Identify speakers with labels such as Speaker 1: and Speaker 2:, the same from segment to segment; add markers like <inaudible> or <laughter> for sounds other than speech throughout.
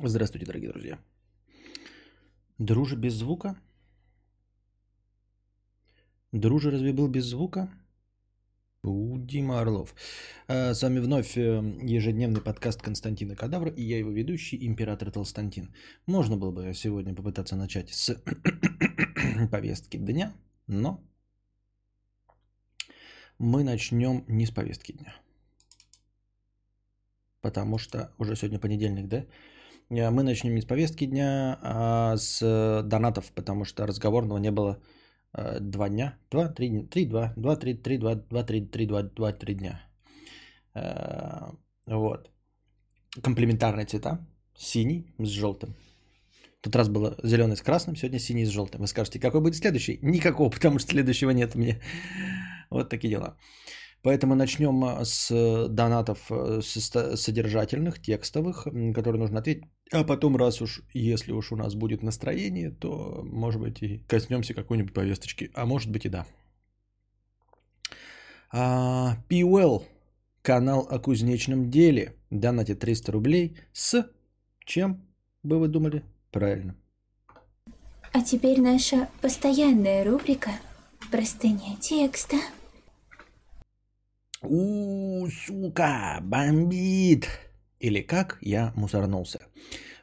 Speaker 1: Здравствуйте, дорогие друзья. Друже без звука? Друже разве был без звука? У Дима Орлов. А, с вами вновь э, ежедневный подкаст Константина Кадавра и я его ведущий, император Толстантин. Можно было бы сегодня попытаться начать с <coughs> повестки дня, но мы начнем не с повестки дня. Потому что уже сегодня понедельник, да? Э, мы начнем не с повестки дня, а с э, донатов, потому что разговорного не было э, два дня. Два, три, три, два, два, три, три, два, два, три, три, два, два, три дня. Вот. Комплементарные цвета. Синий с желтым. В тот раз было зеленый с красным, сегодня синий с желтым. Вы скажете, какой будет следующий? Никакого, <laughs> потому что следующего нет меня. Вот такие дела. Поэтому начнем а, с донатов э, содержательных, текстовых, которые нужно ответить. А потом, раз уж, если уж у нас будет настроение, то, может быть, и коснемся какой-нибудь повесточки. А может быть и да. А, P-Well, канал о кузнечном деле. Донатит 300 рублей с чем, бы вы думали? Правильно.
Speaker 2: А теперь наша постоянная рубрика «Простыня текста».
Speaker 1: У, сука, бомбит. Или как я мусорнулся.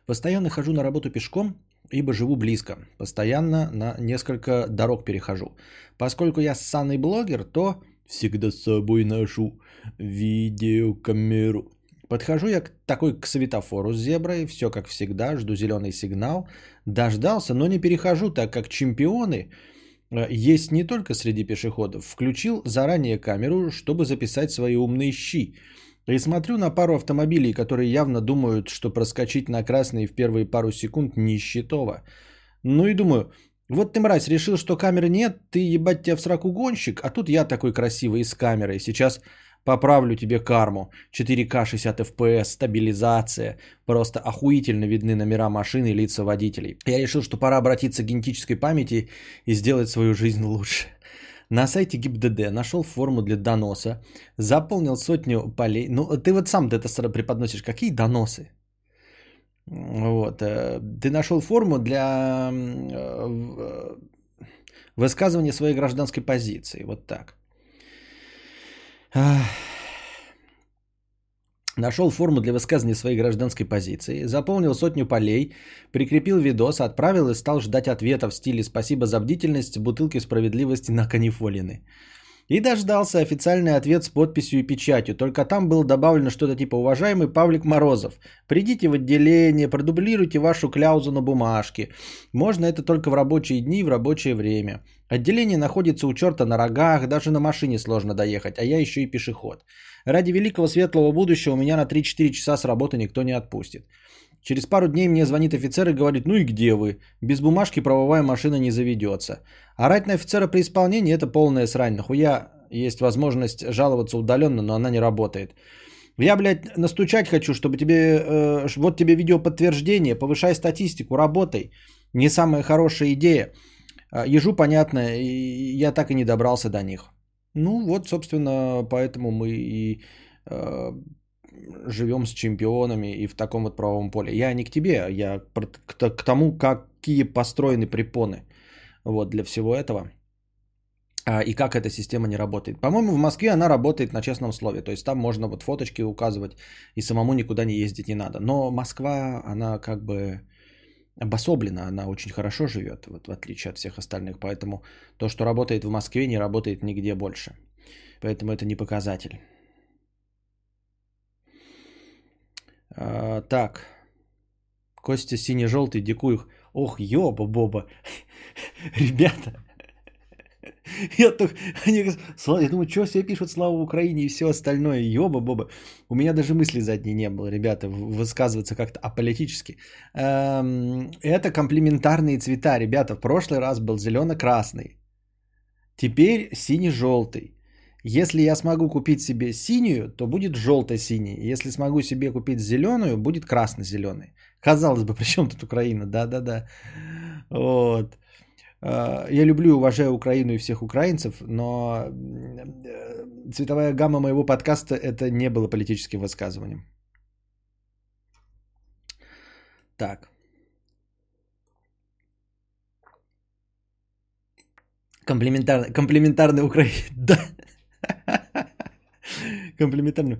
Speaker 1: Постоянно хожу на работу пешком, ибо живу близко. Постоянно на несколько дорог перехожу. Поскольку я ссаный блогер, то всегда с собой ношу видеокамеру. Подхожу я к, такой к светофору с зеброй, все как всегда, жду зеленый сигнал. Дождался, но не перехожу, так как чемпионы есть не только среди пешеходов. Включил заранее камеру, чтобы записать свои умные щи. И смотрю на пару автомобилей, которые явно думают, что проскочить на красный в первые пару секунд нищетово. Ну и думаю, вот ты, мразь, решил, что камеры нет, ты ебать тебя в сраку гонщик, а тут я такой красивый и с камерой. Сейчас Поправлю тебе карму. 4К 60 FPS, стабилизация. Просто охуительно видны номера машины и лица водителей. Я решил, что пора обратиться к генетической памяти и сделать свою жизнь лучше. На сайте ГИБДД нашел форму для доноса, заполнил сотню полей. Ну, ты вот сам это преподносишь. Какие доносы? Вот. Э, ты нашел форму для э, высказывания своей гражданской позиции. Вот так. Нашел форму для высказывания своей гражданской позиции, заполнил сотню полей, прикрепил видос, отправил и стал ждать ответа в стиле «Спасибо за бдительность, бутылки справедливости на канифолины». И дождался официальный ответ с подписью и печатью. Только там было добавлено что-то типа «Уважаемый Павлик Морозов, придите в отделение, продублируйте вашу кляузу на бумажке. Можно это только в рабочие дни и в рабочее время. Отделение находится у черта на рогах, даже на машине сложно доехать, а я еще и пешеход. Ради великого светлого будущего меня на 3-4 часа с работы никто не отпустит. Через пару дней мне звонит офицер и говорит, ну и где вы? Без бумажки правовая машина не заведется. Орать на офицера при исполнении – это полная срань. Нахуя есть возможность жаловаться удаленно, но она не работает. Я, блядь, настучать хочу, чтобы тебе... Э, вот тебе видеоподтверждение, повышай статистику, работай. Не самая хорошая идея. А, ежу понятно, я так и не добрался до них. Ну вот, собственно, поэтому мы и э, живем с чемпионами и в таком вот правовом поле. Я не к тебе, я к, тому, какие построены препоны вот, для всего этого а, и как эта система не работает. По-моему, в Москве она работает на честном слове. То есть там можно вот фоточки указывать и самому никуда не ездить не надо. Но Москва, она как бы обособлена, она очень хорошо живет, вот, в отличие от всех остальных. Поэтому то, что работает в Москве, не работает нигде больше. Поэтому это не показатель. А, так. Костя сине-желтый, дикух. Ох, ёба-боба. <laughs> Ребята, <laughs> я, так, они, я думаю, что себе пишут слава Украине и все остальное, ёба-боба. У меня даже мысли задней не было, ребята, высказываться как-то аполитически. Эм, это комплементарные цвета, ребята. В прошлый раз был зелено-красный, теперь синий-желтый. Если я смогу купить себе синюю, то будет желто-синий. Если смогу себе купить зеленую, будет красно-зеленый. Казалось бы, <laughs> при чем тут Украина? Да-да-да. Вот. А, я люблю и уважаю Украину и всех украинцев, но э, цветовая гамма моего подкаста это не было политическим высказыванием. Так. Комплементарный, комплементарный Украина. <laughs> <laughs> Комплементарный.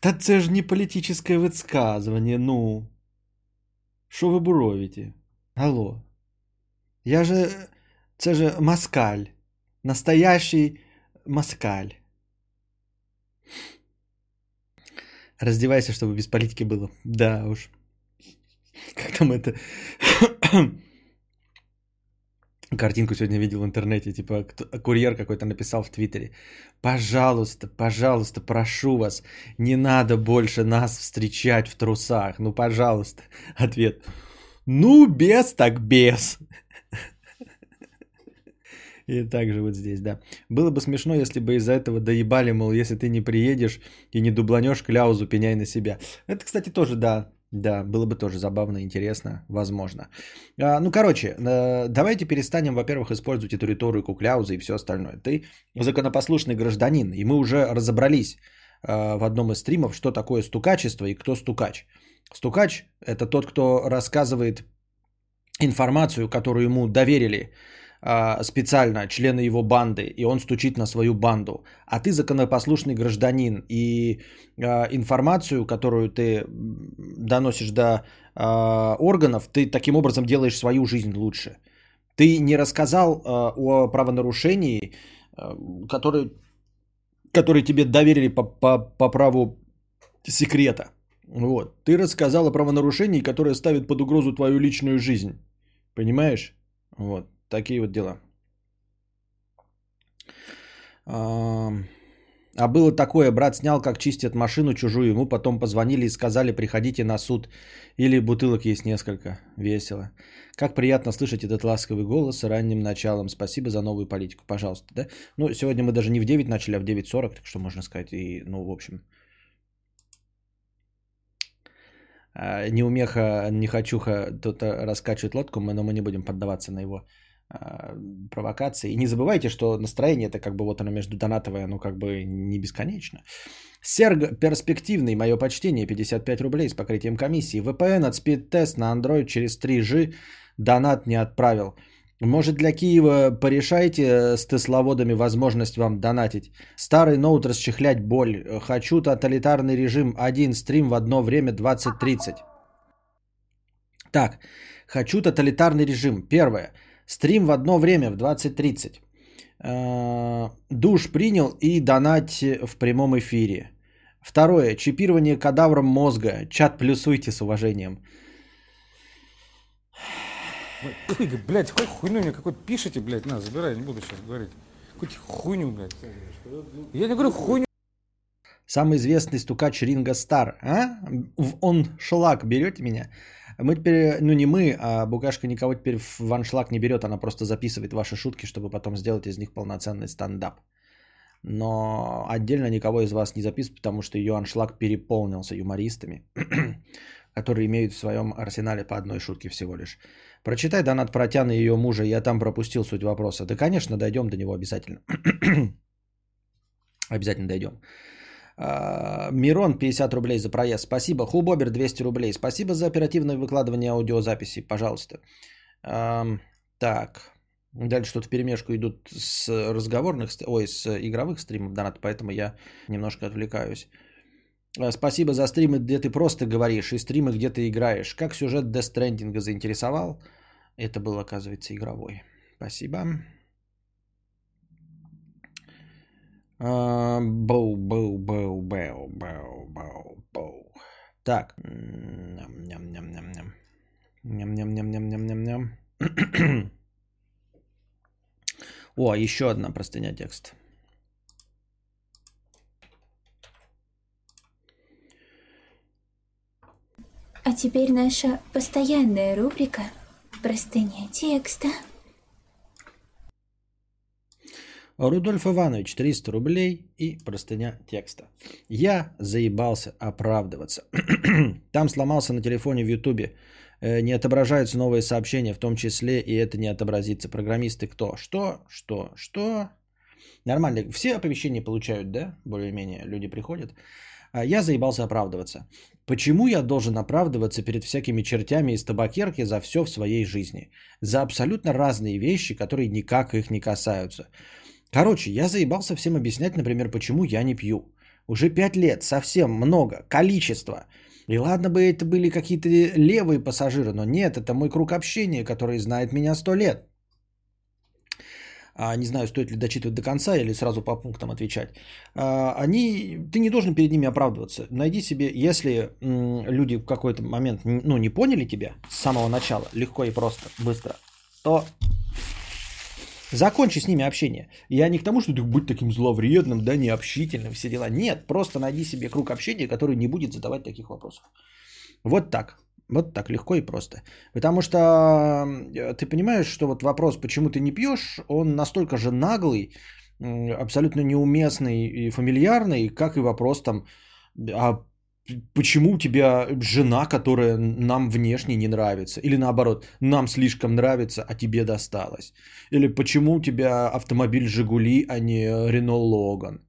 Speaker 1: Та це ж не політичне висказування, ну. Що ви буровите? Алло. Я же... Це же москаль. Настоящий москаль. Раздевайся, чтобы без политики было. Да уж. Как там это... Картинку сегодня видел в интернете, типа курьер какой-то написал в Твиттере. Пожалуйста, пожалуйста, прошу вас, не надо больше нас встречать в трусах. Ну, пожалуйста. Ответ. Ну, без так без. И также вот здесь, да. Было бы смешно, если бы из-за этого доебали, мол, если ты не приедешь и не дубланешь кляузу, пеняй на себя. Это, кстати, тоже, да, да, было бы тоже забавно, интересно, возможно. А, ну, короче, э, давайте перестанем, во-первых, использовать эту риторику кляузы и все остальное. Ты законопослушный гражданин, и мы уже разобрались э, в одном из стримов, что такое стукачество и кто стукач. Стукач – это тот, кто рассказывает информацию, которую ему доверили специально члены его банды, и он стучит на свою банду. А ты законопослушный гражданин, и а, информацию, которую ты доносишь до а, органов, ты таким образом делаешь свою жизнь лучше. Ты не рассказал о правонарушении, который, который тебе доверили по, по, по праву секрета. Вот. Ты рассказал о правонарушении, которое ставит под угрозу твою личную жизнь. Понимаешь? Вот. Такие вот дела. А было такое, брат снял, как чистят машину чужую, ему потом позвонили и сказали, приходите на суд. Или бутылок есть несколько. Весело. Как приятно слышать этот ласковый голос с ранним началом. Спасибо за новую политику, пожалуйста. Да? Ну, сегодня мы даже не в 9 начали, а в 9.40, так что можно сказать. И, ну, в общем, а, неумеха, не хочуха тут раскачивает лодку, но мы не будем поддаваться на его а, провокации. И не забывайте, что настроение это как бы вот оно между донатовое, оно как бы не бесконечно. Серг перспективный, мое почтение, 55 рублей с покрытием комиссии. VPN от speed-тест на Android через 3G донат не отправил. Может для Киева порешайте э, с тесловодами возможность вам донатить. Старый ноут расчехлять боль. Хочу тоталитарный режим. Один стрим в одно время 20.30. Так, хочу тоталитарный режим. Первое. Стрим в одно время в 20.30. Э, душ принял и донать в прямом эфире. Второе. Чипирование кадавром мозга. Чат плюсуйте с уважением.
Speaker 3: Ой, блядь, хоть хуйню мне какой-то пишите, блядь, на, забирай, не буду сейчас говорить. Какую-то хуйню, блядь. Я не говорю хуйню.
Speaker 1: Самый известный стукач Ринга Стар. А? Он шлак берете меня? Мы теперь, ну не мы, а Букашка никого теперь в аншлаг не берет, она просто записывает ваши шутки, чтобы потом сделать из них полноценный стендап. Но отдельно никого из вас не записывает, потому что ее аншлаг переполнился юмористами, <clears throat> которые имеют в своем арсенале по одной шутке всего лишь. Прочитай донат про Тяна и ее мужа, я там пропустил суть вопроса. Да, конечно, дойдем до него обязательно. <clears throat> обязательно дойдем. А, Мирон, 50 рублей за проезд. Спасибо. Хубобер, 200 рублей. Спасибо за оперативное выкладывание аудиозаписи. Пожалуйста. Так. Дальше что-то перемешку идут с разговорных, ой, с игровых стримов донат, поэтому я немножко отвлекаюсь. А, спасибо за стримы, где ты просто говоришь, и стримы, где ты играешь. Как сюжет Death Stranding заинтересовал? Это был, оказывается, игровой. Спасибо. Боу, боу, боу, боу, боу, боу, боу. Так. Ням-ням-ням-ням. Ням-ням-ням-ням-ням-ням. <clears throat> О, еще одна простыня текст.
Speaker 2: А теперь наша постоянная рубрика «Простыня текста».
Speaker 1: Рудольф Иванович, 300 рублей и простыня текста. Я заебался оправдываться. <clears throat> Там сломался на телефоне в Ютубе. Э, не отображаются новые сообщения, в том числе и это не отобразится. Программисты кто? Что? Что? Что? Нормально. Все оповещения получают, да? Более-менее люди приходят. А Я заебался оправдываться. Почему я должен оправдываться перед всякими чертями из табакерки за все в своей жизни? За абсолютно разные вещи, которые никак их не касаются. Короче, я заебался всем объяснять, например, почему я не пью. Уже пять лет, совсем много, количество. И ладно бы это были какие-то левые пассажиры, но нет, это мой круг общения, который знает меня сто лет. А, не знаю, стоит ли дочитывать до конца или сразу по пунктам отвечать. А, они, ты не должен перед ними оправдываться. Найди себе, если м, люди в какой-то момент ну, не поняли тебя с самого начала, легко и просто, быстро, то Закончи с ними общение. Я не к тому, что ты будь таким зловредным, да, необщительным, все дела. Нет, просто найди себе круг общения, который не будет задавать таких вопросов. Вот так. Вот так легко и просто. Потому что э, ты понимаешь, что вот вопрос, почему ты не пьешь, он настолько же наглый, абсолютно неуместный и фамильярный, как и вопрос там, а почему у тебя жена, которая нам внешне не нравится? Или наоборот, нам слишком нравится, а тебе досталось? Или почему у тебя автомобиль «Жигули», а не «Рено Логан»?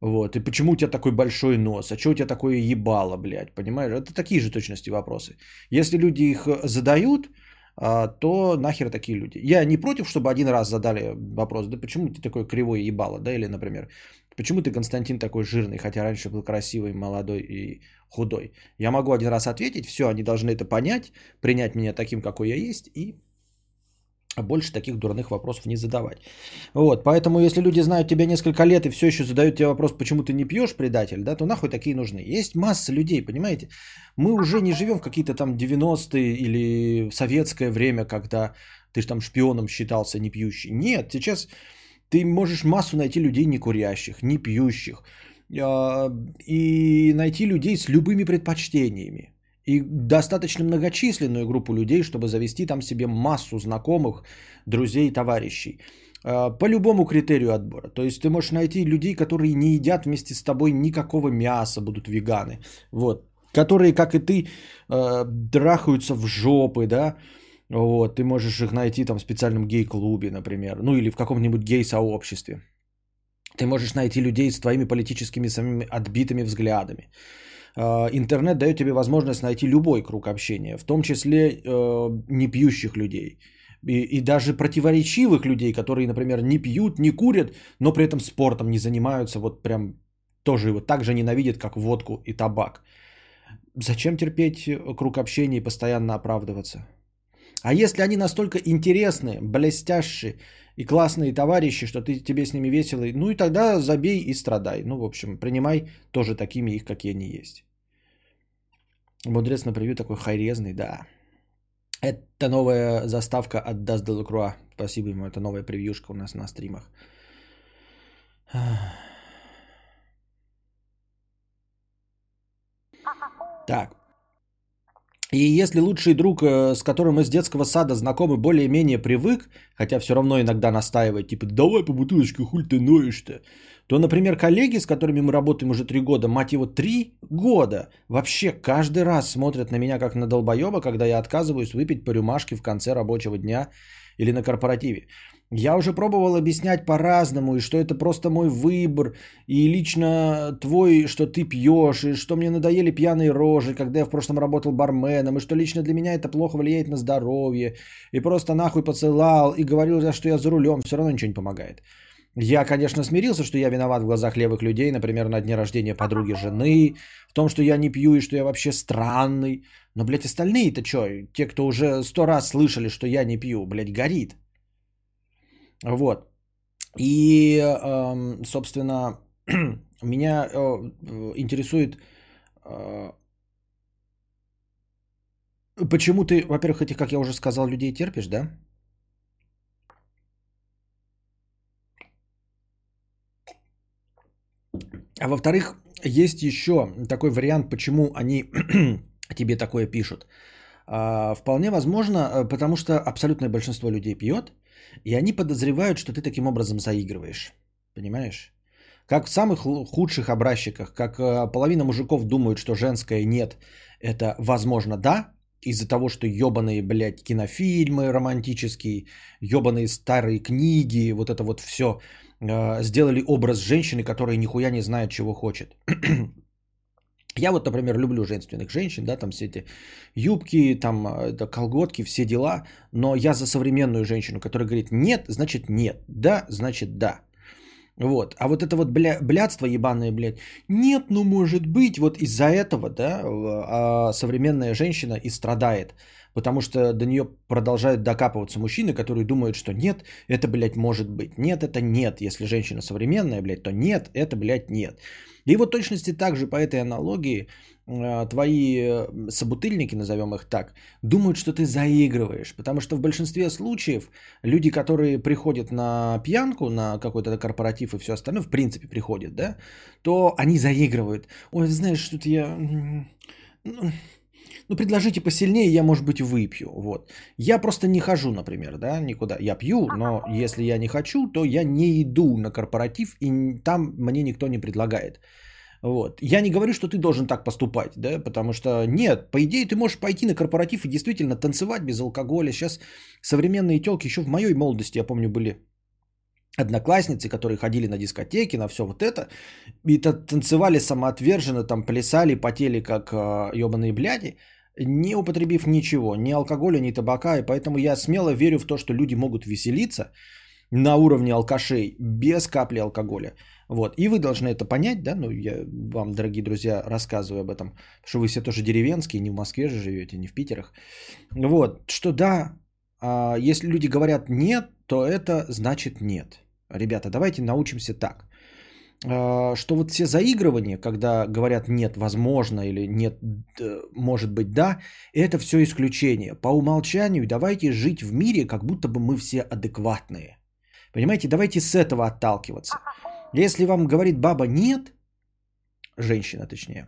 Speaker 1: Вот. И почему у тебя такой большой нос? А что у тебя такое ебало, блядь? Понимаешь? Это такие же точности вопросы. Если люди их задают, а, то нахер такие люди. Я не против, чтобы один раз задали вопрос, да почему ты такой кривой ебало, да, или, например, почему ты, Константин, такой жирный, хотя раньше был красивый, молодой и худой. Я могу один раз ответить, все, они должны это понять, принять меня таким, какой я есть, и больше таких дурных вопросов не задавать. Вот, поэтому если люди знают тебя несколько лет и все еще задают тебе вопрос, почему ты не пьешь, предатель, да, то нахуй такие нужны. Есть масса людей, понимаете? Мы уже не живем в какие-то там 90-е или советское время, когда ты же там шпионом считался не пьющий. Нет, сейчас ты можешь массу найти людей не курящих, не пьющих, а, и найти людей с любыми предпочтениями и достаточно многочисленную группу людей, чтобы завести там себе массу знакомых, друзей, товарищей. А, по любому критерию отбора. То есть ты можешь найти людей, которые не едят вместе с тобой никакого мяса, будут веганы. Вот. Которые, как и ты, а, драхаются в жопы, да. Вот. Ты можешь их найти там в специальном гей-клубе, например. Ну или в каком-нибудь гей-сообществе. Ты можешь найти людей с твоими политическими самими отбитыми взглядами. А, интернет дает тебе возможность найти любой круг общения, в том числе э, не пьющих людей. И, и даже противоречивых людей, которые, например, не пьют, не курят, но при этом спортом не занимаются, вот прям тоже его так же ненавидят, как водку и табак. Зачем терпеть круг общения и постоянно оправдываться? А если они настолько интересные, блестящие и классные товарищи, что ты, тебе с ними весело, ну и тогда забей и страдай. Ну, в общем, принимай тоже такими их, какие они есть. Мудрец на превью такой хайрезный, да. Это новая заставка от Dust Delacroix. Спасибо ему, это новая превьюшка у нас на стримах. Так, и если лучший друг, э, с которым мы с детского сада знакомы, более-менее привык, хотя все равно иногда настаивает, типа, давай по бутылочке, хуль ты ноешь-то, то, например, коллеги, с которыми мы работаем уже три года, мать его, три года, вообще каждый раз смотрят на меня как на долбоеба, когда я отказываюсь выпить по рюмашке в конце рабочего дня или на корпоративе. Я уже пробовал объяснять по-разному, и что это просто мой выбор, и лично твой, что ты пьешь, и что мне надоели пьяные рожи, когда я в прошлом работал барменом, и что лично для меня это плохо влияет на здоровье, и просто нахуй поцелал, и говорил, что я за рулем, все равно ничего не помогает. Я, конечно, смирился, что я виноват в глазах левых людей, например, на дне рождения подруги жены, в том, что я не пью и что я вообще странный. Но, блядь, остальные-то что? Те, кто уже сто раз слышали, что я не пью, блядь, горит. Вот. И, собственно, <clears throat> меня э, интересует, э, почему ты, во-первых, этих, как я уже сказал, людей терпишь, да? А во-вторых, есть еще такой вариант, почему они <clears throat> тебе такое пишут. А, вполне возможно, э, потому что абсолютное большинство людей пьет, и они подозревают, что ты таким образом заигрываешь. Понимаешь? Как в самых худших образчиках, как э, половина мужиков думают, что женское нет, это возможно да, из-за того, что ебаные, блядь, кинофильмы романтические, ебаные старые книги, вот это вот все э, сделали образ женщины, которая нихуя не знает, чего хочет. <clears throat> Я вот, например, люблю женственных женщин, да, там все эти юбки, там это, колготки, все дела, но я за современную женщину, которая говорит нет, значит нет, да, значит да. Вот. А вот это вот бля, блядство ебаное, блядь, нет, ну может быть, вот из-за этого, да, а современная женщина и страдает. Потому что до нее продолжают докапываться мужчины, которые думают, что нет, это, блядь, может быть. Нет, это нет. Если женщина современная, блядь, то нет, это, блядь, нет. И вот точности так же по этой аналогии э, твои э, собутыльники, назовем их так, думают, что ты заигрываешь. Потому что в большинстве случаев люди, которые приходят на пьянку, на какой-то корпоратив и все остальное, в принципе приходят, да, то они заигрывают. Ой, знаешь, что-то я... Ну, предложите посильнее, я, может быть, выпью. Вот. Я просто не хожу, например, да, никуда. Я пью, но если я не хочу, то я не иду на корпоратив, и там мне никто не предлагает. Вот. Я не говорю, что ты должен так поступать, да, потому что нет, по идее ты можешь пойти на корпоратив и действительно танцевать без алкоголя. Сейчас современные телки еще в моей молодости, я помню, были одноклассницы, которые ходили на дискотеки, на все вот это, и танцевали самоотверженно, там плясали, потели как ебаные а, бляди, не употребив ничего, ни алкоголя, ни табака, и поэтому я смело верю в то, что люди могут веселиться на уровне алкашей без капли алкоголя. Вот. И вы должны это понять, да, ну я вам, дорогие друзья, рассказываю об этом, что вы все тоже деревенские, не в Москве же живете, не в Питерах. Вот, что да, а, если люди говорят нет, то это значит нет. Ребята, давайте научимся так. А, что вот все заигрывания, когда говорят нет, возможно или нет, может быть да, это все исключение. По умолчанию давайте жить в мире, как будто бы мы все адекватные. Понимаете, давайте с этого отталкиваться. Если вам говорит баба нет, женщина точнее,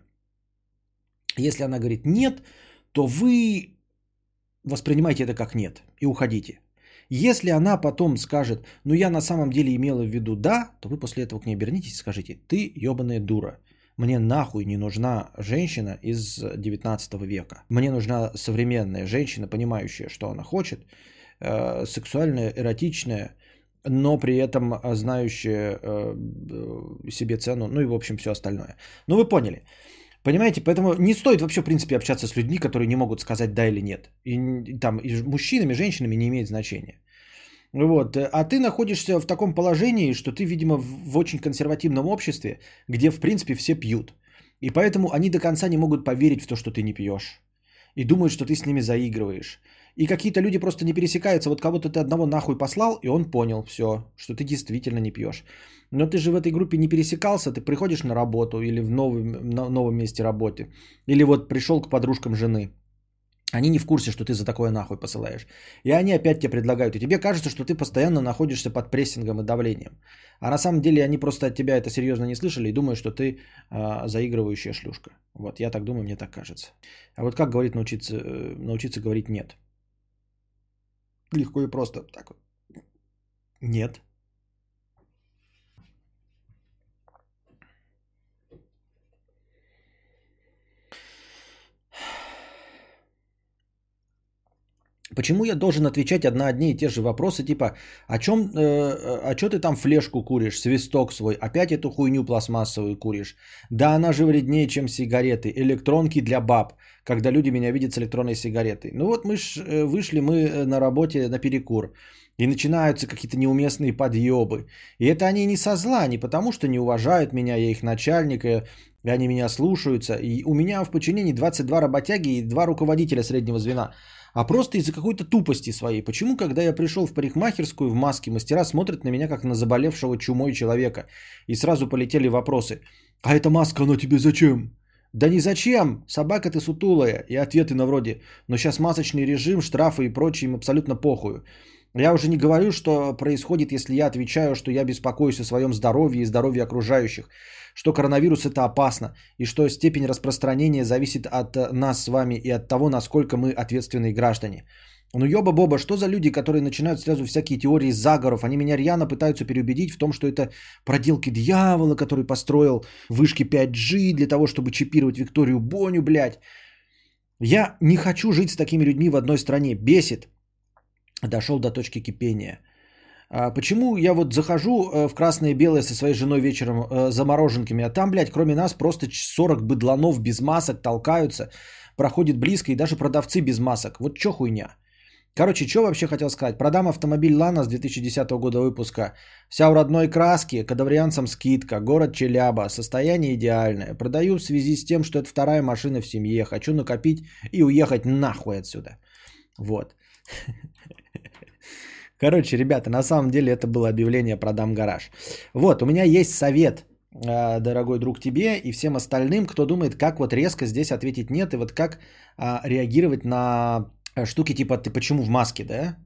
Speaker 1: если она говорит нет, то вы воспринимайте это как нет и уходите. Если она потом скажет, ну я на самом деле имела в виду да, то вы после этого к ней обернитесь и скажите, ты ебаная дура. Мне нахуй не нужна женщина из 19 века. Мне нужна современная женщина, понимающая, что она хочет, э, сексуальная, эротичная, но при этом знающая э, себе цену, ну и в общем все остальное. Ну вы поняли. Понимаете, поэтому не стоит вообще, в принципе, общаться с людьми, которые не могут сказать да или нет. И там и мужчинами, женщинами не имеет значения. Вот. А ты находишься в таком положении, что ты, видимо, в очень консервативном обществе, где, в принципе, все пьют. И поэтому они до конца не могут поверить в то, что ты не пьешь. И думают, что ты с ними заигрываешь. И какие-то люди просто не пересекаются. Вот кого-то ты одного нахуй послал, и он понял все, что ты действительно не пьешь. Но ты же в этой группе не пересекался, ты приходишь на работу или в новом, на новом месте работы. Или вот пришел к подружкам жены. Они не в курсе, что ты за такое нахуй посылаешь. И они опять тебе предлагают. И тебе кажется, что ты постоянно находишься под прессингом и давлением. А на самом деле они просто от тебя это серьезно не слышали и думают, что ты э, заигрывающая шлюшка. Вот я так думаю, мне так кажется. А вот как говорит научиться, э, научиться говорить нет? Легко и просто. Так вот. Нет. Почему я должен отвечать на одни и те же вопросы, типа, о чем, э, э а что ты там флешку куришь, свисток свой, опять эту хуйню пластмассовую куришь? Да она же вреднее, чем сигареты, электронки для баб, когда люди меня видят с электронной сигаретой. Ну вот мы ж, э, вышли мы э, на работе на перекур, и начинаются какие-то неуместные подъебы. И это они не со зла, не потому что не уважают меня, я их начальник, и они меня слушаются. И у меня в подчинении 22 работяги и два руководителя среднего звена – а просто из-за какой-то тупости своей. Почему, когда я пришел в парикмахерскую в маске, мастера смотрят на меня как на заболевшего чумой человека? И сразу полетели вопросы. А эта маска, она тебе зачем? Да не зачем, собака ты сутулая. И ответы на вроде, но сейчас масочный режим, штрафы и прочее им абсолютно похую. Я уже не говорю, что происходит, если я отвечаю, что я беспокоюсь о своем здоровье и здоровье окружающих что коронавирус это опасно и что степень распространения зависит от э, нас с вами и от того, насколько мы ответственные граждане. Ну ёба-боба, что за люди, которые начинают сразу всякие теории заговоров? Они меня рьяно пытаются переубедить в том, что это проделки дьявола, который построил вышки 5G для того, чтобы чипировать Викторию Боню, блядь. Я не хочу жить с такими людьми в одной стране. Бесит. Дошел до точки кипения. А почему я вот захожу э, в красное и белое со своей женой вечером э, за мороженками, а там, блядь, кроме нас просто 40 быдланов без масок толкаются, проходит близко и даже продавцы без масок. Вот чё хуйня? Короче, что вообще хотел сказать? Продам автомобиль Лана с 2010 года выпуска. Вся в родной краске, кадаврианцам скидка, город Челяба, состояние идеальное. Продаю в связи с тем, что это вторая машина в семье. Хочу накопить и уехать нахуй отсюда. Вот. <laughs> Короче, ребята, на самом деле это было объявление «Продам гараж». Вот, у меня есть совет, э, дорогой друг тебе и всем остальным, кто думает, как вот резко здесь ответить «нет» и вот как а, реагировать на штуки типа «ты почему в маске», да?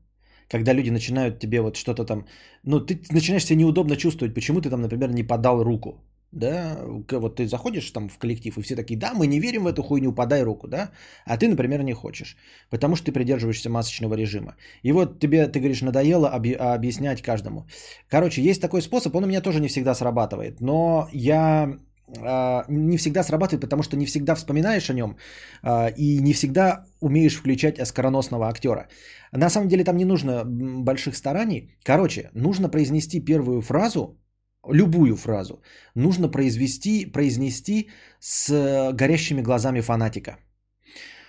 Speaker 1: Когда люди начинают тебе вот что-то там... Ну, ты начинаешь себя неудобно чувствовать, почему ты там, например, не подал руку да, вот ты заходишь там в коллектив, и все такие, да, мы не верим в эту хуйню, подай руку, да, а ты, например, не хочешь, потому что ты придерживаешься масочного режима. И вот тебе, ты говоришь, надоело объяснять каждому. Короче, есть такой способ, он у меня тоже не всегда срабатывает, но я а, не всегда срабатывает, потому что не всегда вспоминаешь о нем а, и не всегда умеешь включать скороносного актера. На самом деле там не нужно больших стараний. Короче, нужно произнести первую фразу, любую фразу нужно произвести, произнести с горящими глазами фанатика.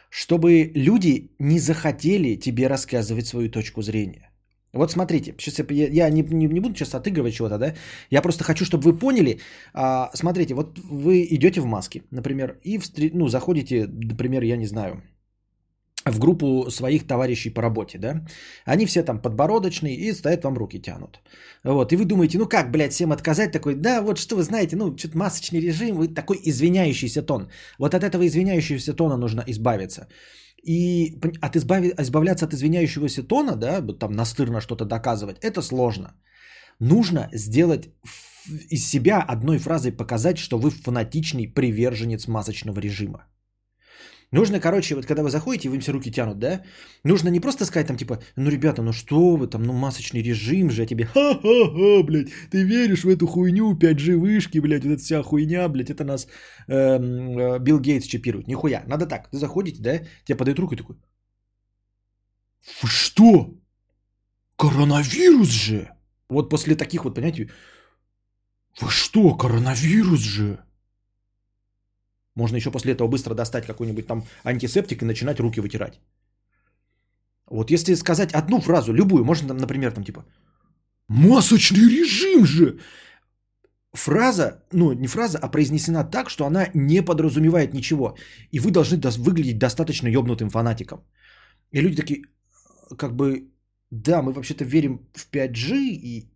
Speaker 1: Чтобы люди не захотели тебе рассказывать свою точку зрения. Вот смотрите, сейчас я, я не, не, не буду сейчас отыгрывать чего-то, да? Я просто хочу, чтобы вы поняли. А, смотрите, вот вы идете в маске, например, и встр... ну, заходите, например, я не знаю, в группу своих товарищей по работе, да, они все там подбородочные и стоят вам руки тянут. Вот, и вы думаете, ну как, блядь, всем отказать такой, да, вот что вы знаете, ну, что-то масочный режим, вы такой извиняющийся тон. Вот от этого извиняющегося тона нужно избавиться. И от избави, избавляться от извиняющегося тона, да, там настырно что-то доказывать, это сложно. Нужно сделать из себя одной фразой показать, что вы фанатичный приверженец масочного режима. Нужно, короче, вот когда вы заходите, вы им все руки тянут, да? Нужно не просто сказать там, типа, ну, ребята, ну что вы там, ну, масочный режим же, а тебе, ха-ха-ха, блядь, ты веришь в эту хуйню, 5G вышки, блядь, вот эта вся хуйня, блядь, это нас эм, э, Билл Гейтс чипирует. Нихуя, надо так, вы заходите, да, тебе подают руку и такой, вы что? Коронавирус же! Вот после таких вот, понимаете, вы что, коронавирус же? Можно еще после этого быстро достать какой-нибудь там антисептик и начинать руки вытирать. Вот если сказать одну фразу, любую, можно, там, например, там типа «Масочный режим же!» Фраза, ну не фраза, а произнесена так, что она не подразумевает ничего. И вы должны выглядеть достаточно ебнутым фанатиком. И люди такие, как бы, да, мы вообще-то верим в 5G и,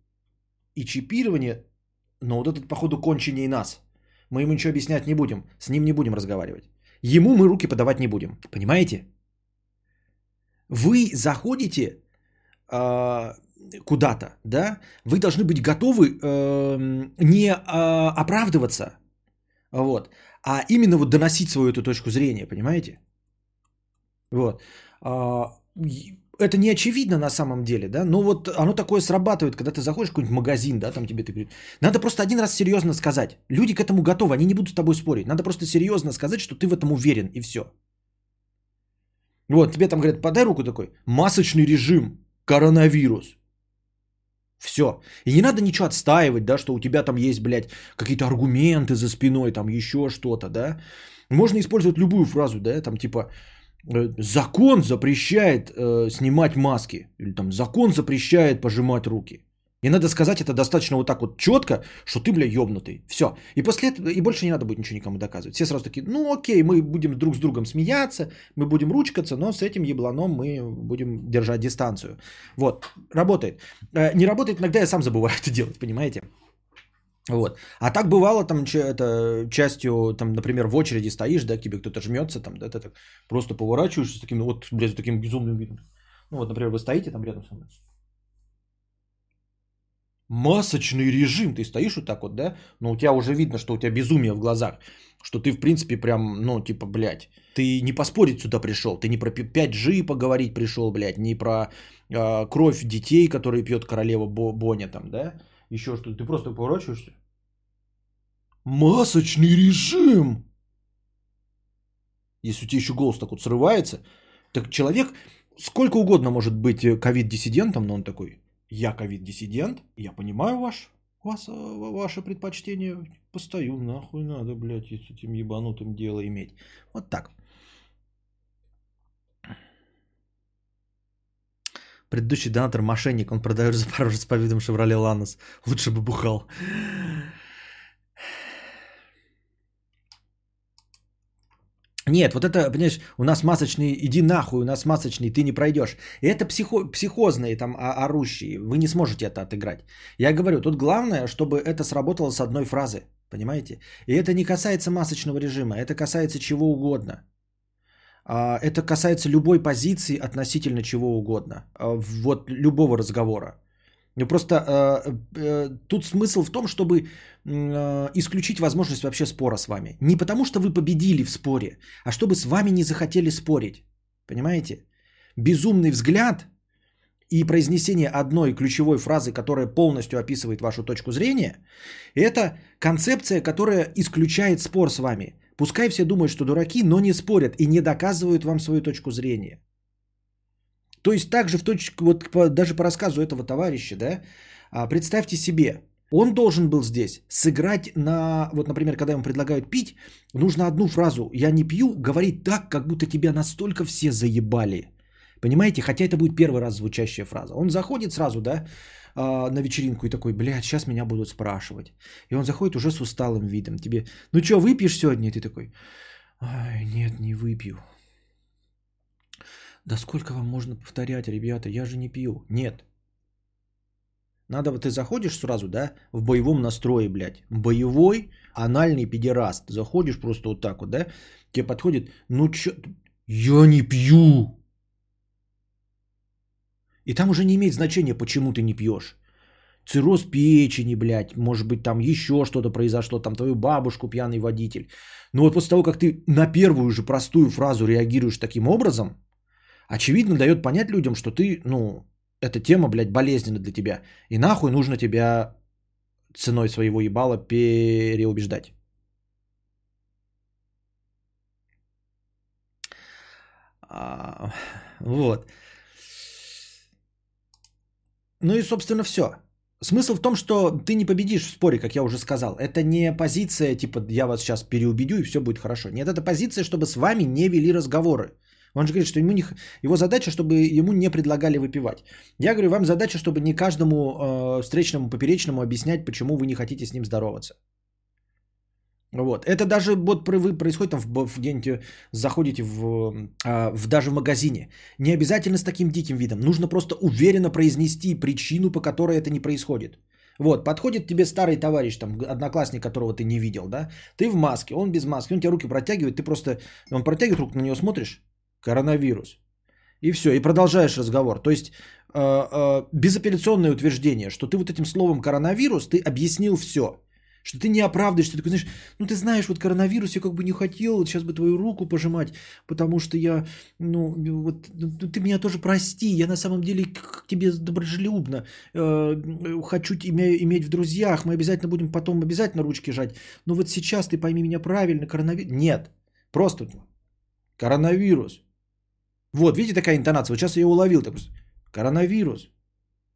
Speaker 1: и чипирование, но вот этот, походу, кончение нас – мы ему ничего объяснять не будем. С ним не будем разговаривать. Ему мы руки подавать не будем. Понимаете? Вы заходите э, куда-то, да? Вы должны быть готовы э, не э, оправдываться, вот, а именно вот доносить свою эту точку зрения, понимаете? Вот. Э, это не очевидно на самом деле, да, но вот оно такое срабатывает, когда ты заходишь в какой-нибудь магазин, да, там тебе ты Надо просто один раз серьезно сказать. Люди к этому готовы, они не будут с тобой спорить. Надо просто серьезно сказать, что ты в этом уверен, и все. Вот, тебе там говорят, подай руку такой, масочный режим, коронавирус. Все. И не надо ничего отстаивать, да, что у тебя там есть, блядь, какие-то аргументы за спиной, там еще что-то, да. Можно использовать любую фразу, да, там типа, закон запрещает э, снимать маски. Или там закон запрещает пожимать руки. И надо сказать это достаточно вот так вот четко, что ты, бля, ебнутый. Все. И после этого, и больше не надо будет ничего никому доказывать. Все сразу такие, ну окей, мы будем друг с другом смеяться, мы будем ручкаться, но с этим ебланом мы будем держать дистанцию. Вот, работает. Э, не работает, иногда я сам забываю <laughs> это делать, понимаете? Вот. А так бывало, там, это, частью, там, например, в очереди стоишь, да, к тебе кто-то жмется, там, да, ты так просто поворачиваешься с таким, вот, блядь, с таким безумным видом. Ну, вот, например, вы стоите там рядом со мной. Масочный режим, ты стоишь вот так вот, да, но у тебя уже видно, что у тебя безумие в глазах, что ты, в принципе, прям, ну, типа, блядь, ты не поспорить сюда пришел, ты не про 5G поговорить пришел, блядь, не про э, кровь детей, которые пьет королева Боня там, да, еще что-то. Ты просто поворачиваешься. Масочный режим. Если у тебя еще голос так вот срывается, так человек сколько угодно может быть э, ковид-диссидентом, но он такой, я ковид-диссидент, я понимаю ваш, вас, э, ваше предпочтение, постою, нахуй надо, блядь, с этим ебанутым дело иметь. Вот так. Предыдущий донатор мошенник, он продает Запорожец по видам Шевроле Ланос. Лучше бы бухал. Нет, вот это, понимаешь, у нас масочный, иди нахуй, у нас масочный, ты не пройдешь. И это психо, психозные там орущие, вы не сможете это отыграть. Я говорю, тут главное, чтобы это сработало с одной фразы, понимаете? И это не касается масочного режима, это касается чего угодно. А, это касается любой позиции относительно чего угодно. А, вот любого разговора. Ну просто э, э, тут смысл в том, чтобы исключить возможность вообще спора с вами. Не потому, что вы победили в споре, а чтобы с вами не захотели спорить. Понимаете? Безумный взгляд и произнесение одной ключевой фразы, которая полностью описывает вашу точку зрения, это концепция, которая исключает спор с вами. Пускай все думают, что дураки, но не спорят и не доказывают вам свою точку зрения. То есть также в точке, вот по, даже по рассказу этого товарища, да, а, представьте себе, он должен был здесь сыграть на, вот, например, когда ему предлагают пить, нужно одну фразу «я не пью» говорить так, как будто тебя настолько все заебали. Понимаете? Хотя это будет первый раз звучащая фраза. Он заходит сразу, да, а, на вечеринку и такой, блядь, сейчас меня будут спрашивать. И он заходит уже с усталым видом. Тебе, ну что, выпьешь сегодня? И ты такой, ай, нет, не выпью. Да сколько вам можно повторять, ребята, я же не пью. Нет. Надо, вот ты заходишь сразу, да, в боевом настрое, блядь. Боевой анальный педераст. Заходишь просто вот так вот, да, тебе подходит, ну чё, я не пью. И там уже не имеет значения, почему ты не пьешь. Цирроз печени, блядь, может быть, там еще что-то произошло, там твою бабушку пьяный водитель. Но вот после того, как ты на первую же простую фразу реагируешь таким образом, очевидно дает понять людям, что ты, ну, эта тема, блядь, болезненна для тебя. И нахуй нужно тебя ценой своего ебала переубеждать. А, вот. Ну и, собственно, все. Смысл в том, что ты не победишь в споре, как я уже сказал. Это не позиция, типа, я вас сейчас переубедю и все будет хорошо. Нет, это позиция, чтобы с вами не вели разговоры. Он же говорит, что ему не, его задача, чтобы ему не предлагали выпивать. Я говорю, вам задача, чтобы не каждому э, встречному поперечному объяснять, почему вы не хотите с ним здороваться. Вот. Это даже вот вы происходит там в, в где-нибудь заходите в, а, в даже в магазине. Не обязательно с таким диким видом. Нужно просто уверенно произнести причину, по которой это не происходит. Вот, подходит тебе старый товарищ, там, одноклассник, которого ты не видел, да? Ты в маске, он без маски, он тебе руки протягивает, ты просто, он протягивает руку, на него смотришь, коронавирус. И все, и продолжаешь разговор. То есть э, э, безапелляционное утверждение, что ты вот этим словом коронавирус, ты объяснил все. Что ты не оправдываешь, ты такой, знаешь, ну ты знаешь, вот коронавирус, я как бы не хотел сейчас бы твою руку пожимать, потому что я, ну, вот, ну, ты меня тоже прости, я на самом деле к тебе доброжелюбно, э, хочу тебя иметь в друзьях, мы обязательно будем потом обязательно ручки жать, но вот сейчас ты пойми меня правильно, коронавирус, нет, просто коронавирус, вот, видите, такая интонация. Вот сейчас я ее уловил. Так просто, коронавирус.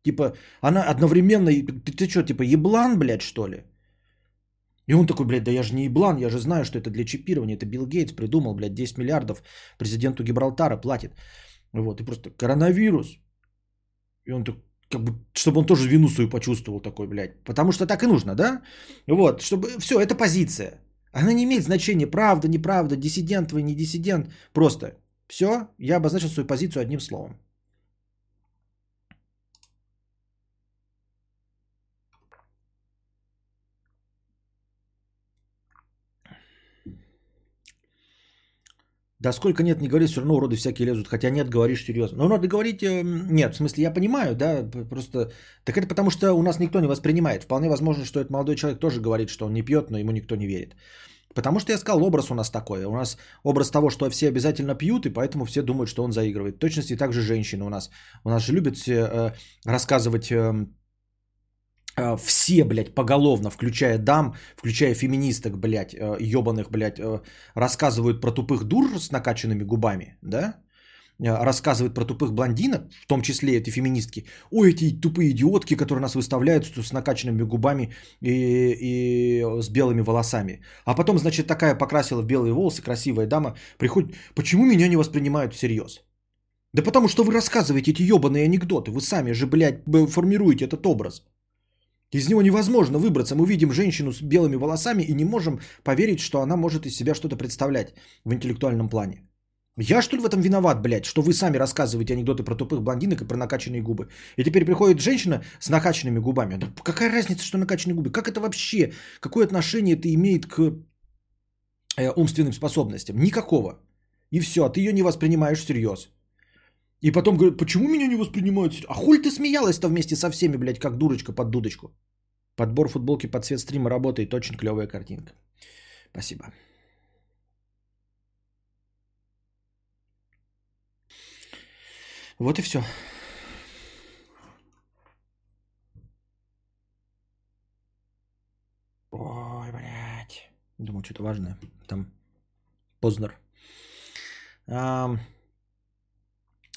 Speaker 1: Типа, она одновременно... Ты, ты что, типа, еблан, блядь, что ли? И он такой, блядь, да я же не еблан, я же знаю, что это для чипирования. Это Билл Гейтс придумал, блядь, 10 миллиардов президенту Гибралтара платит. Вот, и просто коронавирус. И он такой, как бы, чтобы он тоже вину свою почувствовал такой, блядь. Потому что так и нужно, да? Вот, чтобы, все, это позиция. Она не имеет значения, правда, неправда, диссидент вы, не диссидент. Просто все, я обозначил свою позицию одним словом. Да сколько нет, не говори, все равно уроды всякие лезут. Хотя нет, говоришь серьезно. Но надо говорить, э, нет, в смысле, я понимаю, да, просто... Так это потому, что у нас никто не воспринимает. Вполне возможно, что этот молодой человек тоже говорит, что он не пьет, но ему никто не верит. Потому что я сказал, образ у нас такой. У нас образ того, что все обязательно пьют, и поэтому все думают, что он заигрывает. В точности также женщины у нас. У нас же любят э, рассказывать э, э, все, блядь, поголовно, включая дам, включая феминисток, блядь, э, ебаных, блядь, э, рассказывают про тупых дур с накачанными губами, да? э, рассказывает про тупых блондинок, в том числе эти феминистки, ой, эти тупые идиотки, которые нас выставляют с накачанными губами и, и с белыми волосами. А потом, значит, такая покрасила в белые волосы, красивая дама, приходит, почему меня не воспринимают всерьез? Да потому что вы рассказываете эти ебаные анекдоты, вы сами же, блядь, формируете этот образ. Из него невозможно выбраться. Мы видим женщину с белыми волосами и не можем поверить, что она может из себя что-то представлять в интеллектуальном плане. Я что ли в этом виноват, блядь, что вы сами рассказываете анекдоты про тупых блондинок и про накачанные губы. И теперь приходит женщина с накачанными губами. Да какая разница, что накачанные губы? Как это вообще? Какое отношение это имеет к э, умственным способностям? Никакого. И все, ты ее не воспринимаешь всерьез. И потом говорят, почему меня не воспринимают? А хуй ты смеялась-то вместе со всеми, блядь, как дурочка под дудочку? Подбор футболки под цвет стрима работает, очень клевая картинка. Спасибо. Вот и все. Ой, блядь. Думаю, что-то важное. Там Познер. А,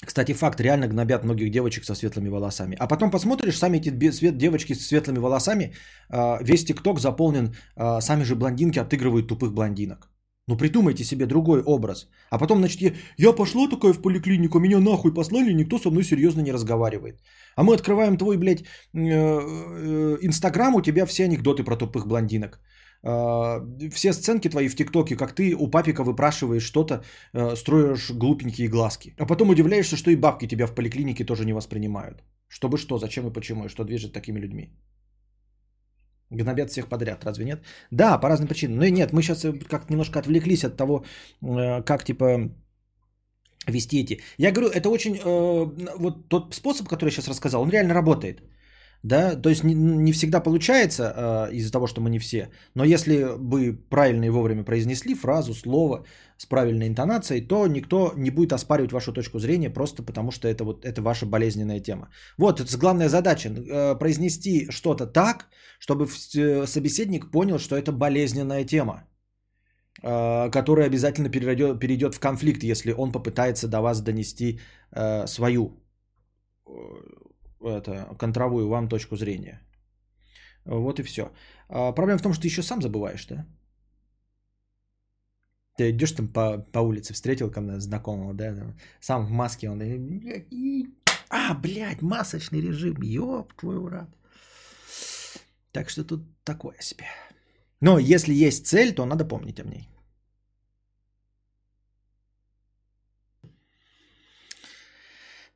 Speaker 1: кстати, факт, реально гнобят многих девочек со светлыми волосами. А потом посмотришь, сами эти свет, девочки с светлыми волосами, а, весь ТикТок заполнен, а, сами же блондинки отыгрывают тупых блондинок. Ну придумайте себе другой образ. А потом, значит, я, пошла такая в поликлинику, меня нахуй послали, никто со мной серьезно не разговаривает. А мы открываем твой, блядь, э, э, Инстаграм, у тебя все анекдоты про тупых блондинок. А, все сценки твои в ТикТоке, как ты у папика выпрашиваешь что-то, э, строишь глупенькие глазки. А потом удивляешься, что и бабки тебя в поликлинике тоже не воспринимают. Чтобы что, зачем и почему, и что движет такими людьми. Гнобят всех подряд, разве нет? Да, по разным причинам. Но нет, мы сейчас э, как немножко отвлеклись от того, э, как типа вести эти. Я говорю, это очень... Вот тот способ, который я сейчас рассказал, он реально работает да, то есть не, не всегда получается э, из-за того, что мы не все, но если вы правильно и вовремя произнесли фразу, слово с правильной интонацией, то никто не будет оспаривать вашу точку зрения просто потому, что это вот это ваша болезненная тема. Вот, это главная задача, э, произнести что-то так, чтобы э, собеседник понял, что это болезненная тема, э, которая обязательно перейдет, перейдет в конфликт, если он попытается до вас донести э, свою это, контровую вам точку зрения. Вот и все. А проблема в том, что ты еще сам забываешь, да? Ты идешь там по, по улице, встретил ко знакомого, да, сам в маске, он... А, блядь, масочный режим, ёб твой урод. Так что тут такое себе. Но если есть цель, то надо помнить о ней.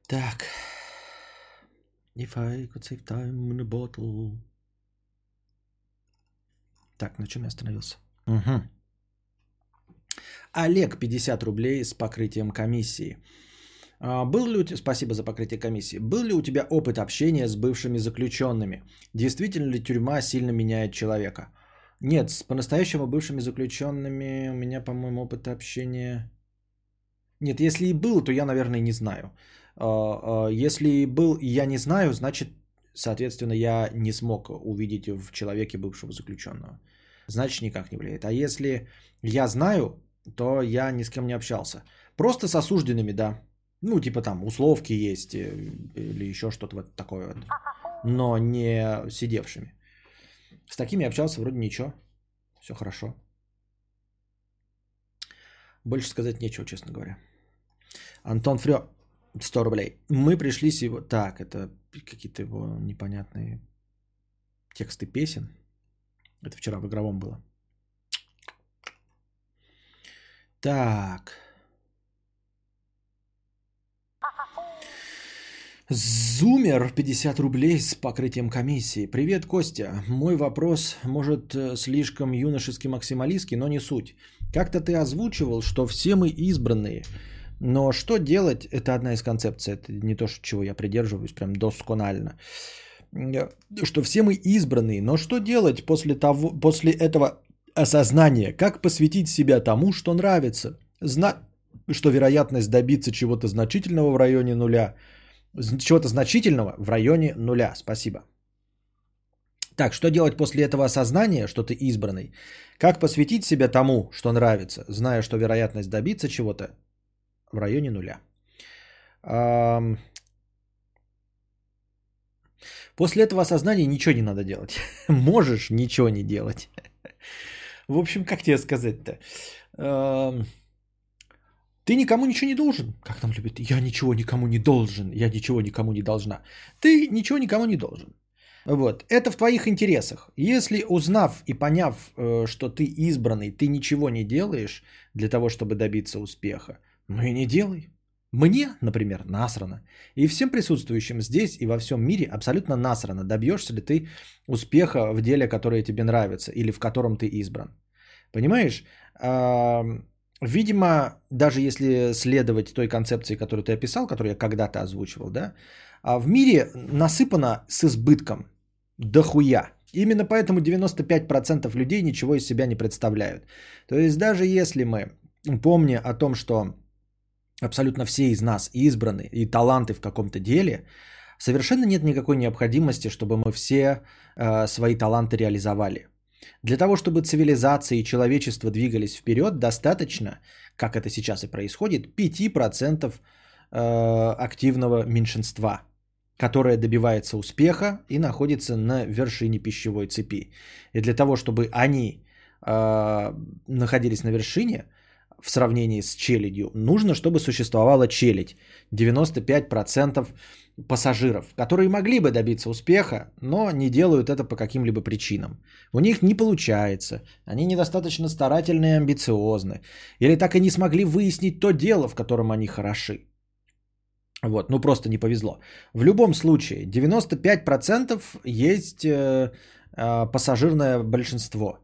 Speaker 1: Так. If I could save time in a bottle. Так, на чем я остановился? Угу. Олег, 50 рублей с покрытием комиссии. А, был ли у тебя, спасибо за покрытие комиссии, был ли у тебя опыт общения с бывшими заключенными? Действительно ли тюрьма сильно меняет человека? Нет, с по-настоящему бывшими заключенными у меня, по-моему, опыт общения... Нет, если и был, то я, наверное, не знаю. А, а, если был я не знаю, значит, соответственно, я не смог увидеть в человеке бывшего заключенного. Значит, никак не влияет. А если я знаю, то я ни с кем не общался. Просто с осужденными, да. Ну, типа там условки есть э, или еще что-то вот такое вот. Но не сидевшими. С такими общался вроде ничего. Все хорошо. Больше сказать нечего, честно говоря. Антон Фрё, 100 рублей. Мы пришли сегодня... Так, это какие-то его непонятные тексты песен. Это вчера в игровом было. Так. Зумер 50 рублей с покрытием комиссии. Привет, Костя. Мой вопрос может э, слишком юношеский максималистский, но не суть. Как-то ты озвучивал, что все мы избранные – но что делать, это одна из концепций, это не то, чего я придерживаюсь прям досконально. Что все мы избранные, но что делать после, того, после этого осознания? Как посвятить себя тому, что нравится? Знать, что вероятность добиться чего-то значительного в районе нуля, чего-то значительного в районе нуля. Спасибо. Так, что делать после этого осознания, что ты избранный? Как посвятить себя тому, что нравится, зная, что вероятность добиться чего-то в районе нуля. После этого осознания ничего не надо делать. <laughs> Можешь ничего не делать. В общем, как тебе сказать-то? Ты никому ничего не должен. Как нам любят? Я ничего никому не должен. Я ничего никому не должна. Ты ничего никому не должен. Вот. Это в твоих интересах. Если узнав и поняв, э, что ты избранный, ты ничего не делаешь для того, чтобы добиться успеха, ну и не делай. Мне, например, насрано. И всем присутствующим здесь и во всем мире абсолютно насрано, добьешься ли ты успеха в деле, которое тебе нравится или в котором ты избран. Понимаешь? Видимо, даже если следовать той концепции, которую ты описал, которую я когда-то озвучивал, да, а в мире насыпано с избытком дохуя. Именно поэтому 95% людей ничего из себя не представляют. То есть даже если мы, помня о том, что абсолютно все из нас избраны и таланты в каком-то деле, совершенно нет никакой необходимости, чтобы мы все э, свои таланты реализовали. Для того, чтобы цивилизация и человечество двигались вперед, достаточно, как это сейчас и происходит, 5% э, активного меньшинства, которое добивается успеха и находится на вершине пищевой цепи. И для того, чтобы они э, находились на вершине, в сравнении с челядью, нужно, чтобы существовала челядь. 95% пассажиров, которые могли бы добиться успеха, но не делают это по каким-либо причинам. У них не получается, они недостаточно старательны и амбициозны, или так и не смогли выяснить то дело, в котором они хороши. Вот, ну просто не повезло. В любом случае, 95% есть э, э, пассажирное большинство.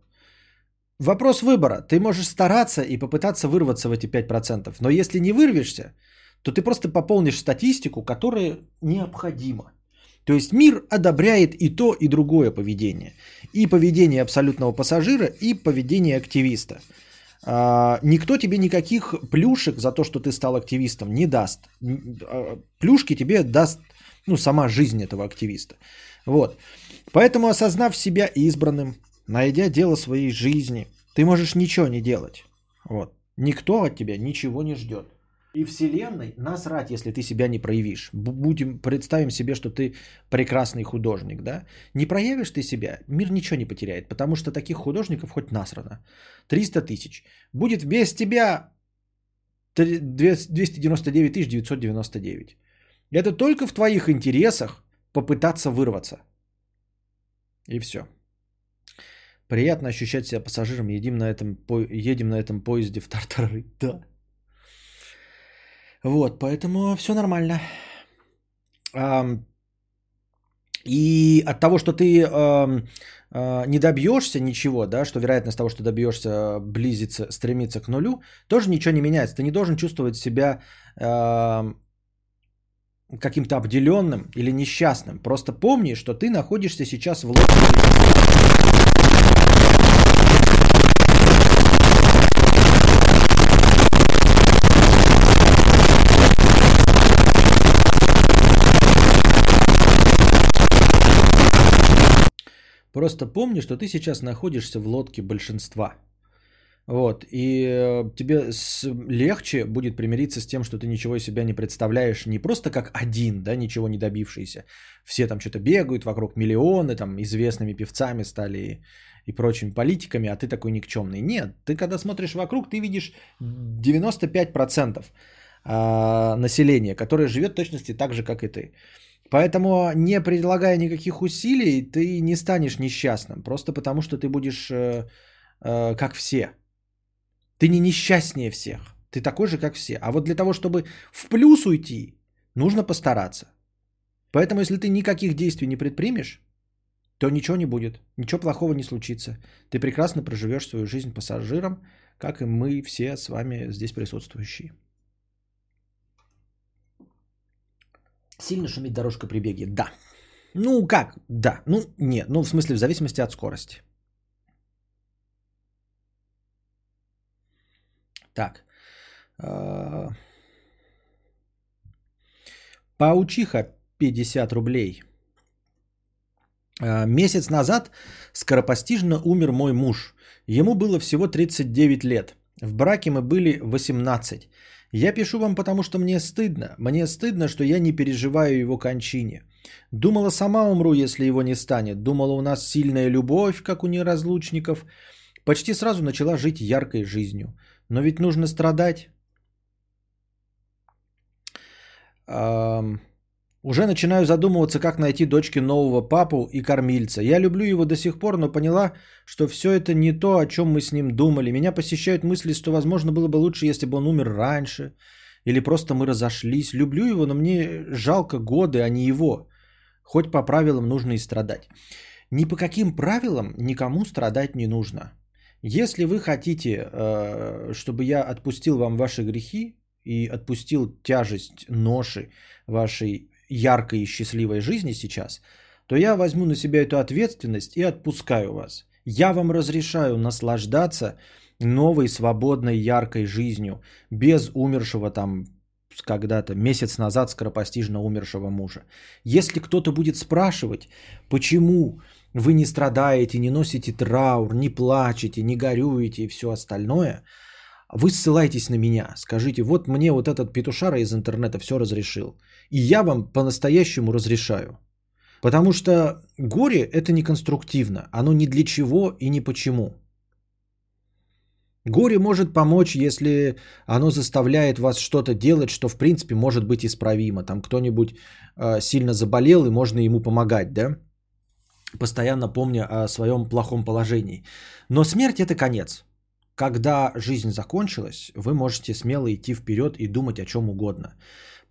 Speaker 1: Вопрос выбора. Ты можешь стараться и попытаться вырваться в эти 5%. Но если не вырвешься, то ты просто пополнишь статистику, которая необходима. То есть мир одобряет и то, и другое поведение. И поведение абсолютного пассажира, и поведение активиста. А, никто тебе никаких плюшек за то, что ты стал активистом, не даст. А, плюшки тебе даст ну, сама жизнь этого активиста. Вот. Поэтому, осознав себя избранным, найдя дело своей жизни, ты можешь ничего не делать. Вот. Никто от тебя ничего не ждет. И Вселенной насрать, если ты себя не проявишь. Будем, представим себе, что ты прекрасный художник, да? Не проявишь ты себя, мир ничего не потеряет, потому что таких художников хоть насрано. 300 тысяч. Будет без тебя 299 999. Это только в твоих интересах попытаться вырваться. И все. Приятно ощущать себя пассажиром. Едем на этом, едем на этом поезде в Тартары. <laughs> Да. Вот, поэтому все нормально. И от того, что ты а, не добьешься ничего, да, что вероятность того, что добьешься, близится, стремится к нулю, тоже ничего не меняется. Ты не должен чувствовать себя каким-то обделенным или несчастным. Просто помни, что ты находишься сейчас в лодке Просто помни, что ты сейчас находишься в лодке большинства. Вот, и э, тебе легче будет примириться с тем, что ты ничего из себя не представляешь, не просто как один, да, ничего не добившийся. Все там что-то бегают вокруг, миллионы, там, известными певцами стали и, и прочими политиками, а ты такой никчемный. Нет, ты когда смотришь вокруг, ты видишь 95% а, населения, которое живет точности так же, как и ты. Поэтому, не предлагая никаких усилий, ты не станешь несчастным. Просто потому, что ты будешь э, э, как все. Ты не несчастнее всех. Ты такой же, как все. А вот для того, чтобы в плюс уйти, нужно постараться. Поэтому, если ты никаких действий не предпримешь, то ничего не будет. Ничего плохого не случится. Ты прекрасно проживешь свою жизнь пассажиром, как и мы все с вами здесь присутствующие. Сильно шумит дорожка при беге? Да. Ну как? Да. Ну нет. Ну в смысле в зависимости от скорости. Так. А, паучиха 50 рублей. А, месяц назад скоропостижно умер мой муж. Ему было всего 39 лет. В браке мы были 18. Я пишу вам, потому что мне стыдно. Мне стыдно, что я не переживаю его кончине. Думала, сама умру, если его не станет. Думала, у нас сильная любовь, как у неразлучников. Почти сразу начала жить яркой жизнью. Но ведь нужно страдать. Уже начинаю задумываться, как найти дочке нового папу и кормильца. Я люблю его до сих пор, но поняла, что все это не то, о чем мы с ним думали. Меня посещают мысли, что, возможно, было бы лучше, если бы он умер раньше. Или просто мы разошлись. Люблю его, но мне жалко годы, а не его. Хоть по правилам нужно и страдать. Ни по каким правилам никому страдать не нужно. Если вы хотите, э, чтобы я отпустил вам ваши грехи и отпустил тяжесть ноши вашей яркой и счастливой жизни сейчас, то я возьму на себя эту ответственность и отпускаю вас. Я вам разрешаю наслаждаться новой, свободной, яркой жизнью, без умершего там когда-то, месяц назад скоропостижно умершего мужа. Если кто-то будет спрашивать, почему вы не страдаете, не носите траур, не плачете, не горюете и все остальное, вы ссылайтесь на меня, скажите, вот мне вот этот петушара из интернета все разрешил. И я вам по-настоящему разрешаю. Потому что горе это не конструктивно, оно ни для чего и ни почему. Горе может помочь, если оно заставляет вас что-то делать, что в принципе может быть исправимо. Там кто-нибудь э, сильно заболел и можно ему помогать, да? Постоянно помня о своем плохом положении. Но смерть это конец. Когда жизнь закончилась, вы можете смело идти вперед и думать о чем угодно.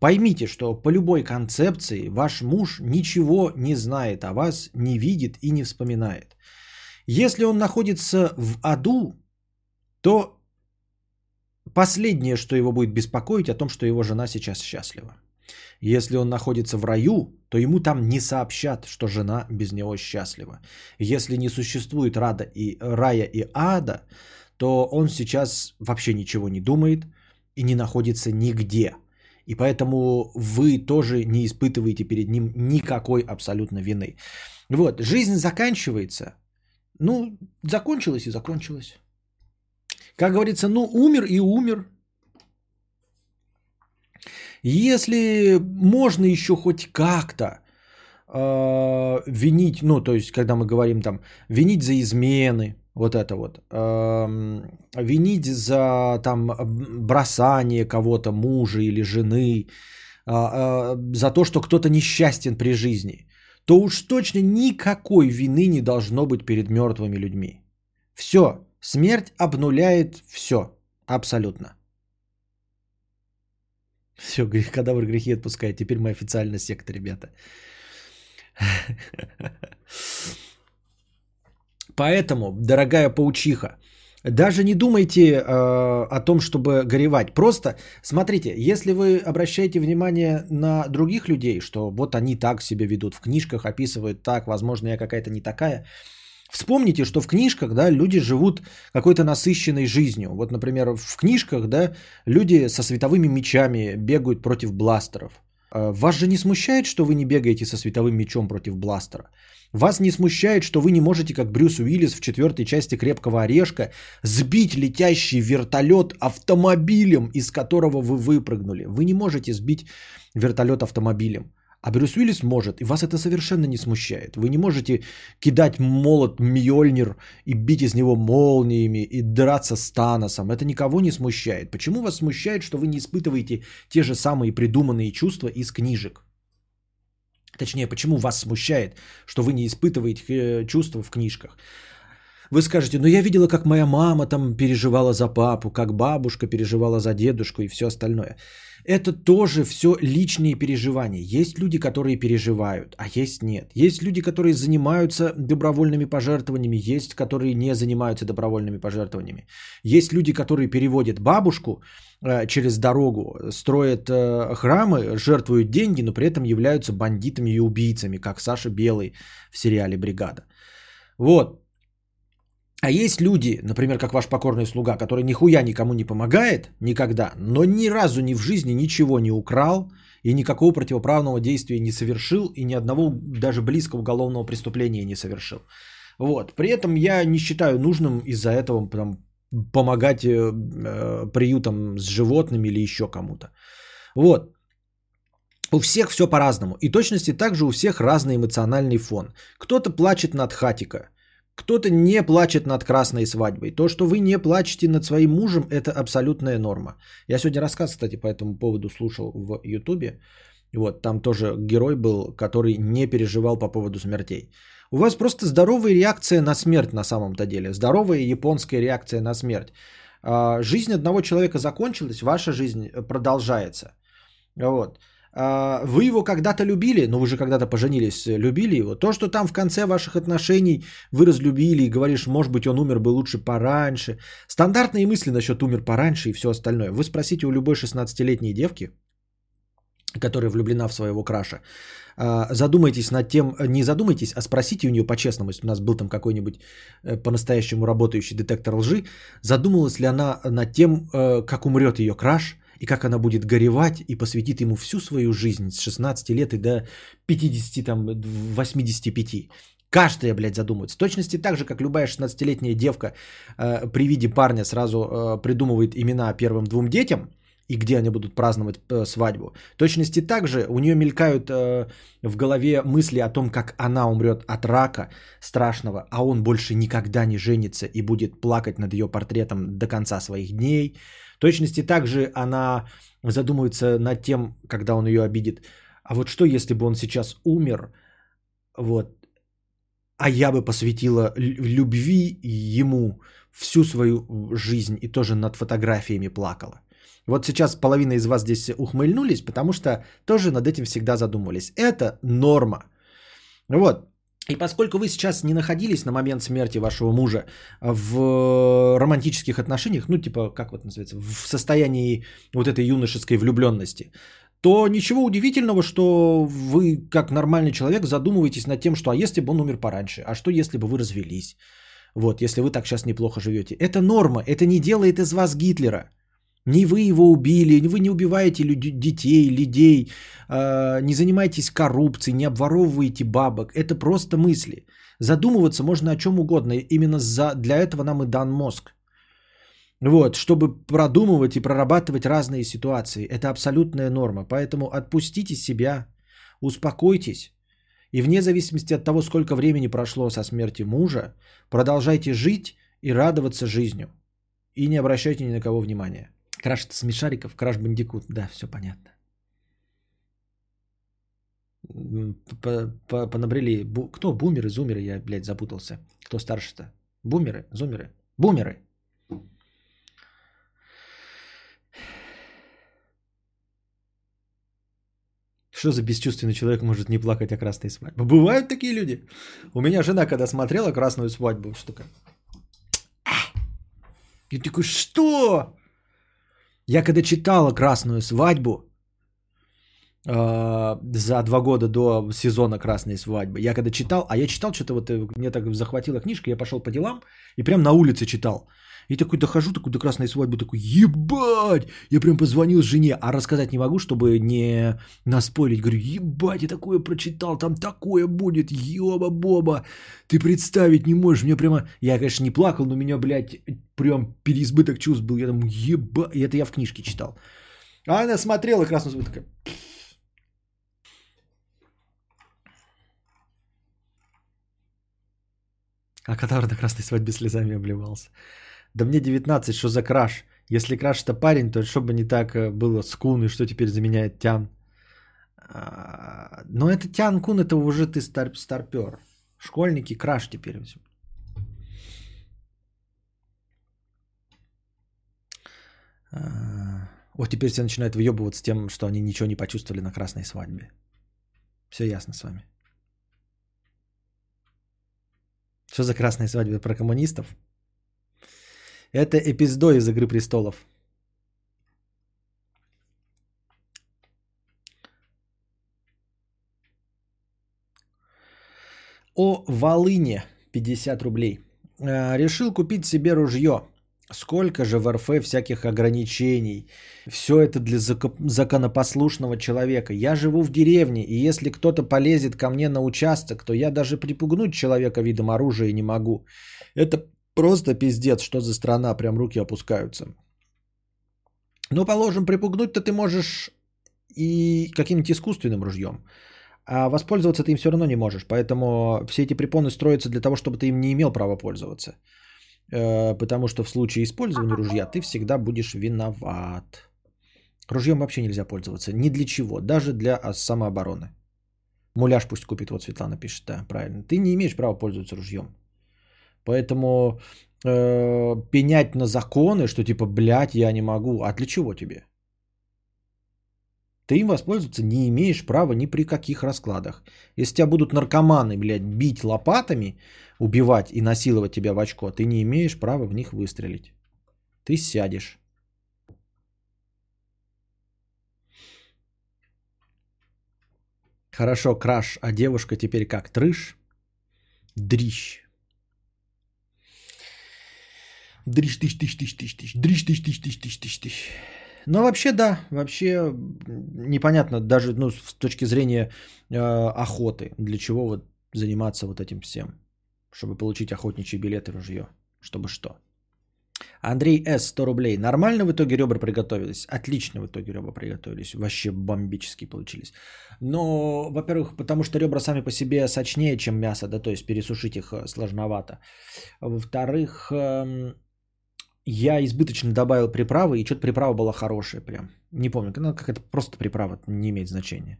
Speaker 1: Поймите, что по любой концепции ваш муж ничего не знает о вас, не видит и не вспоминает. Если он находится в аду, то последнее, что его будет беспокоить, о том, что его жена сейчас счастлива. Если он находится в раю, то ему там не сообщат, что жена без него счастлива. Если не существует рада и, рая и ада, то он сейчас вообще ничего не думает и не находится нигде. И поэтому вы тоже не испытываете перед ним никакой абсолютно вины. Вот, жизнь заканчивается. Ну, закончилась и закончилась. Как говорится, ну умер и умер. Если можно еще хоть как-то э, винить, ну то есть, когда мы говорим там, винить за измены, вот это вот, э, винить за там бросание кого-то, мужа или жены, э, э, за то, что кто-то несчастен при жизни, то уж точно никакой вины не должно быть перед мертвыми людьми. Все, смерть обнуляет все, абсолютно. Все, кадавр грехи отпускает. Теперь мы официально секта, ребята. <laughs> Поэтому, дорогая паучиха, даже не думайте э, о том, чтобы горевать. Просто смотрите, если вы обращаете внимание на других людей, что вот они так себя ведут, в книжках описывают так, возможно, я какая-то не такая. Вспомните, что в книжках, да, люди живут какой-то насыщенной жизнью. Вот, например, в книжках, да, люди со световыми мечами бегают против бластеров. Э, вас же не смущает, что вы не бегаете со световым мечом против бластера? Вас не смущает, что вы не можете, как Брюс Уиллис в четвертой части «Крепкого орешка», сбить летящий вертолет автомобилем, из которого вы выпрыгнули. Вы не можете сбить вертолет автомобилем. А Брюс Уиллис может, и вас это совершенно не смущает. Вы не можете кидать молот Мьёльнир и бить из него молниями и драться с Таносом. Это никого не смущает. Почему вас смущает, что вы не испытываете те же самые придуманные чувства из книжек? Точнее, почему вас смущает, что вы не испытываете э, чувства в книжках? Вы скажете, ну я видела, как моя мама там переживала за папу, как бабушка переживала за дедушку и все остальное. Это тоже все личные переживания. Есть люди, которые переживают, а есть нет. Есть люди, которые занимаются добровольными пожертвованиями, есть, которые не занимаются добровольными пожертвованиями. Есть люди, которые переводят бабушку через дорогу, строят э, храмы, жертвуют деньги, но при этом являются бандитами и убийцами, как Саша Белый в сериале «Бригада». Вот. А есть люди, например, как ваш покорный слуга, который нихуя никому не помогает никогда, но ни разу ни в жизни ничего не украл и никакого противоправного действия не совершил и ни одного даже близкого уголовного преступления не совершил. Вот. При этом я не считаю нужным из-за этого там, помогать э, э, приютам с животными или еще кому-то. Вот. У всех все по-разному. И точности также у всех разный эмоциональный фон. Кто-то плачет над хатика, кто-то не плачет над красной свадьбой. То, что вы не плачете над своим мужем, это абсолютная норма. Я сегодня рассказ, кстати, по этому поводу слушал в Ютубе. Вот, там тоже герой был, который не переживал по поводу смертей. У вас просто здоровая реакция на смерть на самом-то деле. Здоровая японская реакция на смерть. А, жизнь одного человека закончилась, ваша жизнь продолжается. Вот. А, вы его когда-то любили, но вы же когда-то поженились, любили его. То, что там в конце ваших отношений вы разлюбили и говоришь, может быть, он умер бы лучше пораньше. Стандартные мысли насчет умер пораньше и все остальное. Вы спросите у любой 16-летней девки, которая влюблена в своего краша, задумайтесь над тем, не задумайтесь, а спросите у нее по-честному, если у нас был там какой-нибудь э, по-настоящему работающий детектор лжи, задумалась ли она над тем, э, как умрет ее краш, и как она будет горевать и посвятит ему всю свою жизнь с 16 лет и до 50, там, 85. Каждая, блядь, задумывается. В точности так же, как любая 16-летняя девка э, при виде парня сразу э, придумывает имена первым двум детям, и где они будут праздновать э, свадьбу. Точности так же у нее мелькают э, в голове мысли о том, как она умрет от рака страшного, а он больше никогда не женится и будет плакать над ее портретом до конца своих дней точности также она задумывается над тем, когда он ее обидит. А вот что, если бы он сейчас умер, вот, а я бы посвятила любви ему всю свою жизнь и тоже над фотографиями плакала. Вот сейчас половина из вас здесь ухмыльнулись, потому что тоже над этим всегда задумывались. Это норма. Вот. И поскольку вы сейчас не находились на момент смерти вашего мужа в романтических отношениях, ну типа, как вот называется, в состоянии вот этой юношеской влюбленности, то ничего удивительного, что вы, как нормальный человек, задумываетесь над тем, что а если бы он умер пораньше, а что если бы вы развелись, вот, если вы так сейчас неплохо живете. Это норма, это не делает из вас Гитлера – не вы его убили, вы не убиваете людей, детей, людей, э, не занимаетесь коррупцией, не обворовываете бабок. Это просто мысли. Задумываться можно о чем угодно. Именно за, для этого нам и дан мозг. Вот, чтобы продумывать и прорабатывать разные ситуации. Это абсолютная норма. Поэтому отпустите себя, успокойтесь. И вне зависимости от того, сколько времени прошло со смерти мужа, продолжайте жить и радоваться жизнью. И не обращайте ни на кого внимания. Краш смешариков, краш бандикут. Да, все понятно. Понабрели. Кто? Бумеры, зумеры? Я, блядь, запутался. Кто старше-то? Бумеры, зумеры. Бумеры. Что за бесчувственный человек может не плакать о красной свадьбе? Бывают такие люди. У меня жена, когда смотрела красную свадьбу, такое? Я такой, что? Я когда читала «Красную свадьбу», э, за два года до сезона «Красной свадьбы», я когда читал, а я читал что-то, вот э, мне так захватила книжка, я пошел по делам и прям на улице читал. И такой дохожу, такой до красной свадьбы, такой, ебать! Я прям позвонил жене, а рассказать не могу, чтобы не наспорить. Говорю, ебать, я такое прочитал, там такое будет, ёба-боба. Ты представить не можешь, мне прямо... Я, конечно, не плакал, но меня, блядь, прям переизбыток чувств был. Я там, ебать, это я в книжке читал. А она смотрела красную свадьбу, такая... А который на красной свадьбе слезами обливался. Да мне 19, что за краш? Если краш это парень, то что бы не так э, было с Кун, и что теперь заменяет Тян? А, но это Тян Кун, это уже ты стар, старпер. Школьники краш теперь. А, вот теперь все начинают выебываться тем, что они ничего не почувствовали на красной свадьбе. Все ясно с вами. Что за красная свадьба про коммунистов? Это эпиздо из «Игры престолов». О Волыне 50 рублей. Э, решил купить себе ружье. Сколько же в РФ всяких ограничений. Все это для законопослушного человека. Я живу в деревне, и если кто-то полезет ко мне на участок, то я даже припугнуть человека видом оружия не могу. Это Просто пиздец, что за страна, прям руки опускаются. Ну, положим, припугнуть-то ты можешь и каким-нибудь искусственным ружьем. А воспользоваться ты им все равно не можешь. Поэтому все эти препоны строятся для того, чтобы ты им не имел права пользоваться. Э, потому что в случае использования ружья ты всегда будешь виноват. Ружьем вообще нельзя пользоваться. Ни для чего. Даже для а, самообороны. Муляж пусть купит. Вот Светлана пишет. Да, правильно. Ты не имеешь права пользоваться ружьем. Поэтому э, пенять на законы, что типа, блядь, я не могу. А для чего тебе? Ты им воспользоваться не имеешь права ни при каких раскладах. Если тебя будут наркоманы, блядь, бить лопатами, убивать и насиловать тебя в очко, ты не имеешь права в них выстрелить. Ты сядешь. Хорошо, краш, а девушка теперь как? Трыш? Дрищ. Дрищ, тыщ, тыщ, тыщ, тыщ, тыщ, дрищ, тыщ, тыщ, тыщ, тыщ, тыщ, тыщ. Но вообще да, вообще непонятно даже ну, с точки зрения э, охоты, для чего вот заниматься вот этим всем, чтобы получить охотничий билет и ружье, чтобы что. Андрей С. 100 рублей. Нормально в итоге ребра приготовились? Отлично в итоге ребра приготовились. Вообще бомбически получились. Но, во-первых, потому что ребра сами по себе сочнее, чем мясо, да, то есть пересушить их э, сложновато. Во-вторых, эм, я избыточно добавил приправы, и что-то приправа была хорошая прям. Не помню, ну, как это просто приправа, не имеет значения.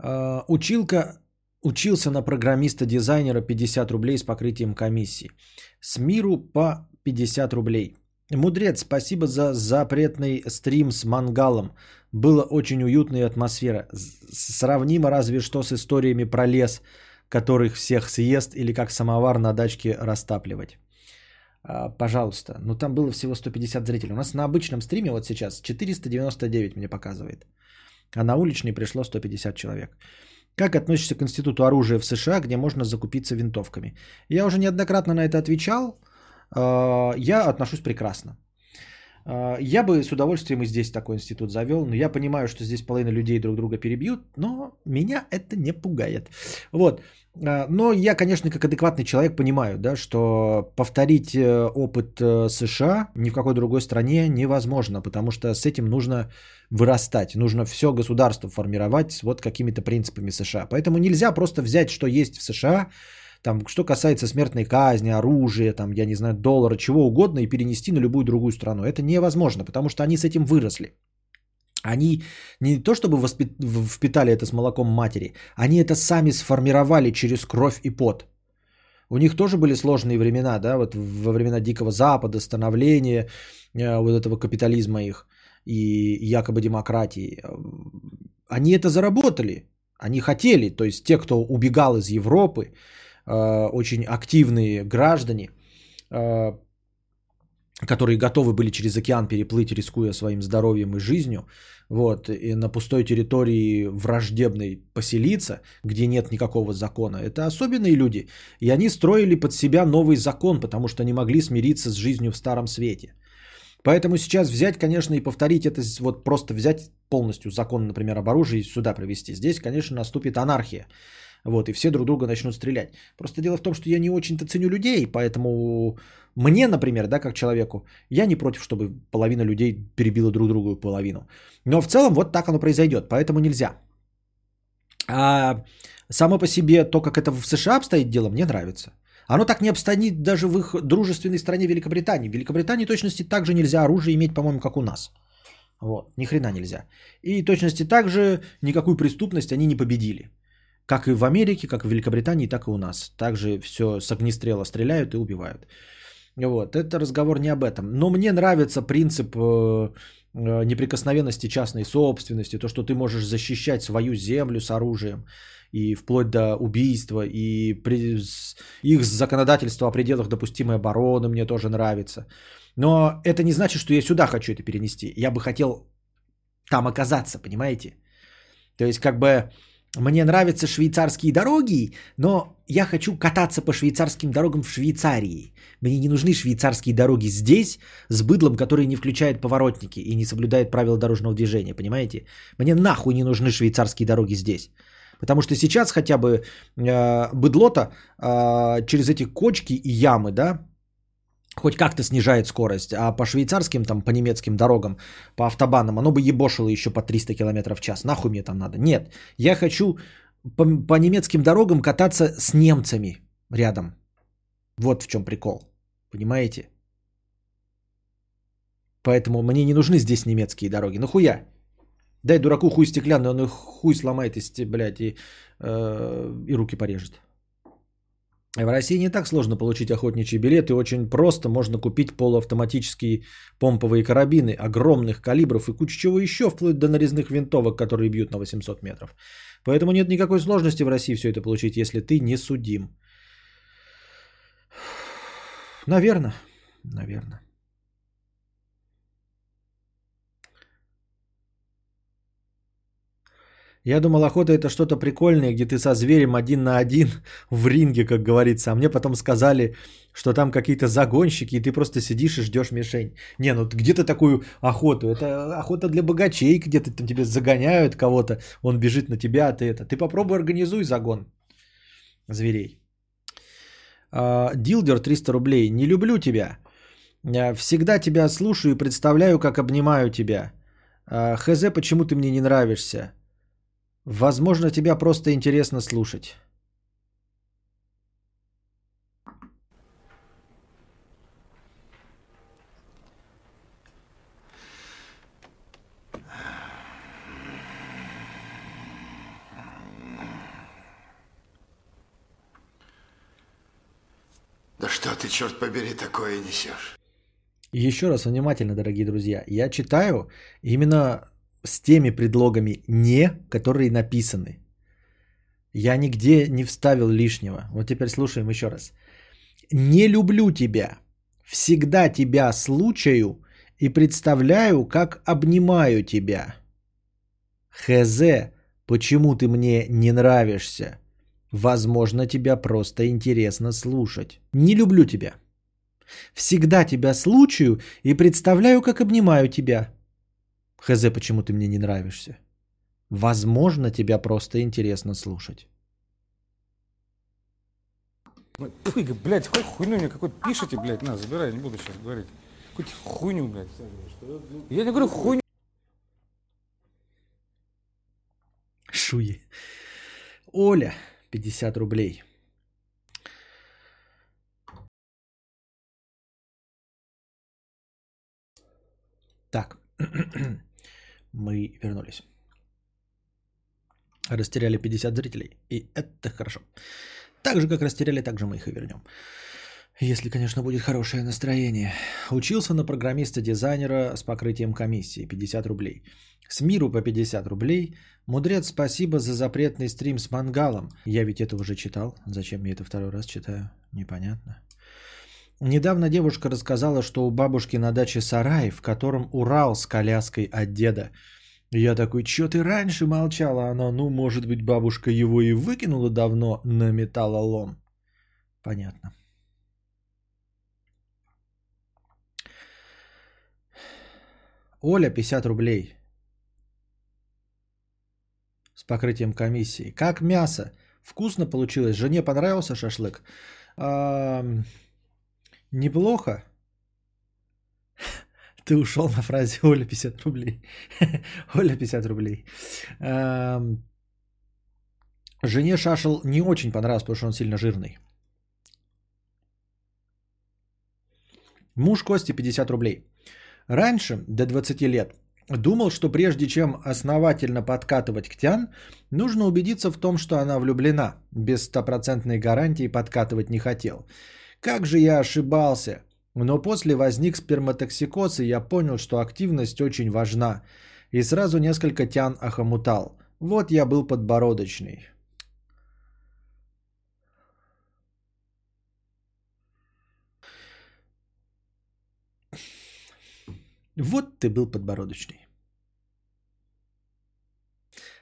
Speaker 1: Uh, училка учился на программиста-дизайнера 50 рублей с покрытием комиссии. С миру по 50 рублей. Мудрец, спасибо за запретный стрим с мангалом. Было очень уютно и атмосфера. Сравнимо разве что с историями про лес – которых всех съест или как самовар на дачке растапливать. А, пожалуйста. Ну там было всего 150 зрителей. У нас на обычном стриме вот сейчас 499 мне показывает. А на уличный пришло 150 человек. Как относишься к институту оружия в США, где можно закупиться винтовками? Я уже неоднократно на это отвечал. А, я отношусь прекрасно. А, я бы с удовольствием и здесь такой институт завел, но я понимаю, что здесь половина людей друг друга перебьют, но меня это не пугает. Вот. А, но я, конечно, как адекватный человек понимаю, да, что повторить э, опыт э, США ни в какой другой стране невозможно, потому что с этим нужно вырастать, нужно все государство формировать вот какими-то принципами США. Поэтому нельзя просто взять, что есть в США, там, что касается смертной казни, оружия, там, я не знаю, доллара, чего угодно, и перенести на любую другую страну. Это невозможно, потому что они с этим выросли. Они не то чтобы воспит... впитали это с молоком матери, они это сами сформировали через кровь и пот. У них тоже были сложные времена, да, вот во времена Дикого Запада, становления э, вот этого капитализма их и якобы демократии. Они это заработали, они хотели, то есть те, кто убегал из Европы, очень активные граждане, э, которые готовы были через океан переплыть, рискуя своим здоровьем и жизнью, вот, и на пустой территории враждебной поселиться, где нет никакого закона. Это особенные люди. И они строили под себя новый закон, потому что не могли смириться с жизнью в Старом Свете. Поэтому сейчас взять, конечно, и повторить это, вот просто взять полностью закон, например, об оружии сюда провести. Здесь, конечно, наступит анархия. Вот, и все друг друга начнут стрелять. Просто дело в том, что я не очень-то ценю людей, поэтому мне, например, да, как человеку, я не против, чтобы половина людей перебила друг другу половину. Но в целом вот так оно произойдет, поэтому нельзя. А само по себе то, как это в США обстоит дело, мне нравится. Оно так не обстоит даже в их дружественной стране Великобритании. В Великобритании точности также нельзя оружие иметь, по-моему, как у нас. Вот, ни хрена нельзя. И точности также никакую преступность они не победили. Как и в Америке, как и в Великобритании, так и у нас. Также все с огнестрела стреляют и убивают. Вот, это разговор не об этом. Но мне нравится принцип э, э, неприкосновенности частной собственности, то, что ты можешь защищать свою землю с оружием, и вплоть до убийства, и при, их законодательство о пределах допустимой обороны мне тоже нравится. Но это не значит, что я сюда хочу это перенести. Я бы хотел там оказаться, понимаете? То есть как бы мне нравятся швейцарские дороги, но я хочу кататься по швейцарским дорогам в Швейцарии. Мне не нужны швейцарские дороги здесь с быдлом, который не включает поворотники и не соблюдает правила дорожного движения, понимаете? Мне нахуй не нужны швейцарские дороги здесь. Потому что сейчас хотя бы э, быдлота э, через эти кочки и ямы, да, хоть как-то снижает скорость, а по швейцарским, там, по немецким дорогам, по автобанам, оно бы ебошило еще по 300 км в час. Нахуй мне там надо? Нет, я хочу по, по немецким дорогам кататься с немцами рядом. Вот в чем прикол. Понимаете? Поэтому мне не нужны здесь немецкие дороги. Нахуя? Дай дураку хуй стеклянный, он и хуй сломает, и, блядь, и, э, и руки порежет. В России не так сложно получить охотничий билет, и очень просто можно купить полуавтоматические помповые карабины огромных калибров и кучу чего еще, вплоть до нарезных винтовок, которые бьют на 800 метров. Поэтому нет никакой сложности в России все это получить, если ты не судим. Наверное, наверное. Я думал, охота это что-то прикольное, где ты со зверем один на один в ринге, как говорится. А мне потом сказали, что там какие-то загонщики, и ты просто сидишь и ждешь мишень. Не, ну где-то такую охоту. Это охота для богачей, где-то там тебе загоняют кого-то, он бежит на тебя, а ты это. Ты попробуй организуй загон зверей. А, Дилдер 300 рублей. Не люблю тебя. Всегда тебя слушаю и представляю, как обнимаю тебя. А, Хз, почему ты мне не нравишься? Возможно, тебя просто интересно слушать.
Speaker 4: Да что ты, черт побери, такое несешь?
Speaker 1: Еще раз внимательно, дорогие друзья. Я читаю именно с теми предлогами «не», которые написаны. Я нигде не вставил лишнего. Вот теперь слушаем еще раз. «Не люблю тебя. Всегда тебя случаю и представляю, как обнимаю тебя. Хз, почему ты мне не нравишься? Возможно, тебя просто интересно слушать. Не люблю тебя. Всегда тебя случаю и представляю, как обнимаю тебя. Хз, почему ты мне не нравишься. Возможно, тебя просто интересно слушать.
Speaker 3: Ой, блядь, хоть хуйню мне какой-то пишите, блядь, на, забирай, не буду сейчас говорить. Какую-то хуйню, блядь. Я не говорю хуйню.
Speaker 1: Шуи. Оля, 50 рублей. Так. <clears throat> Мы вернулись. Растеряли 50 зрителей. И это хорошо. Так же, как растеряли, так же мы их и вернем. Если, конечно, будет хорошее настроение. Учился на программиста-дизайнера с покрытием комиссии. 50 рублей. С миру по 50 рублей. Мудрец, спасибо за запретный стрим с мангалом. Я ведь это уже читал. Зачем я это второй раз читаю? Непонятно. Недавно девушка рассказала, что у бабушки на даче сарай, в котором Урал с коляской от деда. Я такой, что ты раньше молчала? Она, ну, может быть, бабушка его и выкинула давно на металлолом. Понятно. Оля, 50 рублей. С покрытием комиссии. Как мясо? Вкусно получилось? Жене понравился шашлык? Неплохо. <laughs> Ты ушел на фразе Оля 50 рублей. <laughs> Оля 50 рублей. Жене шашел не очень понравился, потому что он сильно жирный. Муж Кости 50 рублей. Раньше, до 20 лет, думал, что прежде чем основательно подкатывать к Тян, нужно убедиться в том, что она влюблена. Без стопроцентной гарантии подкатывать не хотел. Как же я ошибался. Но после возник сперматоксикоз, и я понял, что активность очень важна. И сразу несколько тян охомутал. Вот я был подбородочный. Вот ты был подбородочный.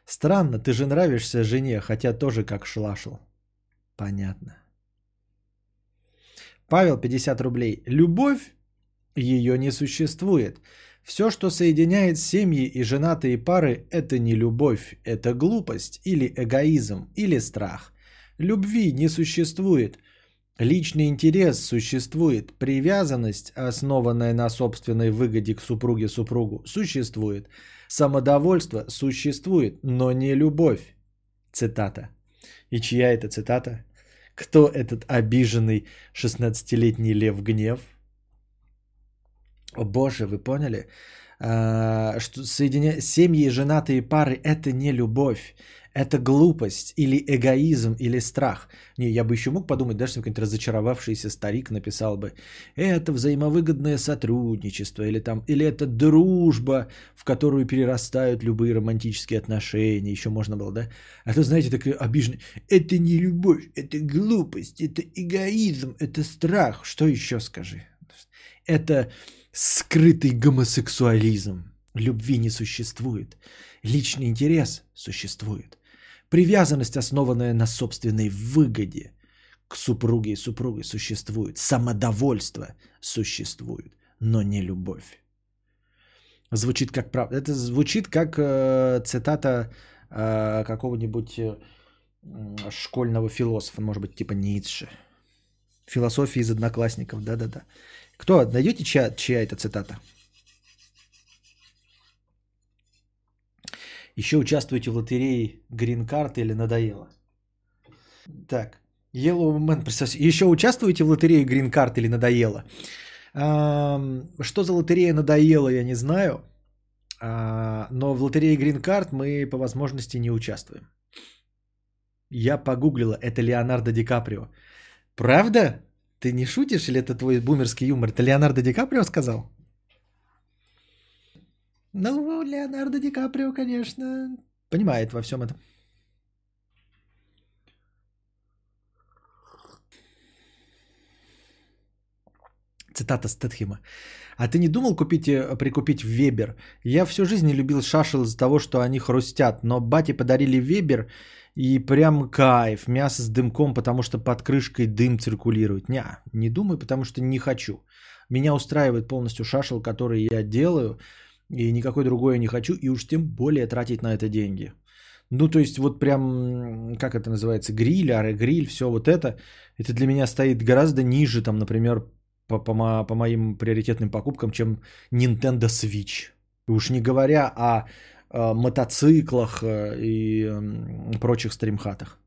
Speaker 1: Странно, ты же нравишься жене, хотя тоже как шлашел. Понятно. Павел, 50 рублей. Любовь, ее не существует. Все, что соединяет семьи и женатые пары, это не любовь, это глупость или эгоизм или страх. Любви не существует. Личный интерес существует. Привязанность, основанная на собственной выгоде к супруге-супругу, существует. Самодовольство существует, но не любовь. Цитата. И чья это цитата? Кто этот обиженный 16-летний лев гнев? О боже, вы поняли? А, что соединя... семьи и женатые пары – это не любовь, это глупость или эгоизм или страх. Не, я бы еще мог подумать, даже какой-нибудь разочаровавшийся старик написал бы, это взаимовыгодное сотрудничество или там, или это дружба, в которую перерастают любые романтические отношения, еще можно было, да? А то, знаете, такой обиженный, это не любовь, это глупость, это эгоизм, это страх. Что еще скажи? Это скрытый гомосексуализм. Любви не существует. Личный интерес существует. Привязанность, основанная на собственной выгоде к супруге и супруге, существует. Самодовольство существует, но не любовь. Звучит как правда. Это звучит как э, цитата э, какого-нибудь э, школьного философа, может быть, типа Ницше. Философия из одноклассников, да-да-да. Кто? Найдете чья, чья это цитата? Еще участвуете в лотерее Green Card или надоело? Так, Yellow Man, представьте, еще участвуете в лотерее Green Card или надоело? Что за лотерея надоело, я не знаю. А, но в лотерее Green Card мы по возможности не участвуем. Я погуглила, это Леонардо Ди Каприо. Правда? Ты не шутишь или это твой бумерский юмор? Это Леонардо Ди Каприо сказал? Ну, Леонардо Ди Каприо, конечно, понимает во всем этом. Цитата Стэтхема. А ты не думал купить, э, прикупить Вебер? Я всю жизнь не любил шашел из-за того, что они хрустят, но бате подарили Вебер, и прям кайф. Мясо с дымком, потому что под крышкой дым циркулирует. Не, не думаю, потому что не хочу. Меня устраивает полностью шашел, который я делаю, и никакой другой я не хочу, и уж тем более тратить на это деньги. Ну, то есть, вот прям, как это называется, гриль, аэрогриль, все вот это, это для меня стоит гораздо ниже, там, например, по, по, по моим приоритетным покупкам, чем Nintendo Switch. Уж не говоря о Э, мотоциклах э, и прочих стримхатах.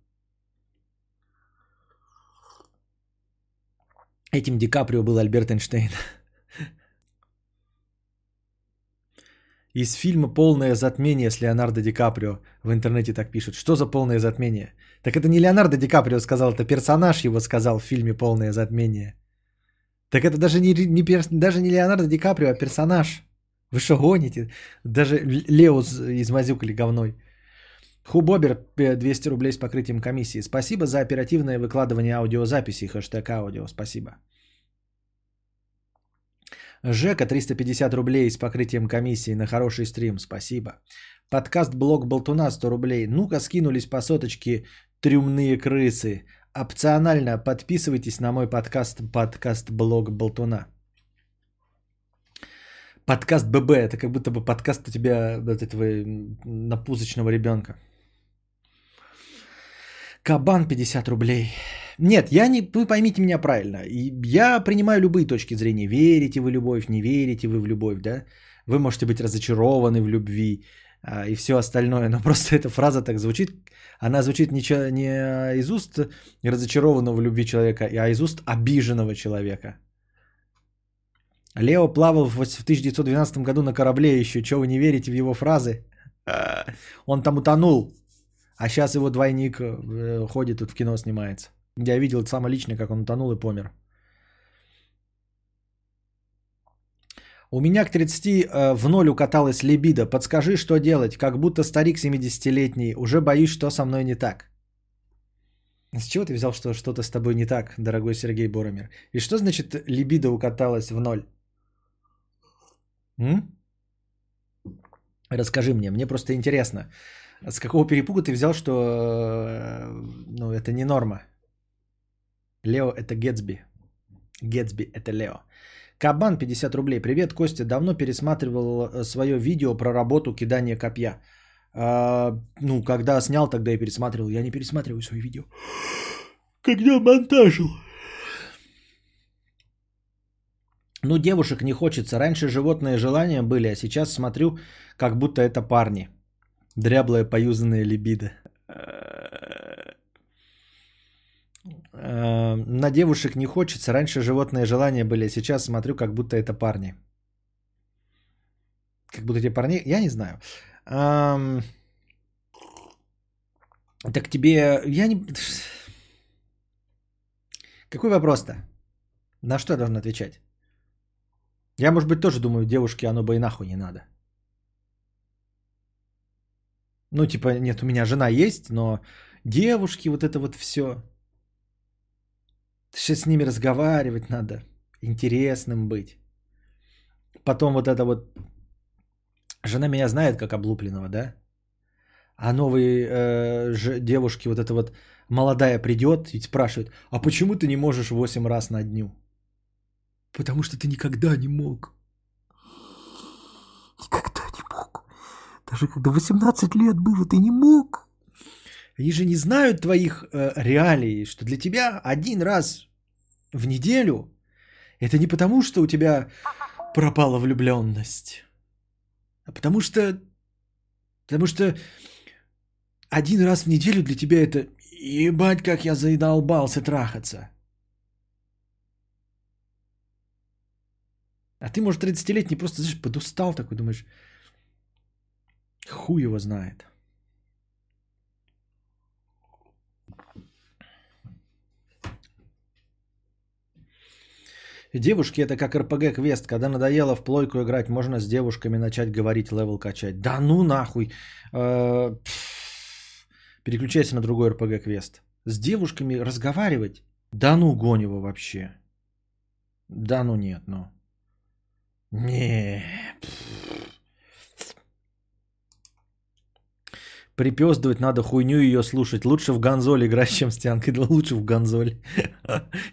Speaker 1: Этим Ди Каприо был Альберт Эйнштейн. <laughs> Из фильма «Полное затмение» с Леонардо Ди Каприо. В интернете так пишут. Что за полное затмение? Так это не Леонардо Ди Каприо сказал, это персонаж его сказал в фильме «Полное затмение». Так это даже не, не, даже не Леонардо Ди Каприо, а персонаж. Вы что гоните? Даже Лео измазюкали говной. Хубобер 200 рублей с покрытием комиссии. Спасибо за оперативное выкладывание аудиозаписи. Хэштег аудио. Спасибо. Жека 350 рублей с покрытием комиссии на хороший стрим. Спасибо. Подкаст Блог Болтуна 100 рублей. Ну-ка скинулись по соточке трюмные крысы. Опционально подписывайтесь на мой подкаст подкаст Блог Болтуна. Подкаст ББ, это как будто бы подкаст у тебя этого напузочного ребенка. Кабан 50 рублей. Нет, я не, вы поймите меня правильно. Я принимаю любые точки зрения. Верите вы в любовь, не верите вы в любовь, да? Вы можете быть разочарованы в любви а, и все остальное. Но <laughs> просто эта фраза так звучит. Она звучит не, не из уст разочарованного в любви человека, а из уст обиженного человека. Лео плавал в 1912 году на корабле еще. Чего вы не верите в его фразы? Он там утонул. А сейчас его двойник э, ходит тут в кино снимается. Я видел само лично, как он утонул и помер. У меня к 30 э, в ноль укаталась либидо. Подскажи, что делать? Как будто старик 70-летний. Уже боюсь, что со мной не так. С чего ты взял, что что-то с тобой не так, дорогой Сергей Боромер? И что значит либидо укаталась в ноль? М? Расскажи мне, мне просто интересно, с какого перепуга ты взял, что э, ну, это не норма? Лео это Гетсби. Гетсби это Лео. Кабан 50 рублей. Привет, Костя. Давно пересматривал свое видео про работу кидания копья. А, ну, когда снял, тогда и пересматривал. Я не пересматриваю свои видео. Когда монтажил. Ну, девушек не хочется. Раньше животные желания были, а сейчас смотрю, как будто это парни. Дряблая поюзанная либидо. Э, На девушек не хочется. Раньше животные желания были, а сейчас смотрю, как будто это парни. Как будто эти парни... Я не знаю. Ам, Так тебе... Я не... Какой вопрос-то? На что я должен отвечать? Я, может быть, тоже думаю, девушке оно бы и нахуй не надо. Ну, типа, нет, у меня жена есть, но девушки, вот это вот все. Сейчас с ними разговаривать надо, интересным быть. Потом вот это вот... Жена меня знает как облупленного, да? А новые э, ж- девушки, вот это вот молодая придет и спрашивает, а почему ты не можешь 8 раз на дню? Потому что ты никогда не мог. Никогда не мог. Даже когда 18 лет было, ты не мог. Они же не знают твоих э, реалий, что для тебя один раз в неделю это не потому, что у тебя пропала влюбленность, а потому что, потому что один раз в неделю для тебя это ебать, как я задолбался трахаться. А ты, может, 30-летний просто, знаешь, подустал такой, думаешь, хуй его знает. Девушки это как RPG квест. Когда надоело в плойку играть, можно с девушками начать говорить, level качать. Да ну нахуй. Э, Переключайся на другой РПГ квест. С девушками разговаривать? Да ну гонь его вообще. Да ну нет, ну. Не. Припездывать надо хуйню ее слушать. Лучше в гонзоле играть, чем с. Да лучше в гонзоле.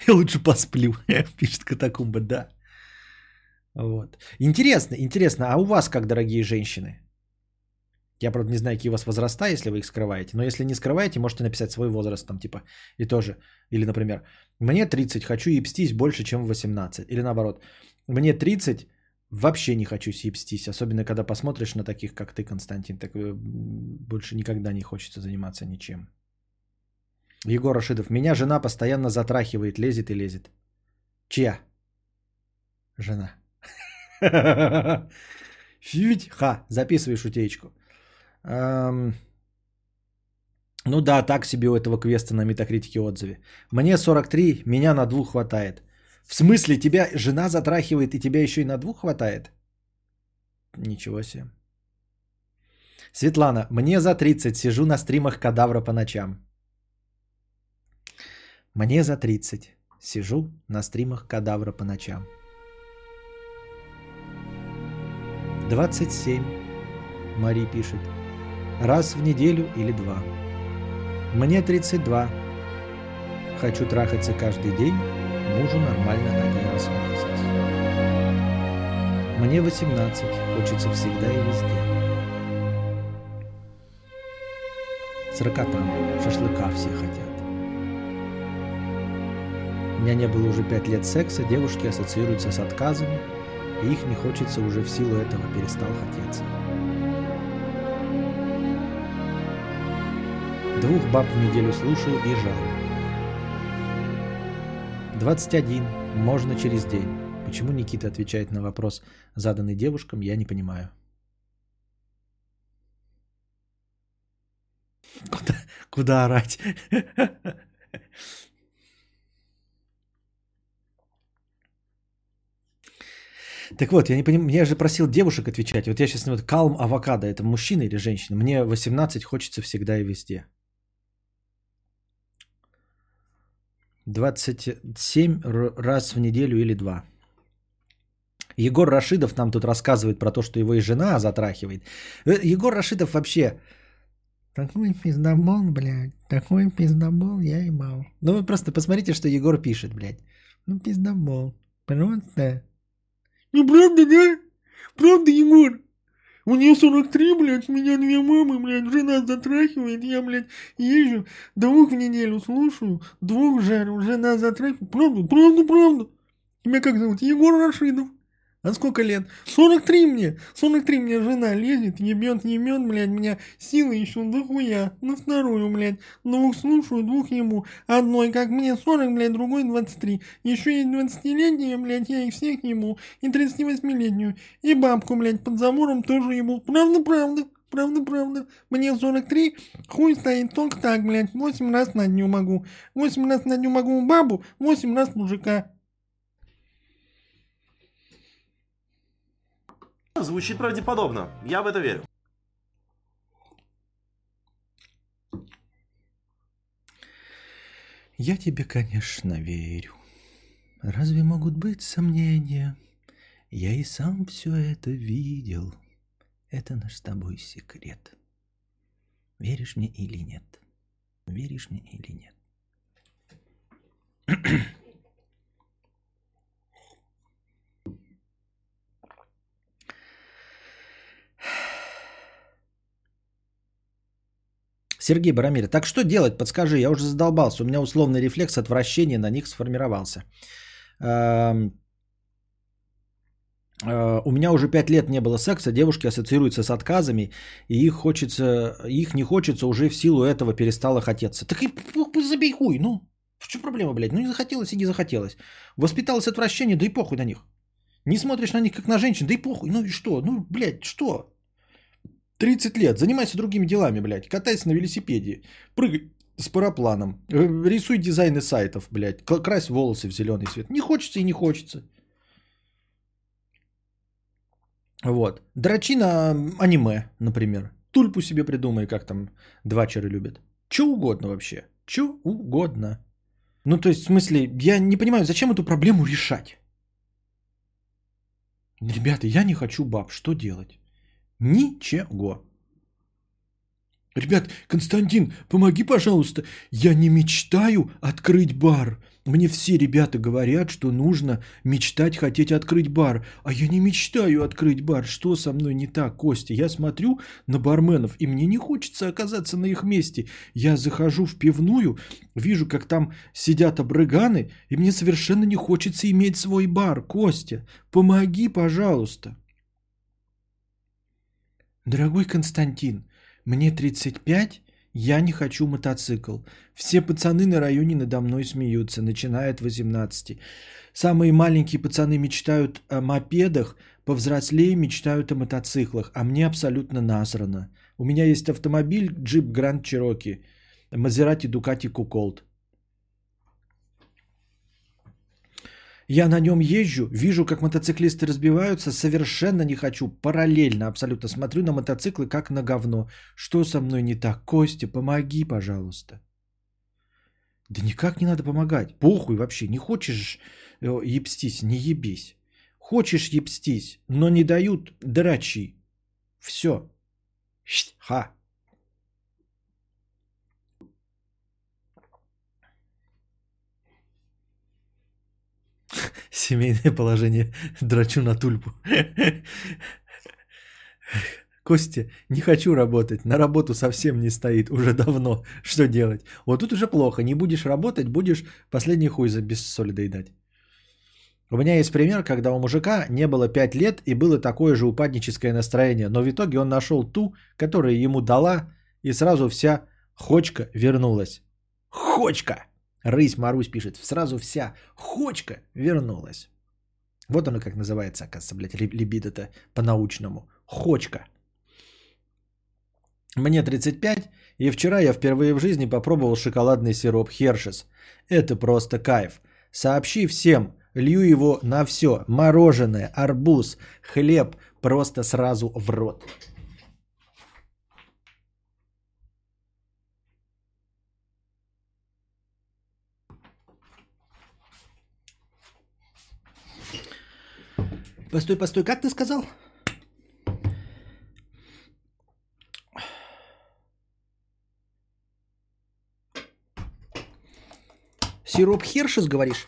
Speaker 1: Я <laughs> лучше посплю. <laughs> Пишет катакумба, да. Вот. Интересно, интересно, а у вас как, дорогие женщины? Я, правда, не знаю, какие у вас возраста, если вы их скрываете. Но если не скрываете, можете написать свой возраст там, типа, и тоже. Или, например, мне 30, хочу ебстись больше, чем 18. Или наоборот, мне 30, вообще не хочу ебстись. Особенно, когда посмотришь на таких, как ты, Константин, так э, больше никогда не хочется заниматься ничем. Егор Рашидов, меня жена постоянно затрахивает, лезет и лезет. Чья? Жена. <laughs> Фють, ха, записывай шутеечку. Ну да, так себе у этого квеста на метакритике отзыве. Мне 43, меня на двух хватает. В смысле, тебя жена затрахивает и тебя еще и на двух хватает? Ничего себе. Светлана, мне за 30, сижу на стримах кадавра по ночам. Мне за 30, сижу на стримах кадавра по ночам. 27, Мари пишет. Раз в неделю или два. Мне 32. Хочу трахаться каждый день, мужу нормально один раз в месяц. Мне 18, хочется всегда и везде. Сорокатам, шашлыка все хотят. У меня не было уже 5 лет секса, девушки ассоциируются с отказами, и их не хочется уже в силу этого перестал хотеться. Двух баб в неделю слушаю и жарю. 21. Можно через день. Почему Никита отвечает на вопрос, заданный девушкам, я не понимаю. Куда, куда орать? Так вот, я не понимаю, я же просил девушек отвечать. Вот я сейчас, вот Калм Авокадо, это мужчина или женщина? Мне 18 хочется всегда и везде. 27 р- раз в неделю или два. Егор Рашидов нам тут рассказывает про то, что его и жена затрахивает. Э, Егор Рашидов вообще... Такой пиздобол, блядь. Такой пиздобол я ебал. Ну вы просто посмотрите, что Егор пишет, блядь. Ну пиздобол. Просто
Speaker 5: Ну правда, да? Правда, Егор? Мне 43, блядь, меня две мамы, блядь, жена затрахивает, я, блядь, езжу, двух в неделю слушаю, двух жарю, жена затрахивает. Правда, правда, правда. Тебя как зовут? Егор Рашидов. А сколько лет? 43 мне. 43 мне жена лезет, ебет, ебет, блядь, меня силы еще дохуя. На вторую, блядь. Двух слушаю, двух ему. Одной, как мне 40, блядь, другой 23. Еще есть 20-летняя, блядь, я их всех ему. И 38-летнюю. И бабку, блядь, под забором тоже ему. Правда, правда. Правда, правда. Мне 43, хуй стоит только так, блядь. 8 раз на дню могу. 8 раз на дню могу бабу, 8 раз мужика.
Speaker 6: Звучит правдеподобно. Я в это верю.
Speaker 1: Я тебе, конечно, верю. Разве могут быть сомнения? Я и сам все это видел. Это наш с тобой секрет. Веришь мне или нет? Веришь мне или нет? <clears throat> Сергей Барамир, так что делать? Подскажи, я уже задолбался. У меня условный рефлекс отвращения на них сформировался. Эм, э, У меня уже пять лет не было секса, девушки ассоциируются с отказами, и их, хочется, их не хочется уже в силу этого перестало хотеться. Так и забей хуй, ну. В чем проблема, блядь? Ну не захотелось и не захотелось. Воспиталось отвращение, да и похуй на них. Не смотришь на них как на женщин, да и похуй. Ну и что? Ну, блядь, что? 30 лет, занимайся другими делами, блядь. Катайся на велосипеде, прыгай с парапланом, э, рисуй дизайны сайтов, блядь, крась волосы в зеленый цвет. Не хочется и не хочется. Вот. Дрочи на аниме, например. Тульпу себе придумай, как там двачеры любят. Че угодно вообще. Че угодно. Ну, то есть, в смысле, я не понимаю, зачем эту проблему решать? Ребята, я не хочу баб, что делать? Ничего. Ребят, Константин, помоги, пожалуйста. Я не мечтаю открыть бар. Мне все ребята говорят, что нужно мечтать, хотеть открыть бар. А я не мечтаю открыть бар. Что со мной не так, Костя? Я смотрю на барменов, и мне не хочется оказаться на их месте. Я захожу в пивную, вижу, как там сидят обрыганы, и мне совершенно не хочется иметь свой бар. Костя, помоги, пожалуйста. Дорогой Константин, мне 35, я не хочу мотоцикл. Все пацаны на районе надо мной смеются, начиная от 18. Самые маленькие пацаны мечтают о мопедах, повзрослее мечтают о мотоциклах, а мне абсолютно насрано. У меня есть автомобиль Jeep Grand Cherokee, Maserati Ducati Cuckold. Я на нем езжу, вижу, как мотоциклисты разбиваются, совершенно не хочу, параллельно абсолютно смотрю на мотоциклы как на говно. Что со мной не так? Костя, помоги, пожалуйста. Да никак не надо помогать. Похуй вообще. Не хочешь э, ебстись, не ебись. Хочешь ебстись, но не дают драчи. Все. Ха. <laughs> Семейное положение. Драчу на тульпу. Костя, не хочу работать. На работу совсем не стоит. Уже давно. Что делать? Вот тут уже плохо. Не будешь работать, будешь последний хуй за без соли доедать. У меня есть пример, когда у мужика не было 5 лет и было такое же упадническое настроение, но в итоге он нашел ту, которая ему дала, и сразу вся хочка вернулась. Хочка! Рысь Марусь пишет, сразу вся хочка вернулась. Вот оно как называется, оказывается, блядь, либидо-то по-научному. Хочка. Мне 35, и вчера я впервые в жизни попробовал шоколадный сироп Хершес. Это просто кайф. Сообщи всем, лью его на все. Мороженое, арбуз, хлеб, просто сразу в рот. Постой, постой, как ты сказал? Сироп Хершес, говоришь?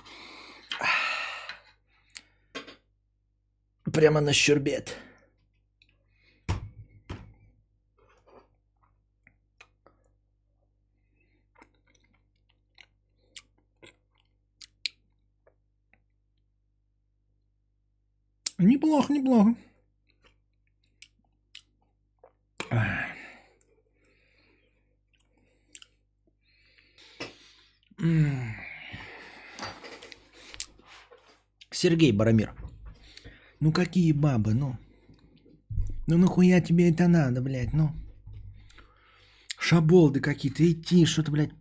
Speaker 1: прямо на щербет.
Speaker 5: Неплохо, неплохо.
Speaker 1: Сергей Барамир.
Speaker 5: Ну какие бабы, ну? Ну нахуя тебе это надо, блядь, ну? Шаболды какие-то, идти, что-то, блядь.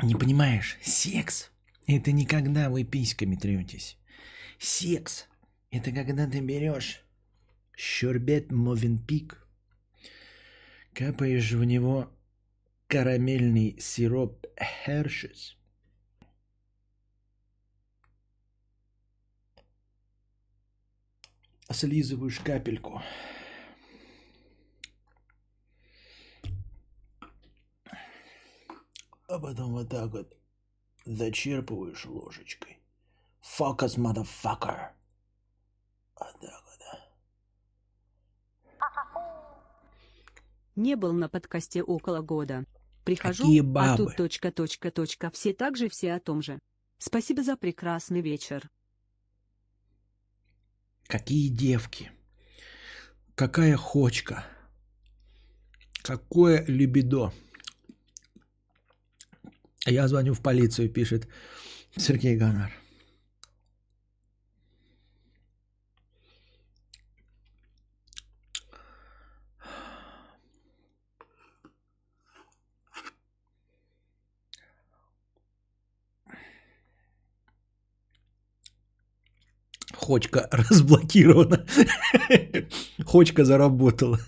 Speaker 5: Не понимаешь, секс – это не когда вы письками третесь. Секс – это когда ты берешь щербет Мовенпик, капаешь в него карамельный сироп Хершес, слизываешь капельку. А потом вот так вот зачерпываешь ложечкой. Focus, motherfucker.
Speaker 7: Не был на подкасте около года. Прихожу,
Speaker 1: Какие
Speaker 7: а
Speaker 1: бабы?
Speaker 7: тут точка, точка, точка. Все так же, все о том же. Спасибо за прекрасный вечер.
Speaker 1: Какие девки. Какая хочка. Какое либидо. Я звоню в полицию, пишет Сергей Ганар. Хочка разблокирована. Хочка заработала.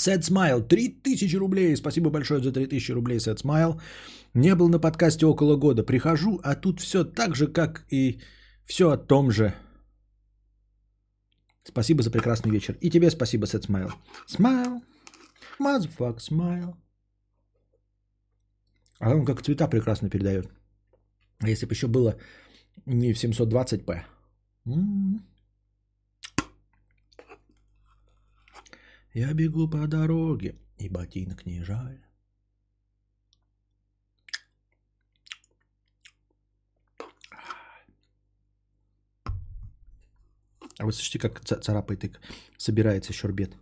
Speaker 1: Sad Smile, 3000 рублей. Спасибо большое за 3000 рублей, Sad Smile. Не был на подкасте около года. Прихожу, а тут все так же, как и все о том же. Спасибо за прекрасный вечер. И тебе спасибо, Sad Smile. Smile. Motherfuck, smile. А он как цвета прекрасно передает. А если бы еще было не в 720p. М. Я бегу по дороге, и ботинок не жаль. А вы слышите, как ца- царапает и собирается щербет?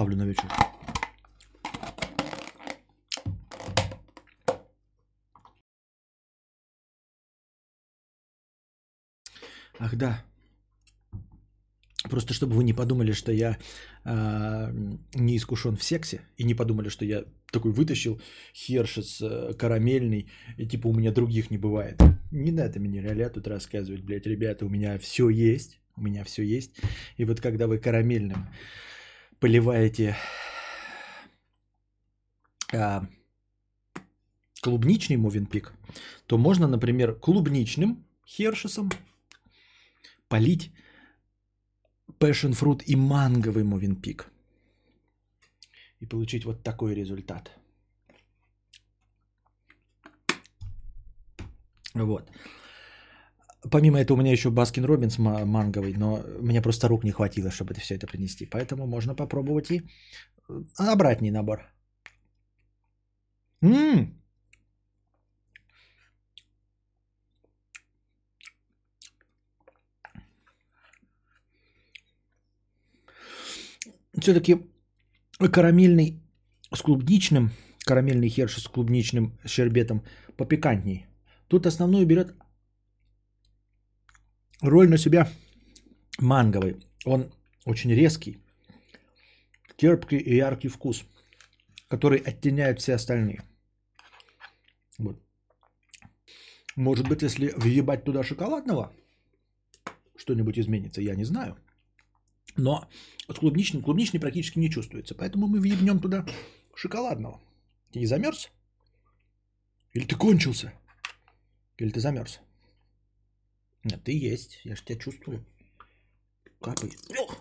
Speaker 1: Ставлю на вечер. Ах да. Просто чтобы вы не подумали, что я а, не искушен в сексе, и не подумали, что я такой вытащил хершес э, карамельный, и типа у меня других не бывает. Не надо мне реально тут рассказывать, блядь, ребята, у меня все есть, у меня все есть. И вот когда вы карамельным поливаете а, клубничный мовенпик, то можно, например, клубничным хершесом полить passion fruit и манговый мовенпик. И получить вот такой результат. Вот. Помимо этого, у меня еще Baskin Robbins ма- манговый, но мне просто рук не хватило, чтобы это все это принести. Поэтому можно попробовать и э, обратный набор. М! Все-таки карамельный с клубничным, карамельный Hershey с клубничным щербетом попикантней. Тут основную берет роль на себя манговый. Он очень резкий. терпкий и яркий вкус, который оттеняет все остальные. Вот. Может быть, если въебать туда шоколадного, что-нибудь изменится, я не знаю. Но от клубничный, клубничный практически не чувствуется. Поэтому мы въебнем туда шоколадного. Ты не замерз? Или ты кончился? Или ты замерз? Нет, ты есть. Я же тебя чувствую. Капает. О,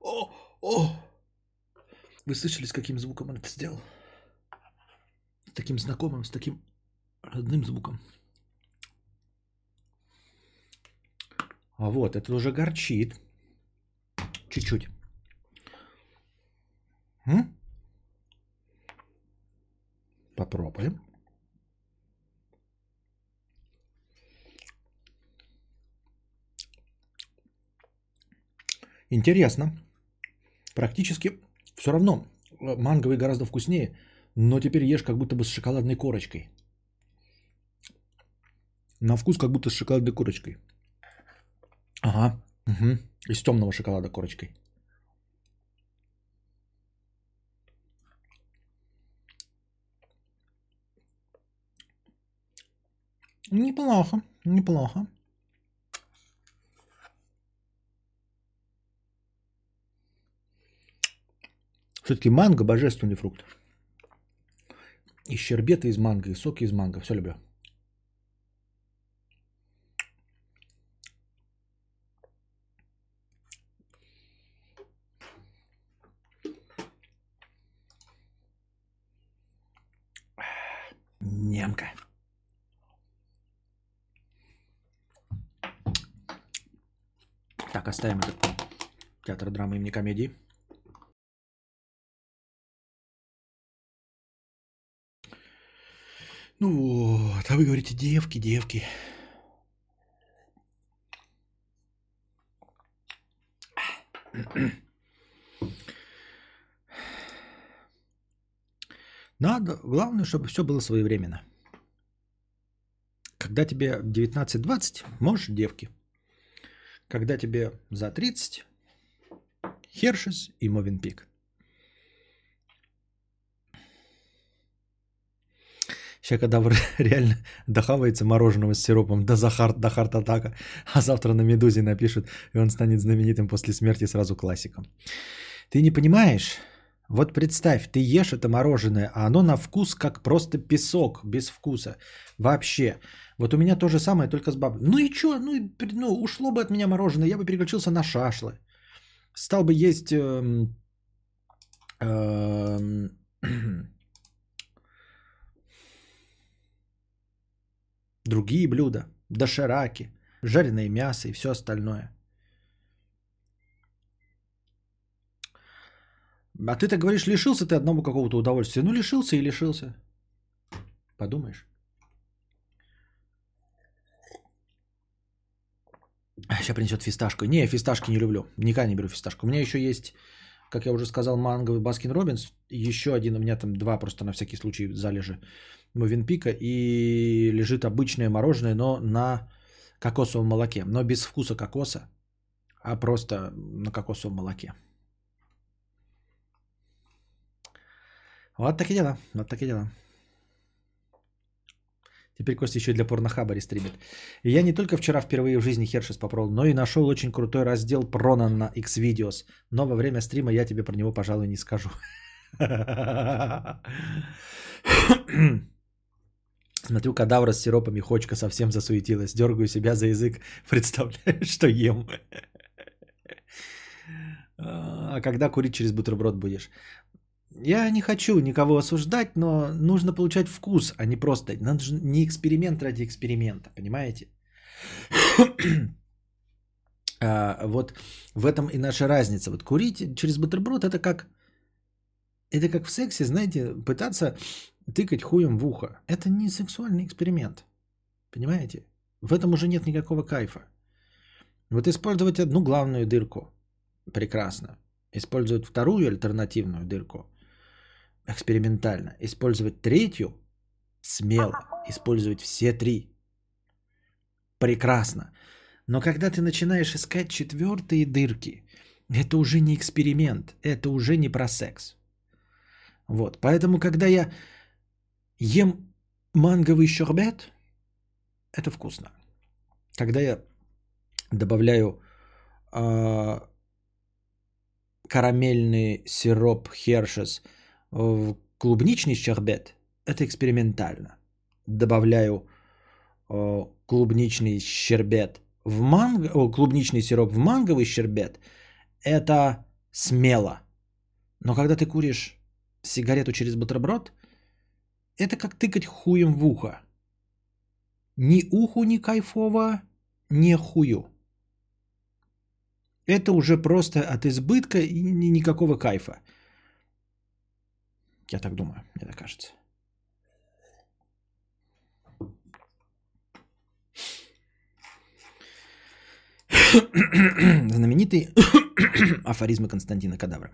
Speaker 1: о, о. Вы слышали, с каким звуком он это сделал? С таким знакомым, с таким родным звуком. А вот, это уже горчит. Чуть-чуть. М? Попробуем. Интересно. Практически все равно манговый гораздо вкуснее, но теперь ешь как будто бы с шоколадной корочкой. На вкус как будто с шоколадной корочкой. Ага. Угу. Из темного шоколада корочкой. Неплохо, неплохо. Все-таки манго божественный фрукт. И щербеты из манго, и соки из манго. Все люблю. Немка. Так, оставим этот театр драмы имени комедии. Ну вот, а вы говорите, девки, девки. Надо, главное, чтобы все было своевременно. Когда тебе 19-20, можешь девки. Когда тебе за 30, Хершес и Мовенпик. Сейчас кадавр <laughs> реально дохавается мороженого с сиропом до Захар, до харт-атака, а завтра на Медузе напишут, и он станет знаменитым после смерти сразу классиком. Ты не понимаешь? Вот представь, ты ешь это мороженое, а оно на вкус как просто песок, без вкуса. Вообще. Вот у меня то же самое, только с бабой. Ну и что? Ну, ну ушло бы от меня мороженое, я бы переключился на шашлы. Стал бы есть... Эм, эм, <clears throat> другие блюда, дошираки, жареное мясо и все остальное. А ты так говоришь, лишился ты одного какого-то удовольствия. Ну, лишился и лишился. Подумаешь. Сейчас принесет фисташку. Не, фисташки не люблю. Никогда не беру фисташку. У меня еще есть, как я уже сказал, манговый Baskin Robbins. Еще один, у меня там два просто на всякий случай залежи. Mövenpick а. И лежит обычное мороженое, но на кокосовом молоке. Но без вкуса кокоса, а просто на кокосовом молоке. Вот такие дела. Вот такие дела. Теперь Костя еще и для порнохаба рестримит. Я не только вчера впервые в жизни Хершес попробовал, но и нашел очень крутой раздел Прона на X-Videos. Но во время стрима я тебе про него, пожалуй, не скажу. <laughs> Смотрю, кадавра с сиропами, хочка совсем засуетилась. Дергаю себя за язык, <laughs> представляю, что ем. А когда курить через бутерброд будешь? Я не хочу никого осуждать, но нужно получать вкус, а не просто... Надо же не эксперимент ради эксперимента, понимаете? <clears throat> а, вот в этом и наша разница. Вот курить через бутерброд это как... Это как в сексе, знаете, пытаться тыкать хуем в ухо. Это не сексуальный эксперимент. Понимаете? В этом уже нет никакого кайфа. Вот использовать одну главную дырку. Прекрасно. Использовать вторую альтернативную дырку экспериментально. Использовать третью смело. Использовать все три. Прекрасно. Но когда ты начинаешь искать четвертые дырки, Это уже не эксперимент, это уже не про секс. Вот, поэтому, когда я ем манговый щербет, это вкусно. Когда я добавляю э, карамельный сироп Хершес в клубничный щербет, это экспериментально. Добавляю э, клубничный щербет в манго, о, клубничный сироп в манговый щербет, это смело. Но когда ты куришь сигарету через бутерброд, это как тыкать хуем в ухо. Ни уху не кайфово, ни хую. Это уже просто от избытка и ни- никакого кайфа. Я так думаю, мне так кажется. <coughs> Знаменитый <coughs> афоризмы Константина Кадавра.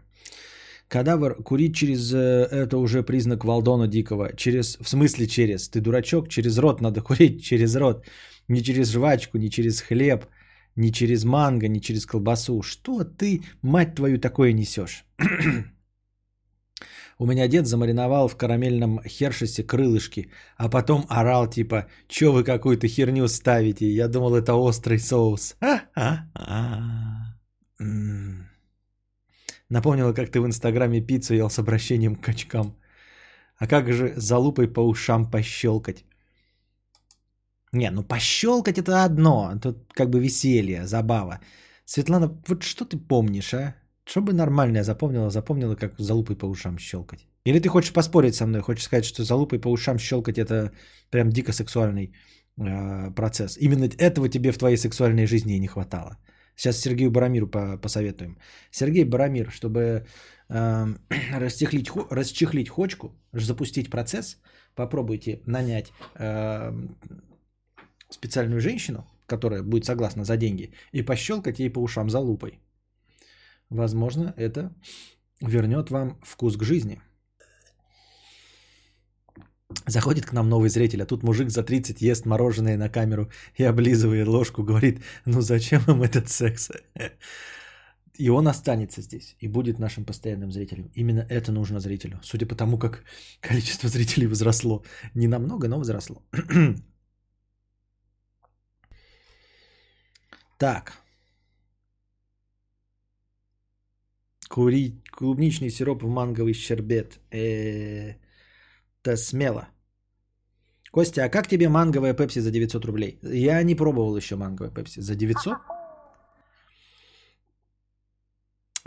Speaker 1: Кадавр курить через э, это уже признак Валдона Дикого. Через, в смысле через? Ты дурачок, через рот надо курить, через рот. Не через жвачку, не через хлеб, не через манго, не через колбасу. Что ты, мать твою, такое несешь? <clears throat> У меня дед замариновал в карамельном хершесе крылышки, а потом орал типа, чё вы какую-то херню ставите? Я думал, это острый соус. <laughs> А-а-а. Напомнила, как ты в Инстаграме пиццу ел с обращением к качкам. А как же за лупой по ушам пощелкать? Не, ну пощелкать это одно. Тут как бы веселье, забава. Светлана, вот что ты помнишь, а? Что бы нормальное запомнила, запомнила, как за лупой по ушам щелкать. Или ты хочешь поспорить со мной, хочешь сказать, что за лупой по ушам щелкать это прям дико сексуальный э, процесс. Именно этого тебе в твоей сексуальной жизни и не хватало. Сейчас Сергею Барамиру по- посоветуем. Сергей Барамир, чтобы <clears throat> э, расчехлить, хо- расчехлить хочку, запустить процесс, попробуйте нанять э, специальную женщину, которая будет согласна за деньги, и пощелкать ей по ушам за лупой. Возможно, это вернет вам вкус к жизни. Заходит к нам новый зритель, а тут мужик за 30 ест мороженое на камеру и облизывает ложку, говорит, ну зачем им этот секс? И он останется здесь и будет нашим постоянным зрителем. Именно это нужно зрителю. Судя по тому, как количество зрителей возросло. Не намного, но возросло. <clears throat> Так. Курить клубничный сироп в манговый щербет. Э, Это смело. Костя, а как тебе манговая пепси за 900 рублей? Я не пробовал еще манговая пепси. За 900?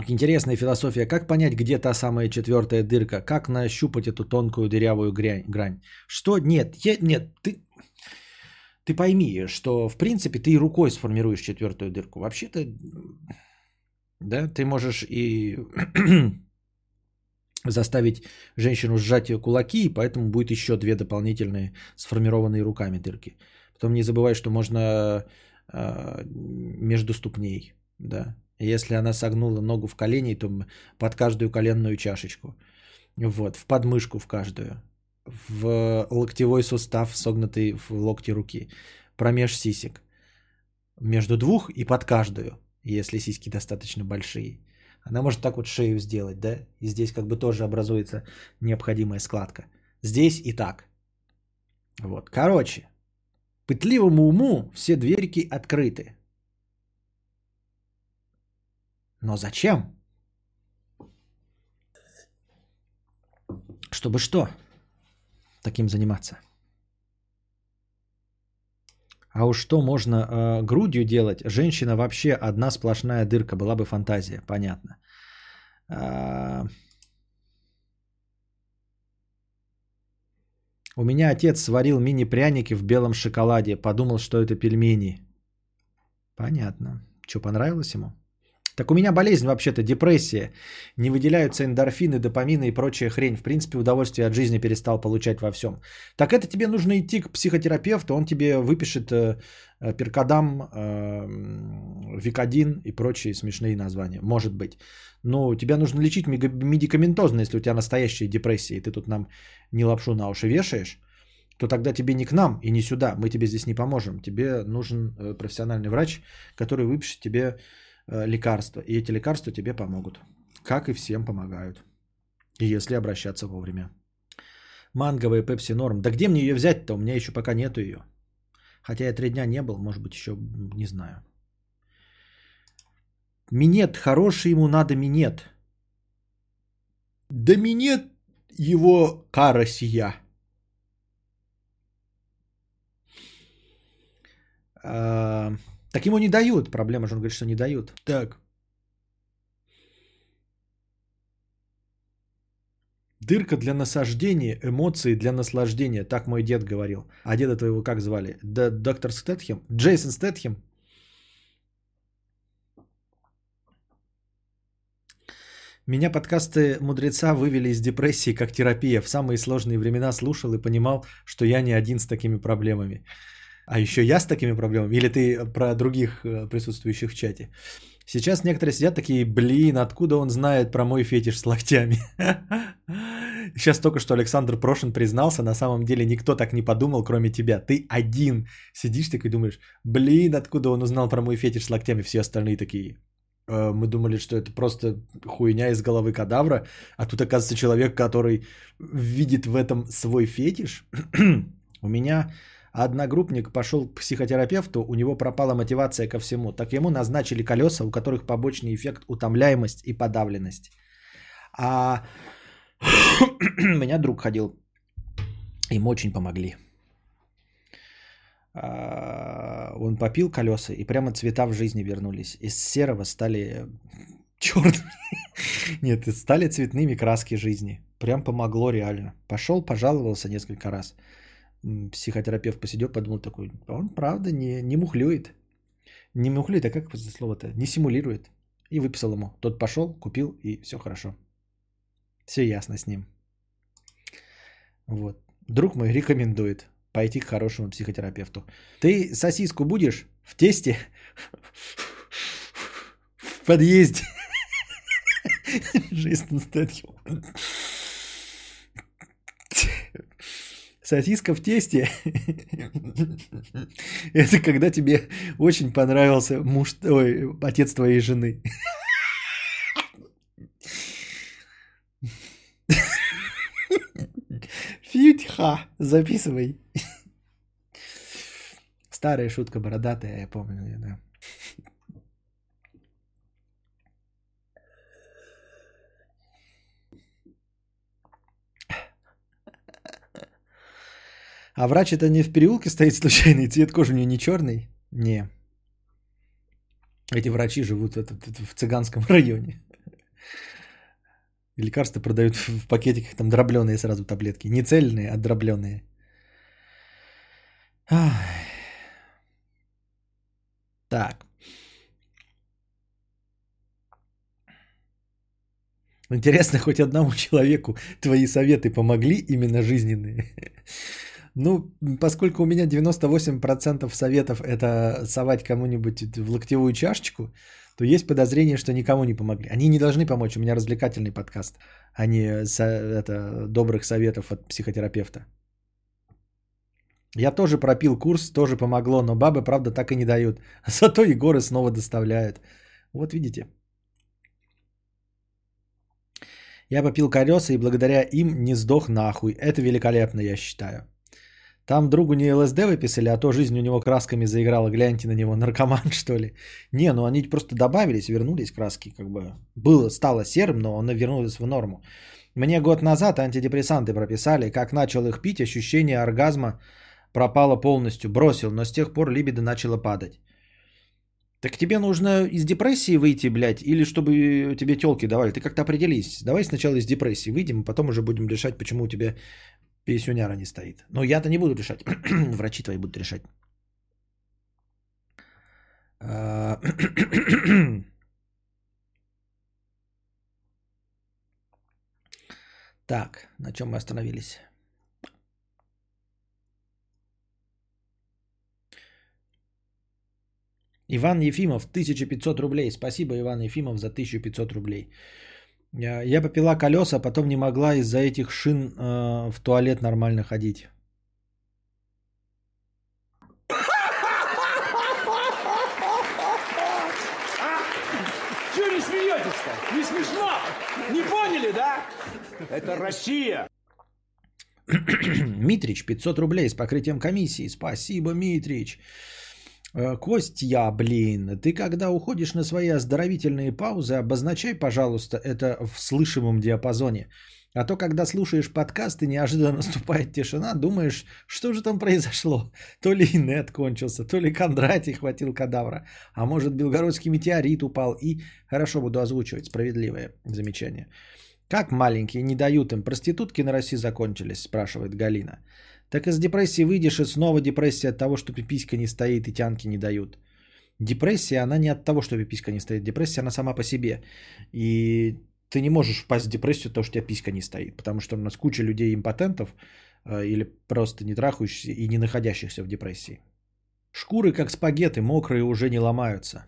Speaker 1: Интересная философия. Как понять, где та самая четвертая дырка? Как нащупать эту тонкую дырявую грань? Что? Нет, я, нет, ты, ты пойми, что в принципе ты рукой сформируешь четвертую дырку. Вообще-то, да, ты можешь и заставить женщину сжать ее кулаки, и поэтому будет еще две дополнительные сформированные руками дырки. Потом не забывай, что можно э, между ступней, да. Если она согнула ногу в колени, то под каждую коленную чашечку. Вот, в подмышку в каждую. В локтевой сустав, согнутый в локте руки. Промеж сисек. Между двух и под каждую, если сиськи достаточно большие. Она может так вот шею сделать, да? И здесь как бы тоже образуется необходимая складка. Здесь и так. Вот. Короче, пытливому уму все дверьки открыты. Но зачем? Чтобы что? Таким заниматься. А уж что можно э, грудью делать? Женщина вообще одна сплошная дырка, была бы фантазия, понятно. А, У меня отец сварил мини-пряники в белом шоколаде, подумал, что это пельмени. Понятно. Что, понравилось ему? Так у меня болезнь вообще-то, депрессия. Не выделяются эндорфины, допамины и прочая хрень. В принципе, удовольствие от жизни перестал получать во всем. Так это тебе нужно идти к психотерапевту, он тебе выпишет э, перкодам, э, викодин и прочие смешные названия. Может быть. Но тебя нужно лечить медикаментозно, если у тебя настоящая депрессия, и ты тут нам не лапшу на уши вешаешь, то тогда тебе не к нам и не сюда. Мы тебе здесь не поможем. Тебе нужен э, профессиональный врач, который выпишет тебе лекарства. И эти лекарства тебе помогут. Как и всем помогают. Если обращаться вовремя. Манговая пепси норм. Да где мне ее взять-то? У меня еще пока нету ее. Хотя я три дня не был, может быть, еще не знаю. Минет хороший, ему надо минет. Да минет его кара сия. А, так ему не дают. Проблема же, он говорит, что не дают. Так. Дырка для насаждения, эмоции для наслаждения. Так мой дед говорил. А деда твоего как звали? Да, доктор Стэтхем? Джейсон Стэтхем? Меня подкасты мудреца вывели из депрессии как терапия. В самые сложные времена слушал и понимал, что я не один с такими проблемами. А еще я с такими проблемами? Или ты про других э, присутствующих в чате? Сейчас некоторые сидят такие, блин, откуда он знает про мой фетиш с локтями? <laughs> Сейчас только что Александр Прошин признался, на самом деле никто так не подумал, кроме тебя. Ты один сидишь такой думаешь, блин, откуда он узнал про мой фетиш с локтями? Все остальные такие, «Э, мы думали, что это просто хуйня из головы кадавра, а тут оказывается человек, который видит в этом свой фетиш. <clears throat> У меня одногруппник пошел к психотерапевту, у него пропала мотивация ко всему. Так ему назначили колеса, у которых побочный эффект утомляемость и подавленность. А <coughs> меня друг ходил, им очень помогли. А, Он попил колеса, и прямо цвета в жизни вернулись. Из серого стали <laughs> черными. Нет, стали цветными краски жизни. Прям помогло реально. Пошел, пожаловался несколько раз. Психотерапевт посидел, подумал такой, «А он правда не, не мухлюет. Не мухлюет, а как это слово-то? Не симулирует. И выписал ему. Тот пошел, купил, и все хорошо. Все ясно с ним. Вот. Друг мой рекомендует пойти к хорошему психотерапевту. Ты сосиску будешь в тесте? <laughs> В подъезде. <laughs> Джейсон Стэтхем. Сосиска в тесте. Это когда тебе очень понравился муж, ой, отец твоей жены. Фьютиха, записывай. Старая шутка бородатая, я помню да. А врач это не в переулке стоит случайный, цвет кожи у нее не черный? Не. Эти врачи живут в, цыганском <laughs> районе. И лекарства продают в пакетиках, там дробленые сразу таблетки. Не цельные, а дробленые. Так. Интересно, хоть одному <laughs> человеку твои советы помогли именно жизненные? <laughs> Ну, поскольку у меня 98% советов это совать кому-нибудь в локтевую чашечку, то есть подозрение, что никому не помогли. Они не должны помочь. У меня развлекательный подкаст, а не со- это, добрых советов от психотерапевта. Я тоже пропил курс, тоже помогло, но бабы, правда, так и не дают. <laughs> Зато Егоры снова доставляют. Вот видите. Я попил колеса и благодаря им не сдох нахуй. Это великолепно, я считаю. Там другу не ЛСД выписали, а то жизнь у него красками заиграла. Гляньте на него, <laughs> наркоман что ли. Не, ну они просто добавились, вернулись краски. Как бы было, стало серым, но он вернулось в норму. Мне год назад антидепрессанты прописали. Как начал их пить, ощущение оргазма пропало полностью. Бросил, но с тех пор либидо начало падать. Так тебе нужно из депрессии выйти, блядь, или чтобы тебе телки давали? Ты как-то определись. Давай сначала из депрессии выйдем, а потом уже будем решать, почему у тебя пенсионера не стоит. Но я-то не буду решать. <clears throat> Врачи твои будут решать. А, <clears throat> Так, на чем мы остановились? Иван Ефимов, 1500 рублей. Спасибо, Иван Ефимов, за 1500 рублей. Я, попила колеса, потом не могла из-за этих шин э, в туалет нормально ходить.
Speaker 8: Не смешно? Не поняли, да? Это Россия. <clears throat>
Speaker 1: Митрич, 500 рублей с покрытием комиссии. Спасибо, Митрич. Э, Костя, блин, ты когда уходишь на свои оздоровительные паузы, обозначай, пожалуйста, это в слышимом диапазоне. А то, когда слушаешь подкаст и неожиданно <laughs> наступает тишина, думаешь, что же там произошло? То ли инет кончился, то ли Кондратий хватил кадавра, а может белгородский метеорит упал. И хорошо буду озвучивать справедливое замечание. Как маленькие не дают им? Проститутки на России закончились, спрашивает Галина. Так из депрессии выйдешь, и снова депрессия от того, что пиписька не стоит и тянки не дают. Депрессия, она не от того, что пиписька не стоит. Депрессия, она сама по себе. И ты не можешь впасть в депрессию от того, что у тебя писька не стоит. Потому что у нас куча людей импотентов э, или просто не трахающихся и не находящихся в депрессии. Шкуры, как спагеты, мокрые уже не ломаются.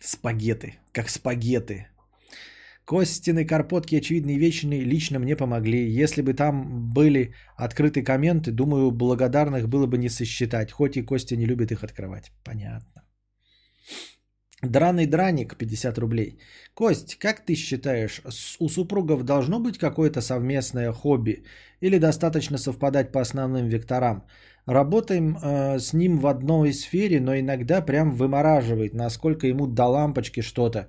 Speaker 1: Спагеты, как спагеты. Костины, карпотки, очевидные вечные лично мне помогли. Если бы там были открыты комменты, думаю, благодарных было бы не сосчитать. Хоть и Костя не любит их открывать. Понятно. Драный драник, 50 рублей. Кость, как ты считаешь, у супругов должно быть какое-то совместное хобби? Или достаточно совпадать по основным векторам? Работаем э, с ним в одной сфере, но иногда прям вымораживает, насколько ему до лампочки что-то,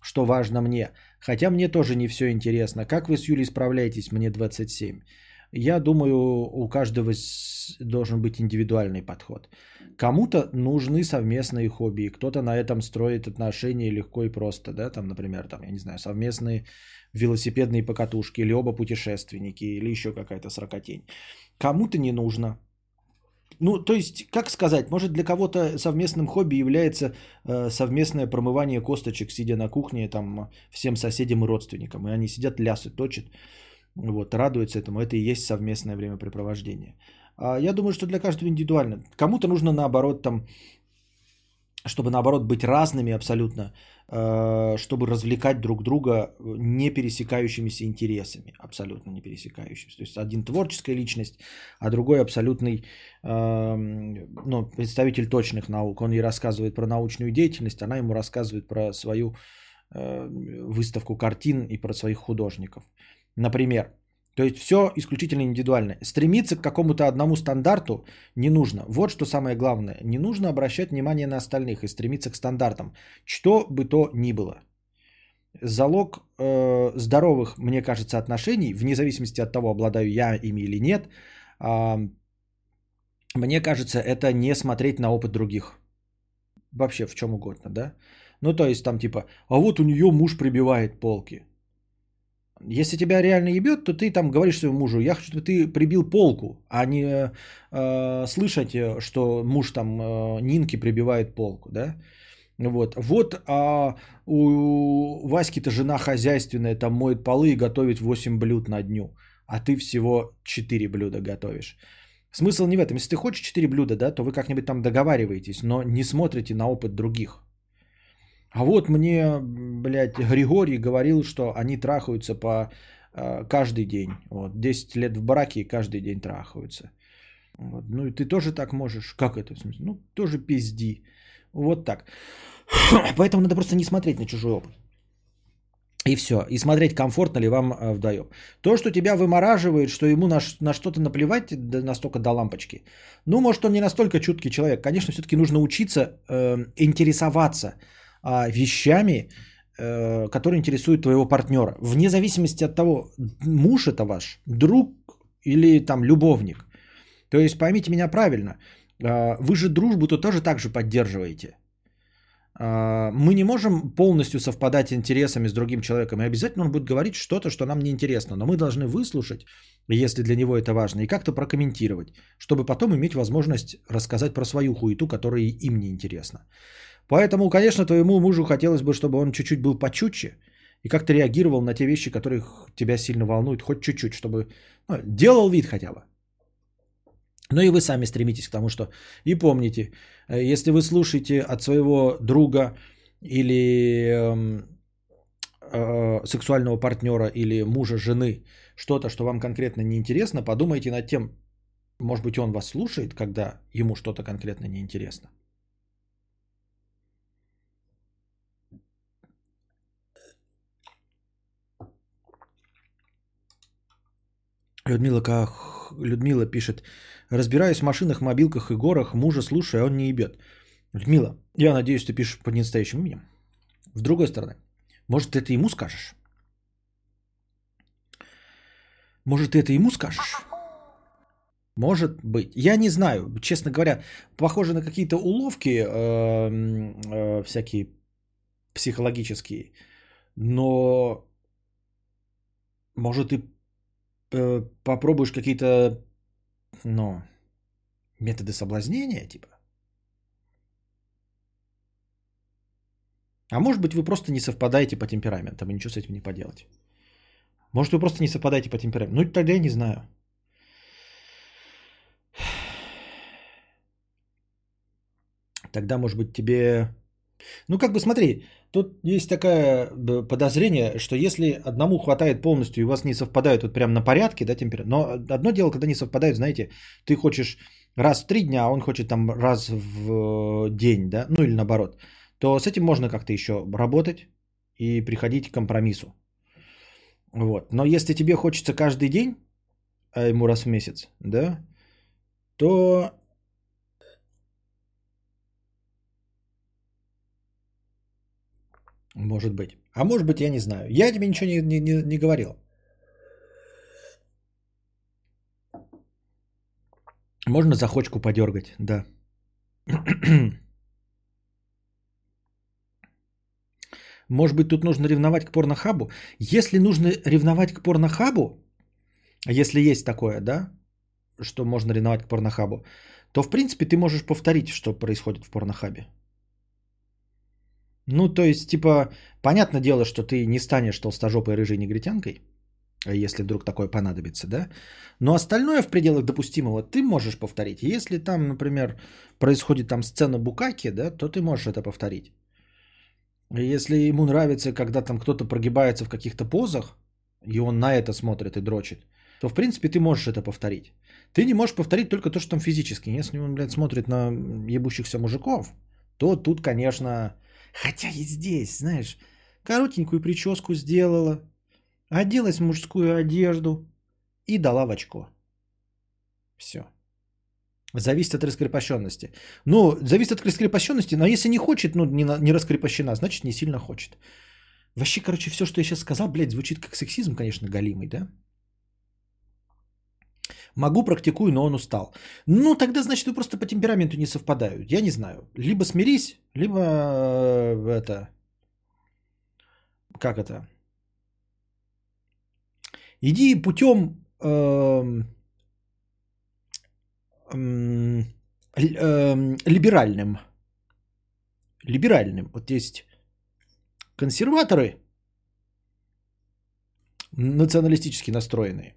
Speaker 1: что важно мне. Хотя мне тоже не все интересно. Как вы с Юлей справляетесь? Мне 27. Я думаю, у каждого должен быть индивидуальный подход. Кому-то нужны совместные хобби, кто-то на этом строит отношения легко и просто, да, там, например, там, я не знаю, совместные велосипедные покатушки, или оба путешественники, или еще какая-то сракотень. Кому-то не нужно. Ну, то есть, как сказать, может для кого-то совместным хобби является э, совместное промывание косточек, сидя на кухне, там, всем соседям и родственникам. И они сидят, лясы точат, вот, радуются этому. Это и есть совместное времяпрепровождение. А я думаю, что для каждого индивидуально. Кому-то нужно наоборот там, чтобы наоборот быть разными абсолютно, э, чтобы развлекать друг друга не пересекающимися интересами, абсолютно не пересекающимися. То есть один творческая личность, а другой абсолютный эм, ну, представитель точных наук. Он ей рассказывает про научную деятельность, она ему рассказывает про свою э, выставку картин и про своих художников. Например, то есть все исключительно индивидуально. Стремиться к какому-то одному стандарту не нужно. Вот что самое главное. Не нужно обращать внимание на остальных и стремиться к стандартам. Что бы то ни было. Залог э, здоровых, мне кажется, отношений, вне зависимости от того, обладаю я ими или нет, а, мне кажется, это не смотреть на опыт других. Вообще в чем угодно, да? Ну, то есть там типа, а вот у нее муж прибивает полки. Если тебя реально ебет, то ты там говоришь своему мужу, я хочу, чтобы ты прибил полку, а не э, слышать, э, что муж там э, Нинки прибивает полку, да? Вот, вот а у Васьки-то жена хозяйственная, там моет полы и готовит 8 блюд на дню, а ты всего 4 блюда готовишь. Смысл не в этом. Если ты хочешь 4 блюда, да, то вы как-нибудь там договариваетесь, но не смотрите на опыт других. А вот мне, блядь, Григорий говорил, что они трахаются по э, каждый день. Вот, 10 лет в браке и каждый день трахаются. Вот. Ну и ты тоже так можешь. Как это в смысле? Ну, тоже пизди. Вот так. <sniffs> Поэтому надо просто не смотреть на чужой опыт. И все. И смотреть, комфортно ли вам э, вдвоем. То, что тебя вымораживает, что ему на, на что-то наплевать да настолько до лампочки. Ну, может, он не настолько чуткий человек. Конечно, все-таки нужно учиться э, интересоваться а, вещами, э, которые интересуют твоего партнера. Вне зависимости от того, муж это ваш, друг или там любовник. То есть поймите меня правильно. а, Вы же дружбу-то тоже так же поддерживаете. А, Мы не можем полностью совпадать интересами с другим человеком. И обязательно он будет говорить что-то, что нам не интересно. Но мы должны выслушать, если для него это важно, и как-то прокомментировать, чтобы потом иметь возможность рассказать про свою хуету, которая им не интересна. Поэтому, конечно, твоему мужу хотелось бы, чтобы он чуть-чуть был почутче и как-то реагировал на те вещи, которые тебя сильно волнуют, хоть чуть-чуть, чтобы ну, делал вид хотя бы. Но и вы сами стремитесь к тому, что... И помните, э, если вы слушаете от своего друга или эм, э, сексуального партнера или мужа, жены что-то, что вам конкретно неинтересно, подумайте над тем, может быть, он вас слушает, когда ему что-то конкретно неинтересно. Людмила, как... Людмила пишет, разбираюсь в машинах, мобилках и горах, мужа слушаю, а он не ебет. Людмила, я надеюсь, ты пишешь под настоящим именем. С другой стороны, может, ты это ему скажешь? Может, ты это ему скажешь? Может быть. Я не знаю, честно говоря, похоже на какие-то уловки э, э, всякие психологические. Но может э, попробуешь какие-то ну, методы соблазнения, типа. А может быть, вы просто не совпадаете по темпераментам и ничего с этим не поделать. Может, вы просто не совпадаете по темпераменту. Ну, тогда я не знаю. Тогда, может быть, тебе... Ну, как бы смотри, тут есть такое э, подозрение, что если одному хватает полностью, и у вас не совпадают вот прям на порядке, да, температура. Но одно дело, когда не совпадают, знаете, ты хочешь раз в три дня, а он хочет там раз в день, да, ну или наоборот, то с этим можно как-то еще работать и приходить к компромиссу. Вот. Но если тебе хочется каждый день, а ему раз в месяц, да, то может быть. А может быть, я не знаю. Я тебе ничего не, не, не, говорил. Можно захочку подергать, да. <clears throat> Может быть, тут нужно ревновать к порнохабу? Если нужно ревновать к порнохабу, если есть такое, да, что можно ревновать к порнохабу, то, в принципе, ты можешь повторить, что происходит в порнохабе. Ну, то есть, типа, понятное дело, что ты не станешь толстожопой рыжей негритянкой, если вдруг такое понадобится, да? Но остальное в пределах допустимого ты можешь повторить. Если там, например, происходит там сцена букаки, да, то ты можешь это повторить. Если ему нравится, когда там кто-то прогибается в каких-то позах, и он на это смотрит и дрочит, то, в принципе, ты можешь это повторить. Ты не можешь повторить только то, что там физически. Если он, блядь, смотрит на ебущихся мужиков, то тут, конечно... Хотя и здесь, знаешь, коротенькую прическу сделала, оделась в мужскую одежду и дала в очко. Все. Зависит от раскрепощенности. Ну, зависит от раскрепощенности, но если не хочет, ну, не, не раскрепощена, значит, не сильно хочет. Вообще, короче, все, что я сейчас сказал, блядь, звучит как сексизм, конечно, галимый, да? Могу, практикую, но он устал. Ну, тогда, значит, вы просто по темпераменту не совпадают. Я не знаю. Либо смирись, либо э, это... Как это? Иди путем э, э, либеральным. Либеральным. Вот есть консерваторы, националистически настроенные.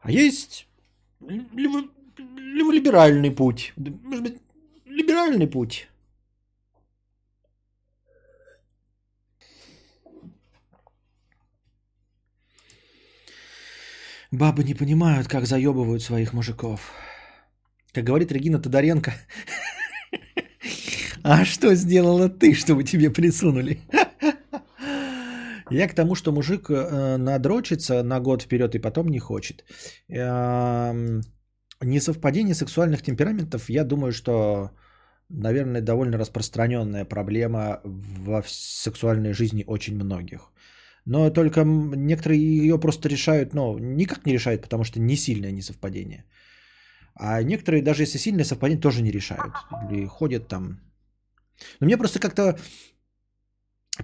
Speaker 1: А есть либо, либо либеральный путь. Может быть, либеральный путь. Бабы не понимают, как заебывают своих мужиков. Как говорит Регина Тодоренко. <laughs> А что сделала ты, чтобы тебе присунули? Я к тому, что мужик э, надрочится на год вперед и потом не хочет. Эм, несовпадение сексуальных темпераментов, я думаю, что, наверное, довольно распространенная проблема в сексуальной жизни очень многих. Но только некоторые ее просто решают, ну, никак не решают, потому что не сильное несовпадение. А некоторые, даже если сильное совпадение, тоже не решают. Или ходят там. Но мне просто как-то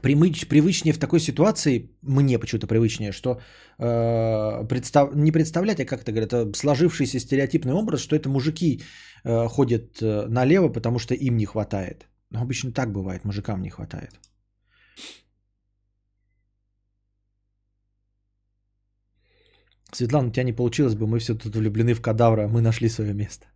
Speaker 1: привыч, привычнее в такой ситуации, мне почему-то привычнее, что э, представ, не представлять, а как-то говорят, а сложившийся стереотипный образ, что это мужики э, ходят э, налево, потому что им не хватает. Но обычно так бывает, мужикам не хватает. Светлана, у тебя не получилось бы, мы все тут влюблены в кадавра, мы нашли свое место.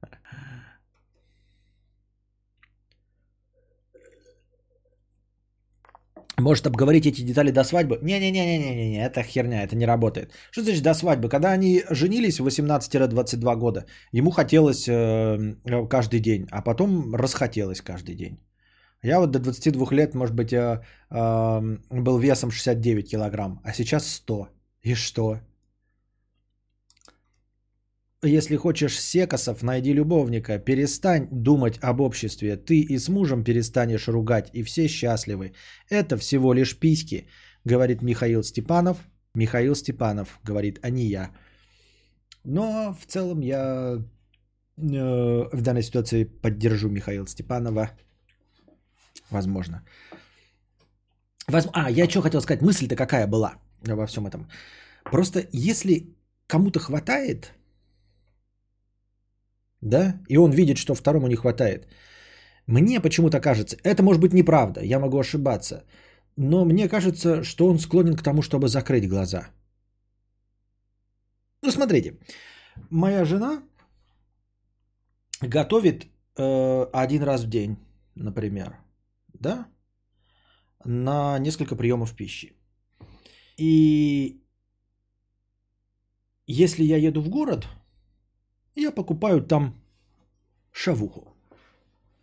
Speaker 1: Может обговорить эти детали до свадьбы? Не-не-не-не-не, это херня, это не работает. Что значит до свадьбы? Когда они женились в 18-22 года, ему хотелось э, каждый день, а потом расхотелось каждый день. Я вот до 22 лет, может быть, э, э, был весом 69 килограмм, а сейчас 100. И что? Если хочешь секосов, найди любовника. Перестань думать об обществе. Ты и с мужем перестанешь ругать, и все счастливы. Это всего лишь письки, говорит Михаил Степанов. Михаил Степанов говорит, а не я. Но в целом я э, в данной ситуации поддержу Михаила Степанова. Возможно. Возм- А, я что хотел сказать, мысль-то какая была во всем этом. Просто если кому-то хватает, да, и он видит, что второму не хватает, мне почему-то кажется, это может быть неправда, я могу ошибаться, но мне кажется, что он склонен к тому, чтобы закрыть глаза. Ну, смотрите, моя жена готовит э, один раз в день, например, да, на несколько приемов пищи. И если я еду в город, я покупаю там шавуху.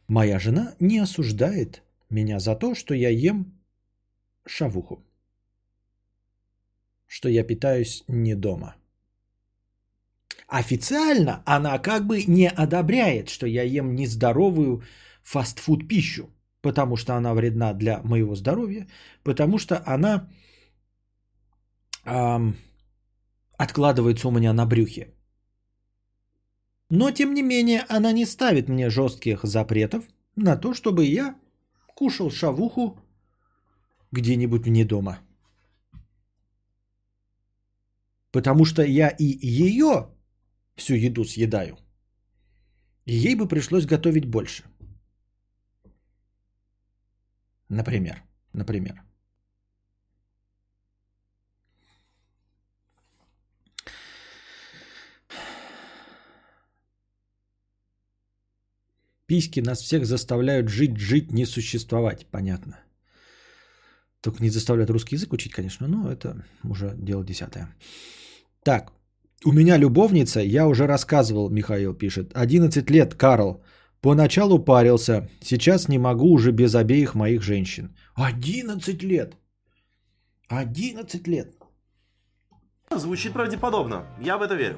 Speaker 1: Моя жена не осуждает меня за то, что я ем шавуху. Что я питаюсь не дома. Официально она как бы не одобряет, что я ем нездоровую фастфуд пищу, потому что она вредна для моего здоровья, потому что она эм, откладывается у меня на брюхе. Но, тем не менее, она не ставит мне жестких запретов на то, чтобы я кушал шавуху где-нибудь вне дома. Потому что я и ее всю еду съедаю. Ей бы пришлось готовить больше. Например. Например. Письки нас всех заставляют жить, жить, не существовать. Понятно. Только не заставляют русский язык учить, конечно, но это уже дело десятое. Так, у меня любовница, я уже рассказывал, Михаил пишет. 11 лет, Карл. Поначалу парился, сейчас не могу уже без обеих моих женщин. 11 лет! 11 лет!
Speaker 6: Звучит правдеподобно. Я в это верю.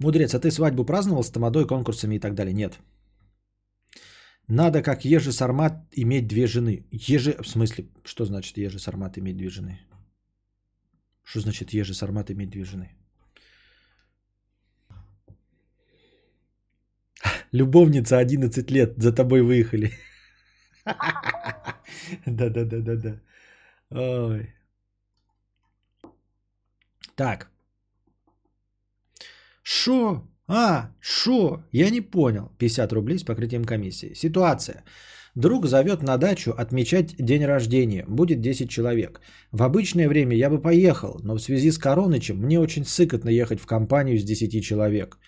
Speaker 1: Мудрец, а ты свадьбу праздновал с тамадой, конкурсами и так далее? Нет. Надо, как Ежи Сармат, иметь две жены. Ежи... В смысле, что значит Ежи Сармат иметь две жены? Что значит Ежи Сармат иметь две жены? <laughs> Любовница 11 лет, за тобой выехали. <laughs> Да-да-да-да-да. Ой. Так. Шо? А, шо? Я не понял. 50 рублей с покрытием комиссии. Ситуация. Друг зовет на дачу отмечать день рождения. Будет 10 человек. В обычное время я бы поехал, но в связи с Коронычем мне очень сыкотно ехать в компанию с 10 человек.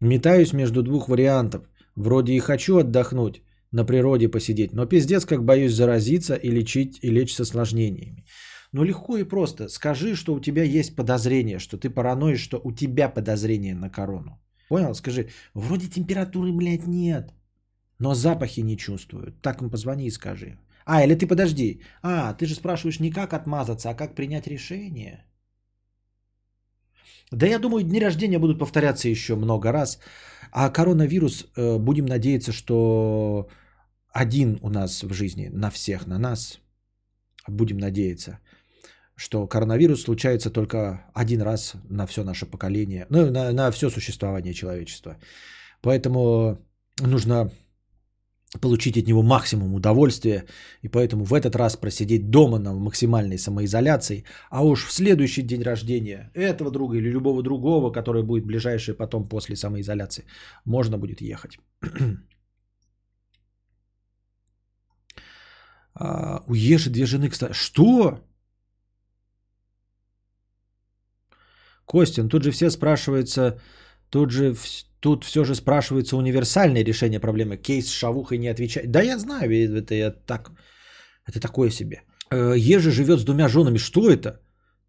Speaker 1: Метаюсь между двух вариантов. Вроде и хочу отдохнуть, на природе посидеть, но пиздец как боюсь заразиться и лечить и лечь с осложнениями. Ну легко и просто. Скажи, что у тебя есть подозрение, что ты параноишь, что у тебя подозрение на корону. Понял? Скажи, вроде температуры, блядь, нет, но запахи не чувствуют. Так им позвони и скажи. А, или ты подожди. А, ты же спрашиваешь не как отмазаться, а как принять решение. Да я думаю, дни рождения будут повторяться еще много раз. А коронавирус, э, будем надеяться, что один у нас в жизни, на всех, на нас. Будем надеяться, что коронавирус случается только один раз на все наше поколение, ну, на, на все существование человечества. Поэтому нужно получить от него максимум удовольствия, и поэтому в этот раз просидеть дома на максимальной самоизоляции, а уж в следующий день рождения этого друга или любого другого, который будет ближайший потом после самоизоляции, можно будет ехать. <clears throat> А, у Еши две жены, кстати. Что? Костин, тут же все спрашивается, тут же тут все же спрашивается универсальное решение проблемы. Кейс с шавухой не отвечает. Да я знаю, это я так, это такое себе. Э, Ежи живет с двумя женами. Что это?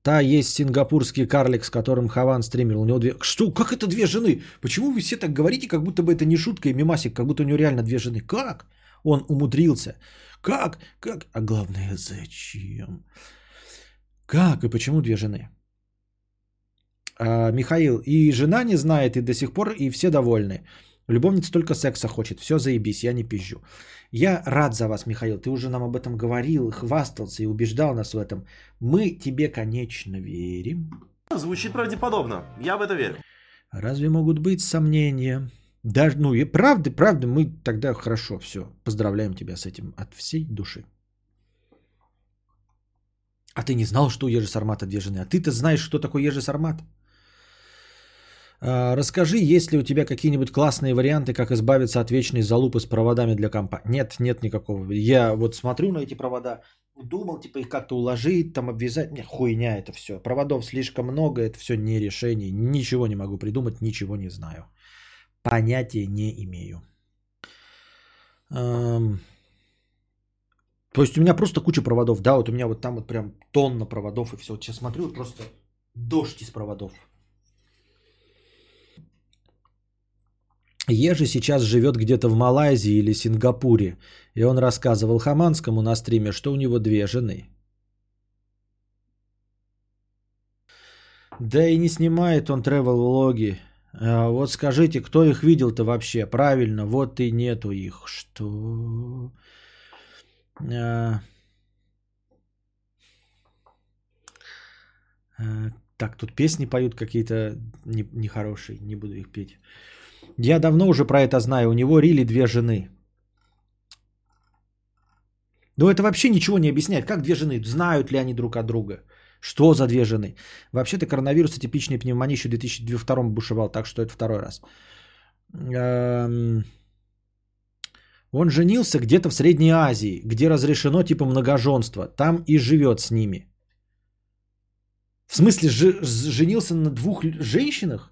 Speaker 1: Та есть сингапурский карлик, с которым Хаван стримил. У него две... Что? Как это две жены? Почему вы все так говорите, как будто бы это не шутка и мимасик, как будто у него реально две жены? Как? Он умудрился. Как? Как? А главное, зачем? Как и почему две жены? А, Михаил, и жена не знает, и до сих пор, и все довольны. Любовница только секса хочет. Все заебись, я не пизжу. Я рад за вас, Михаил. Ты уже нам об этом говорил, хвастался и убеждал нас в этом. Мы тебе, конечно, верим.
Speaker 6: Звучит правдеподобно. Я в это верю.
Speaker 1: Разве могут быть сомнения? Даже, ну и правда, правда, мы тогда хорошо, все. Поздравляем тебя с этим от всей души. А ты не знал, что у Ежи Сармата две жены? А ты-то знаешь, что такое Ежи Сармат? А, расскажи, есть ли у тебя какие-нибудь классные варианты, как избавиться от вечной залупы с проводами для компа? Нет, нет никакого. Я вот смотрю на эти провода, думал, типа их как-то уложить, там обвязать. Нет, хуйня это все. Проводов слишком много, это все не решение. Ничего не могу придумать, ничего не знаю. Понятия не имею. Эм, То есть у меня просто куча проводов, да, вот у меня вот там вот прям тонна проводов и все. Вот сейчас смотрю, вот просто дождь из проводов. Ежи сейчас живет где-то в Малайзии или Сингапуре, и он рассказывал Хаманскому на стриме, что у него две жены. Да и не снимает он тревел-влоги. А, Вот скажите, кто их видел-то вообще? Правильно, вот и нету их. Что? А. А, Так, тут песни поют какие-то не- нехорошие, не буду их петь. Я давно уже про это знаю. У него Рили две жены. Но это вообще ничего не объясняет. Как две жены? Знают ли они друг от друга? Что за две жены? Вообще-то коронавирус и типичная пневмония еще в 2002 бушевал, так что это второй раз. Эм, Он женился где-то в Средней Азии, где разрешено типа многоженство. Там и живет с ними. В смысле, женился на двух женщинах?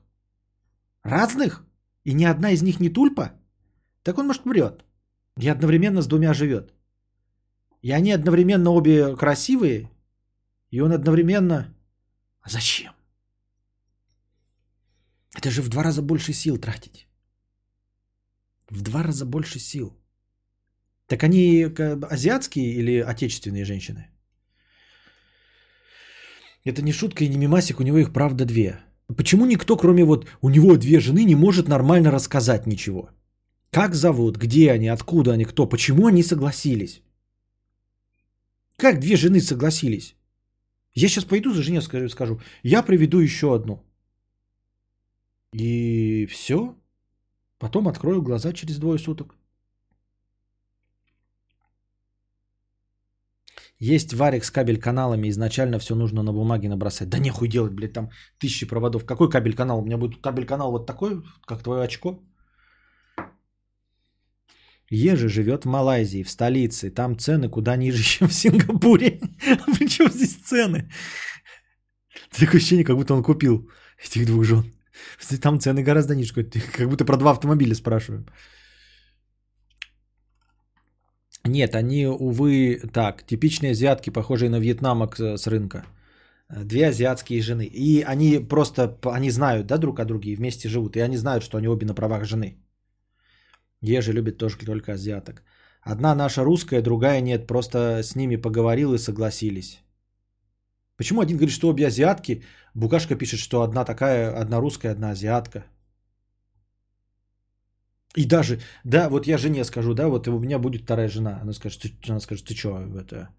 Speaker 1: Разных? И ни одна из них не тульпа? Так он, может, врет. И одновременно с двумя живет. И они одновременно обе красивые. И он одновременно... А зачем? Это же в два раза больше сил тратить. В два раза больше сил. Так они азиатские или отечественные женщины? Это не шутка и не мимасик, у него их правда две. Почему никто, кроме вот у него две жены, не может нормально рассказать ничего? Как зовут, где они, откуда они, кто, почему они согласились? Как две жены согласились? Я сейчас пойду за жене скажу, скажу, я приведу еще одну. И все. Потом открою глаза через двое суток. Есть варик с кабель каналами, изначально все нужно на бумаге набросать. Да нехуй делать, блядь, там тысячи проводов. Какой кабель канал? У меня будет кабель канал вот такой, как твое очко. Ежи живет в Малайзии, в столице. Там цены куда ниже, <laughs> чем в Сингапуре. <laughs> Причем здесь цены? Такое ощущение, как будто он купил этих двух жен. Там цены гораздо ниже. Как будто про два автомобиля спрашиваем. Нет, они, увы, так, типичные азиатки, похожие на вьетнамок с рынка. Две азиатские жены. И они просто, они знают, да, друг о друге, и вместе живут. И они знают, что они обе на правах жены. Ежи любит тоже только азиаток. Одна наша русская, другая нет. Просто с ними поговорил и согласились. Почему один говорит, что обе азиатки? Букашка пишет, что одна такая, одна русская, одна азиатка. И даже, да, вот я жене скажу, да, вот у меня будет вторая жена. Она скажет, ты, она скажет, ты что, это...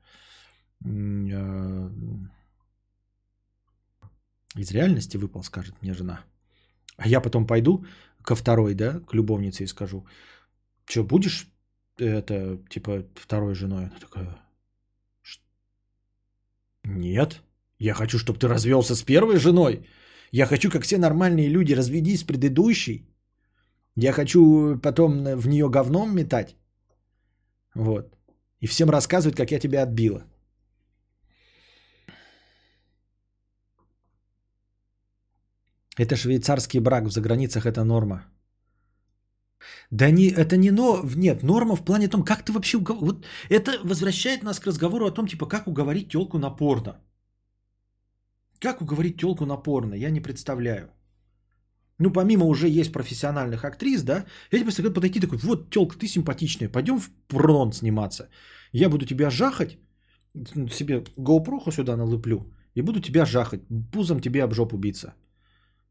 Speaker 1: Из реальности выпал, скажет мне жена. А я потом пойду ко второй, да, к любовнице и скажу, что будешь это, типа, второй женой? Она такая, нет, я хочу, чтобы ты развелся с первой женой. Я хочу, как все нормальные люди, разведись с предыдущей. Я хочу потом в нее говном метать. Вот. И всем рассказывать, как я тебя отбила. Это швейцарский брак в заграницах, это норма. Да не, это не но, нет, норма в плане том, как ты вообще, угов... вот это возвращает нас к разговору о том, типа, как уговорить телку на порно. Как уговорить телку на порно, я не представляю. Ну, помимо уже есть профессиональных актрис, да, я тебе советую подойти такой, вот, телка, ты симпатичная, пойдем в порно сниматься. Я буду тебя жахать, себе GoPro сюда налыплю, и буду тебя жахать, пузом тебе об жопу биться.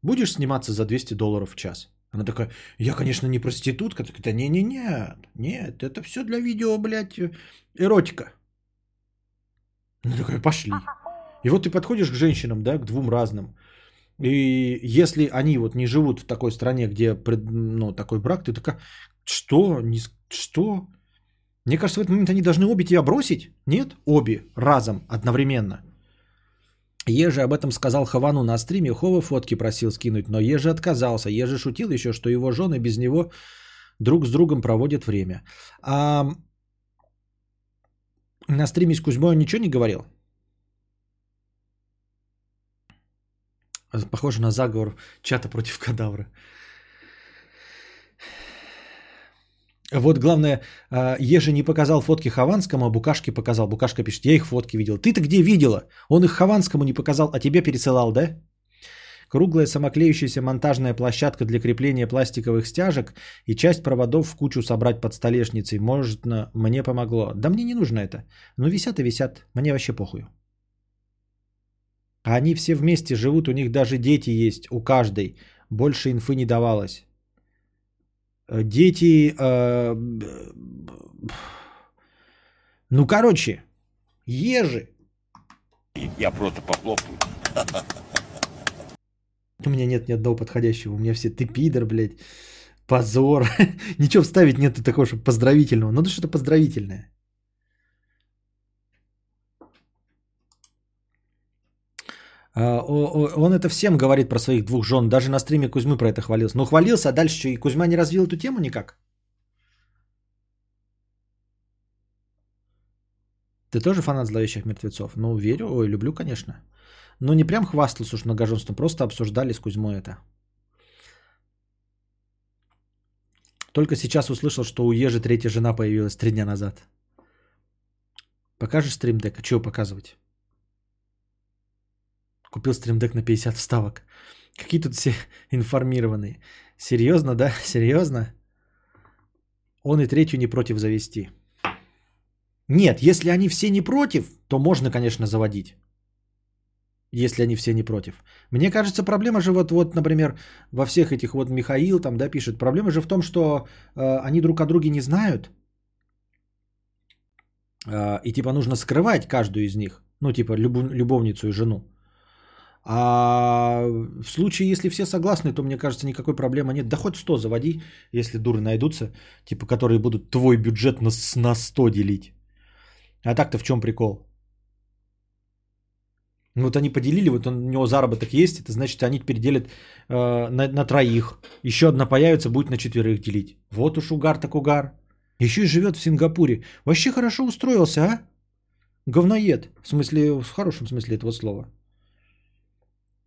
Speaker 1: Будешь сниматься за 200 долларов в час? Она такая, я, конечно, не проститутка. Так это не-не-не, нет, это все для видео, блядь, эротика. Она такая, пошли. И вот ты подходишь к женщинам, да, к двум разным. И если они вот не живут в такой стране, где ну, такой брак, ты такая, что? Не что? Мне кажется, в этот момент они должны обе тебя бросить. Нет? Обе. Разом. Одновременно. Ежи об этом сказал Хавану на стриме, Хова фотки просил скинуть, но Ежи отказался. Ежи шутил еще, что его жены без него друг с другом проводят время. А на стриме с Кузьмой он ничего не говорил? Похоже на заговор чата против кадавра. Вот главное, а, Ежи не показал фотки Хованскому, а Букашке показал. Букашка пишет, я их фотки видел. Ты-то где видела? Он их Хованскому не показал, а тебе пересылал, да? Круглая самоклеющаяся монтажная площадка для крепления пластиковых стяжек и часть проводов в кучу собрать под столешницей. Может, мне помогло. Да мне не нужно это. Ну, висят и висят. Мне вообще похуй. А они все вместе живут, у них даже дети есть, у каждой. Больше инфы не давалось. Э, Дети... э, Ну, короче, ежи.
Speaker 8: Я просто похлопаю. <laughs>
Speaker 1: У меня нет ни одного подходящего. У меня все ты пидор, блядь. Позор. <laughs> Ничего вставить нету такого, чтобы поздравительного. Надо что-то поздравительное. А, о- о- Он это всем говорит про своих двух жен. Даже на стриме Кузьмы про это хвалился. Ну, хвалился, а дальше что? И Кузьма не развил эту тему никак? Ты тоже фанат зловещих мертвецов? Ну, верю. Ой, люблю, конечно. Но не прям хвастался уж многоженством, просто обсуждали с Кузьмой это. Только сейчас услышал, что у Ежи третья жена появилась три дня назад. Покажешь стримдек? А что показывать? Купил стримдек на 50 вставок. Какие тут все <laughs> информированные. Серьезно, да? <laughs> Серьезно? Он и третью не против завести. Нет, если они все не против, то можно, конечно, заводить. Если они все не против. Мне кажется, проблема же вот, вот, например, во всех этих вот Михаил там, да, пишет. Проблема же в том, что э, они друг о друге не знают. Э, и типа нужно скрывать каждую из них. Ну, типа любовницу и жену. А в случае, если все согласны, то, мне кажется, никакой проблемы нет. Да хоть 100 заводи, если дуры найдутся, типа, которые будут твой бюджет на, на 100 делить. А так-то в чем прикол? Ну, Вот они поделили, вот он, у него заработок есть, это значит, они теперь делят э, на, на троих. Еще одна появится, будет на четверых делить. Вот уж угар так угар. Еще и живет в Сингапуре. Вообще хорошо устроился, а? Говноед. В смысле, в хорошем смысле этого слова.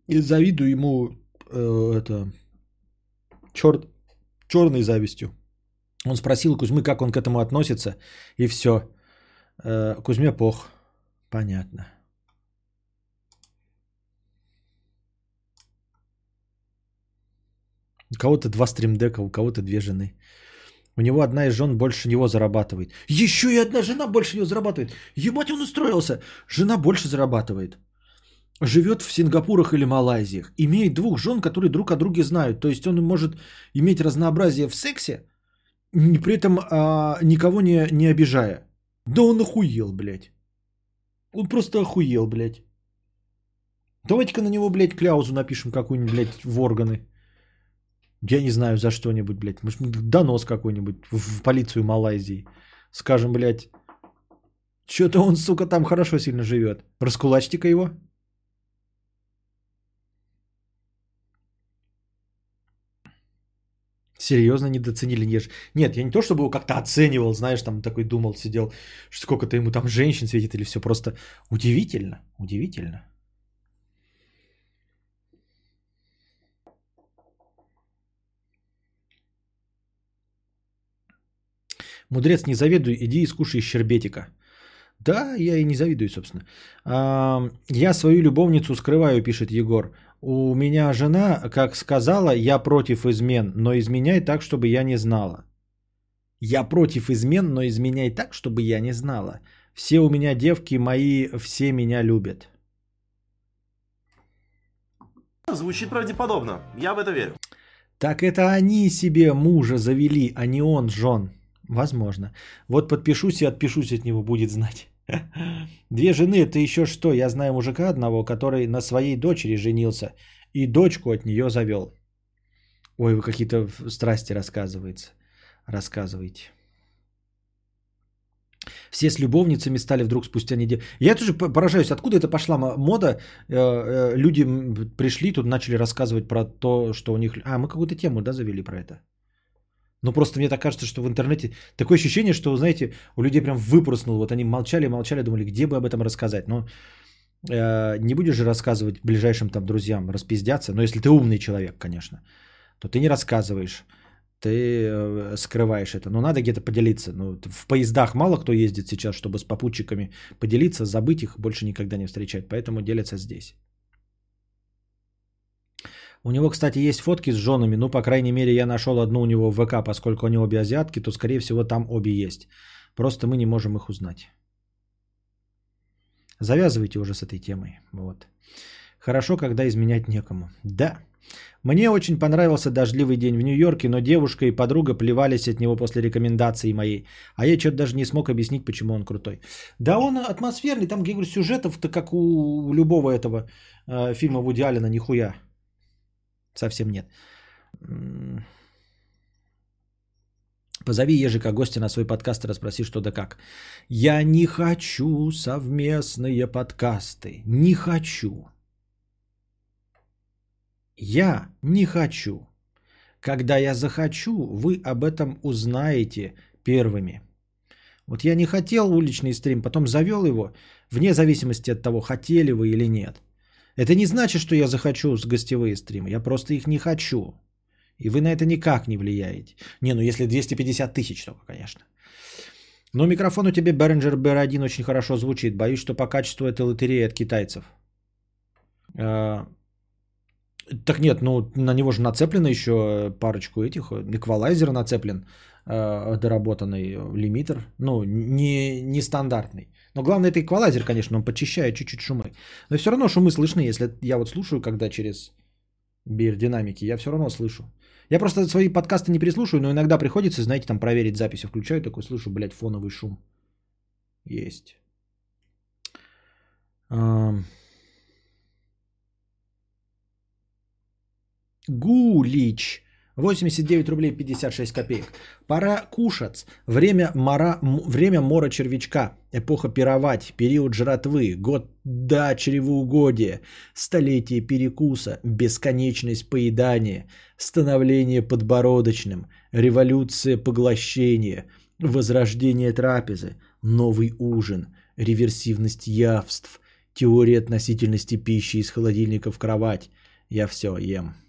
Speaker 1: И завидую ему э, это черт, черной завистью. Он спросил Кузьмы, как он к этому относится, и все. Э, Кузьме пох. Понятно. У кого-то два стримдека, у кого-то две жены. У него одна из жен больше него зарабатывает. Еще и одна жена больше него зарабатывает. Ебать, он устроился. Жена больше зарабатывает. Живет в Сингапурах или Малайзиях. Имеет двух жен, которые друг о друге знают. То есть он может иметь разнообразие в сексе, при этом а, никого не, не обижая. Да он охуел, блядь. Он просто охуел, блядь. Давайте-ка на него, блядь, кляузу напишем какую-нибудь, блядь, в органы. Я не знаю, за что-нибудь, блядь. Может, донос какой-нибудь в полицию Малайзии. Скажем, блядь, что-то он, сука, там хорошо сильно живет. Раскулачьте-ка его. Серьезно недооценили Неж. Нет, я не то, чтобы его как-то оценивал, знаешь, там такой думал, сидел, сколько-то ему там женщин светит или все. Просто удивительно, удивительно. Мудрец, не завидуй, иди и скушай щербетика. Да, я и не завидую, собственно. Я свою любовницу скрываю, пишет Егор. У меня жена, как сказала, я против измен, но изменяй так, чтобы я не знала. Я против измен, но изменяй так, чтобы я не знала. Все у меня девки мои, все меня любят.
Speaker 6: Звучит правдеподобно. Я в это верю.
Speaker 1: Так это они себе мужа завели, а не он жен. Возможно. Вот подпишусь и отпишусь от него, будет знать. Две жены это еще что? Я знаю мужика одного, который на своей дочери женился и дочку от нее завел. Ой, вы какие-то страсти рассказываете. Рассказывайте. Все с любовницами стали вдруг спустя неделю. Я тоже по- поражаюсь, откуда это пошла мо- мода. Э, э, Люди пришли, тут начали рассказывать про то, что у них... А, мы какую-то тему, да, завели про это? Ну, просто мне так кажется, что в интернете такое ощущение, что, знаете, у людей прям выпрыснул. Вот они молчали, молчали, думали, где бы об этом рассказать. Но э, не будешь же рассказывать ближайшим там друзьям, распиздяться. Но если ты умный человек, конечно, то ты не рассказываешь. Ты э, скрываешь это. Но надо где-то поделиться. Ну, в поездах мало кто ездит сейчас, чтобы с попутчиками поделиться, забыть их, больше никогда не встречать. Поэтому делятся здесь. У него, кстати, есть фотки с женами. Ну, по крайней мере, я нашел одну у него в ВК, поскольку они обе азиатки, то, скорее всего, там обе есть. Просто мы не можем их узнать. Завязывайте уже с этой темой. Вот. Хорошо, когда изменять некому. Да. Мне очень понравился дождливый день в Нью-Йорке, но девушка и подруга плевались от него после рекомендации моей. А я что-то даже не смог объяснить, почему он крутой. Да он атмосферный, там, я говорю, сюжетов-то как у любого этого э, фильма Вуди Аллена, нихуя. Совсем нет. Позови ежика гостя на свой подкаст и расспроси, что да как. Я не хочу совместные подкасты. Не хочу. Я не хочу. Когда я захочу, вы об этом узнаете первыми. Вот я не хотел уличный стрим, потом завел его, вне зависимости от того, хотели вы или нет. Это не значит, что я захочу с гостевые стримы, я просто их не хочу. И вы на это никак не влияете. Не, ну если 250 тысяч только, конечно. Но микрофон у тебя Behringer BR1 очень хорошо звучит. Боюсь, что по качеству это лотерея от китайцев. А, Так нет, ну на него же нацеплено еще парочку этих. Эквалайзер нацеплен, э, доработанный лимитер. Ну, не, не стандартный. Но главное это эквалайзер, конечно, он подчищает чуть-чуть шумы. Но все равно шумы слышны, если я вот слушаю, когда через динамики, я все равно слышу. Я просто свои подкасты не переслушаю, но иногда приходится, знаете, там проверить запись. Включаю такой, слышу, блядь, фоновый шум. Есть. Ам. Гулич. 89 рублей 56 копеек. Пора кушать. Время, мора, время мора червячка. Эпоха пировать. Период жратвы. Год до чревоугодия. Столетие перекуса. Бесконечность поедания. Становление подбородочным. Революция поглощения. Возрождение трапезы. Новый ужин. Реверсивность явств. Теория относительности пищи из холодильника в кровать. Я все ем.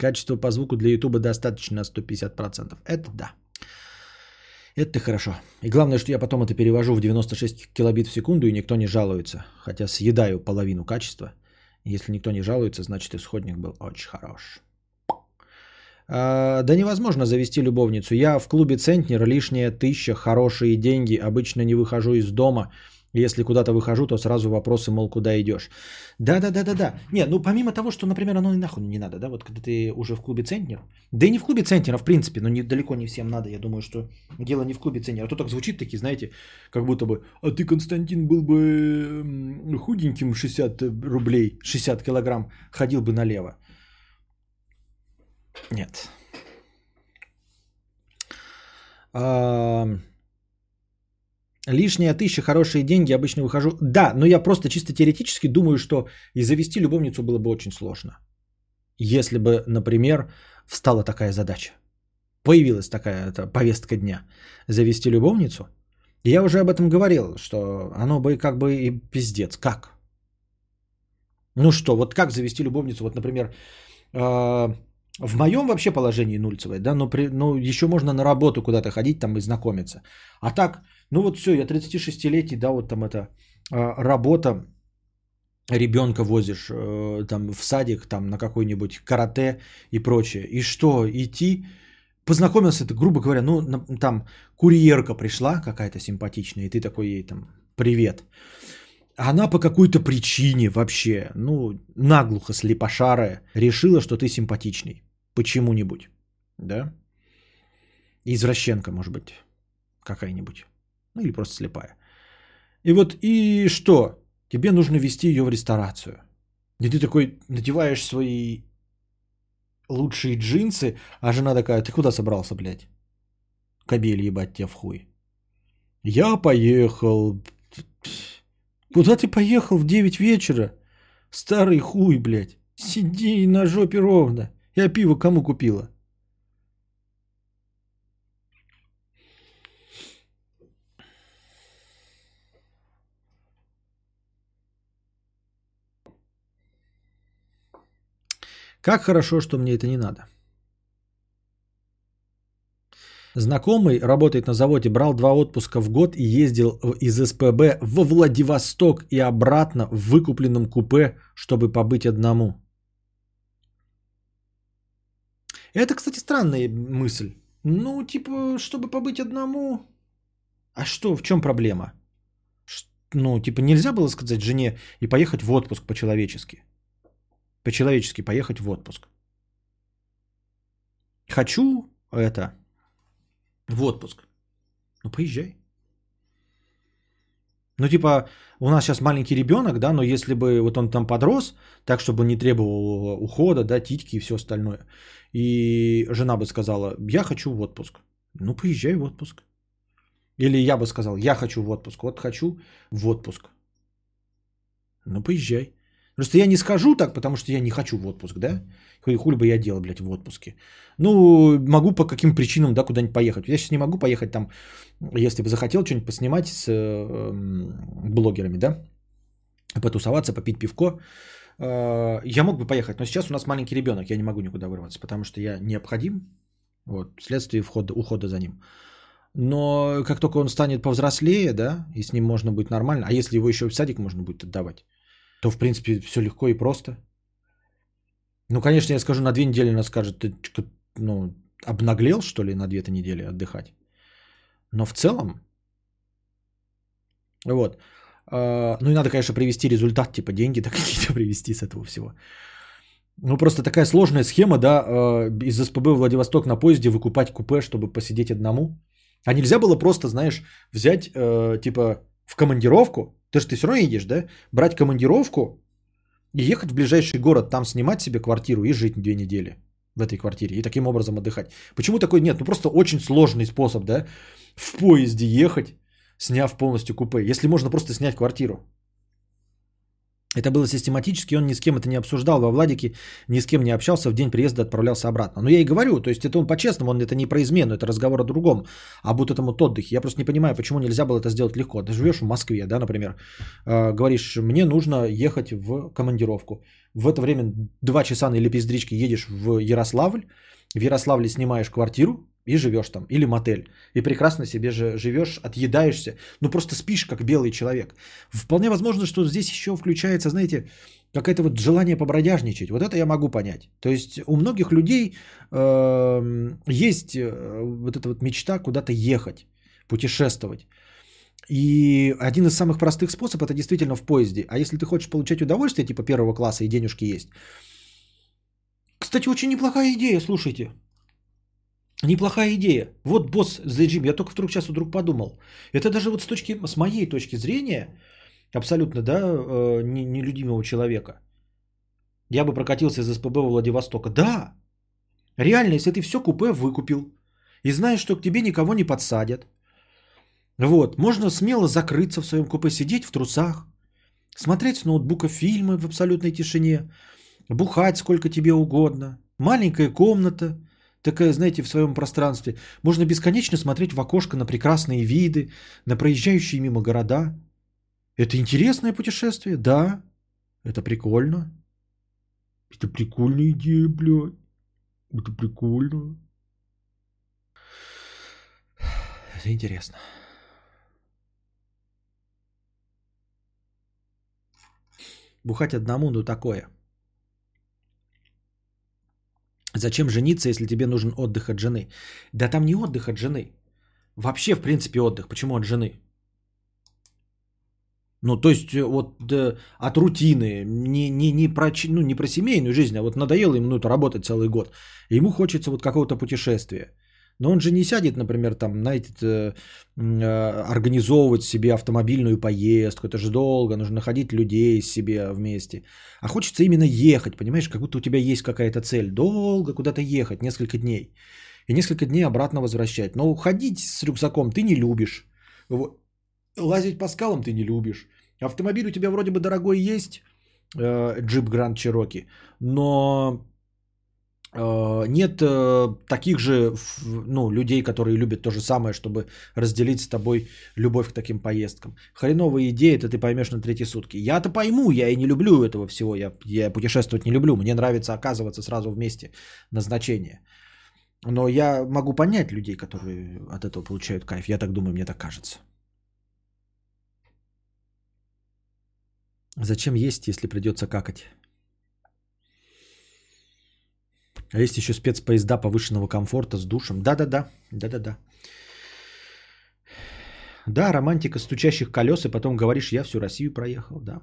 Speaker 1: Качество по звуку для Ютуба достаточно на 150%. Это да. Это хорошо. И главное, что я потом это перевожу в 96 килобит в секунду, и никто не жалуется. Хотя съедаю половину качества. Если никто не жалуется, значит исходник был очень хорош. А, да невозможно завести любовницу. Я в клубе Центнер лишняя тысяча, хорошие деньги. Обычно не выхожу из дома. Если куда-то выхожу, то сразу вопросы, мол, куда идешь. Да-да-да-да-да. Не, ну помимо того, что, например, оно и нахуй не надо, да, вот когда ты уже в клубе Центнер. Да и не в клубе Центнера, в принципе, но не, далеко не всем надо. Я думаю, что дело не в клубе Центнера. А то так звучит такие, знаете, как будто бы, а ты, Константин, был бы худеньким 60 рублей, 60 килограмм, ходил бы налево. Нет. А, Лишняя тысяча, хорошие деньги, обычно выхожу. Да, но я просто чисто теоретически думаю, что и завести любовницу было бы очень сложно. Если бы, например, встала такая задача. Появилась такая это, повестка дня. Завести любовницу. Я уже об этом говорил, что оно бы как бы и пиздец. Как? Ну что, вот как завести любовницу? Вот, например, э, в моем вообще положении нульцевое, да, но, при, ну, еще можно на работу куда-то ходить там и знакомиться. А так, ну вот все, я 36-летний, да, вот там это э, работа, ребенка возишь э, там в садик, там на какой-нибудь карате и прочее. И что, идти, познакомился ты, грубо говоря, ну там курьерка пришла какая-то симпатичная, и ты такой ей там, привет. она по какой-то причине вообще, ну, наглухо слепошарая, решила, что ты симпатичный. Почему-нибудь. Да? Извращенка, может быть, какая-нибудь. Ну, или просто слепая. И вот, и что? Тебе нужно вести ее в ресторацию. И ты такой надеваешь свои лучшие джинсы, а жена такая, ты куда собрался, блядь? Кобель ебать тебя в хуй. Я поехал. Куда ты поехал в 9 вечера? Старый хуй, блядь. Сиди на жопе ровно. Я пиво кому купила? Как хорошо, что мне это не надо. Знакомый работает на заводе, брал два отпуска в год и ездил из СПБ во Владивосток и обратно в выкупленном купе, чтобы побыть одному. Это, кстати, странная мысль. Ну, типа, чтобы побыть одному. А что, в чем проблема? Ну, типа, нельзя было сказать жене и поехать в отпуск по-человечески. По-человечески поехать в отпуск. Хочу это в отпуск. Ну, поезжай. Ну, типа, у нас сейчас маленький ребенок, да, но если бы вот он там подрос, так, чтобы не требовал ухода, да, титьки и все остальное, и жена бы сказала, я хочу в отпуск. Ну, поезжай в отпуск. Или я бы сказал, я хочу в отпуск. Вот хочу в отпуск. Ну, поезжай. Просто я не скажу так, потому что я не хочу в отпуск, да? Хуй, хули бы я делал, блядь, в отпуске. Ну, могу по каким причинам, да, куда-нибудь поехать. Я сейчас не могу поехать там, если бы захотел что-нибудь поснимать с э, блогерами, да? Потусоваться, попить пивко. Э, я мог бы поехать, но сейчас у нас маленький ребенок, я не могу никуда вырваться, потому что я необходим, вот, вследствие входа, ухода за ним. Но как только он станет повзрослее, да, и с ним можно будет нормально, а если его еще в садик можно будет отдавать, то, в принципе, все легко и просто. Ну, конечно, я скажу, на две недели она скажет, ты ну, обнаглел, что ли, на две-то недели отдыхать. Но в целом, вот. А, ну и надо, конечно, привести результат, типа деньги <laughs> да какие-то привести с этого всего. Ну, просто такая сложная схема, да, а, из СПБ в Владивосток на поезде выкупать купе, чтобы посидеть одному. А нельзя было просто, знаешь, взять, э, типа, в командировку, ты же ты все равно едешь, да? Брать командировку и ехать в ближайший город, там снимать себе квартиру и жить две недели в этой квартире и таким образом отдыхать. Почему такой нет? Ну просто очень сложный способ, да? В поезде ехать, сняв полностью купе. Если можно просто снять квартиру. Это было систематически, он ни с кем это не обсуждал во Владике, ни с кем не общался, в день приезда отправлялся обратно. Но я и говорю, то есть это он по-честному, он это не про измену, это разговор о другом, об вот этом вот отдыхе. Я просто не понимаю, почему нельзя было это сделать легко. Ты живешь в Москве, да, например, э, говоришь, мне нужно ехать в командировку. В это время два часа на лепездричке едешь в Ярославль, в Ярославле снимаешь квартиру, и живешь там, или мотель, и прекрасно себе же живешь, отъедаешься, ну просто спишь как белый человек. Вполне возможно, что здесь еще включается, знаете, какое-то вот желание побродяжничать. Вот это я могу понять. То есть у многих людей э, есть вот эта вот мечта куда-то ехать, путешествовать. И один из самых простых способов это действительно в поезде. А если ты хочешь получать удовольствие типа первого класса и денежки есть. Кстати, очень неплохая идея, слушайте. Неплохая идея. Вот босс The Gym. Я только вдруг сейчас вдруг подумал. Это даже вот с, точки, с моей точки зрения, абсолютно, да, э, нелюдимого человека. Я бы прокатился из СПБ во Владивостока. Да, реально, если ты все купе выкупил, и знаешь, что к тебе никого не подсадят, вот, можно смело закрыться в своем купе, сидеть в трусах, смотреть с ноутбука фильмы в абсолютной тишине, бухать сколько тебе угодно, маленькая комната – такая, знаете, в своем пространстве. Можно бесконечно смотреть в окошко на прекрасные виды, на проезжающие мимо города. Это интересное путешествие, да. Это прикольно. Это прикольная идея, блядь. Это прикольно. Это интересно. Бухать одному, ну такое – Зачем жениться, если тебе нужен отдых от жены? Да там не отдых от жены. Вообще, в принципе, отдых. Почему от жены? Ну, то есть, э, вот да, от рутины, не, не, не, про, ну, не про семейную жизнь, а вот надоело ему ну, это работать целый год. Ему хочется вот какого-то путешествия. Но он же не сядет, например, там, знаете, э, организовывать себе автомобильную поездку. Это же долго, нужно находить людей себе вместе. А хочется именно ехать, понимаешь, как будто у тебя есть какая-то цель. Долго куда-то ехать, несколько дней. И несколько дней обратно возвращать. Но ходить с рюкзаком ты не любишь. Лазить по скалам ты не любишь. Автомобиль у тебя вроде бы дорогой есть, э, джип Гранд Чироки, но нет э, таких же ну, людей, которые любят то же самое, чтобы разделить с тобой любовь к таким поездкам. Хреновая идея, это ты поймешь на третьи сутки. Я-то пойму, я и не люблю этого всего, я, я путешествовать не люблю, мне нравится оказываться сразу вместе назначение. Но я могу понять людей, которые от этого получают кайф. Я так думаю, мне так кажется. Зачем есть, если придется какать? А есть еще спецпоезда повышенного комфорта с душем. Да-да-да, да-да-да. Да, романтика стучащих колес, и потом говоришь, я всю Россию проехал, да.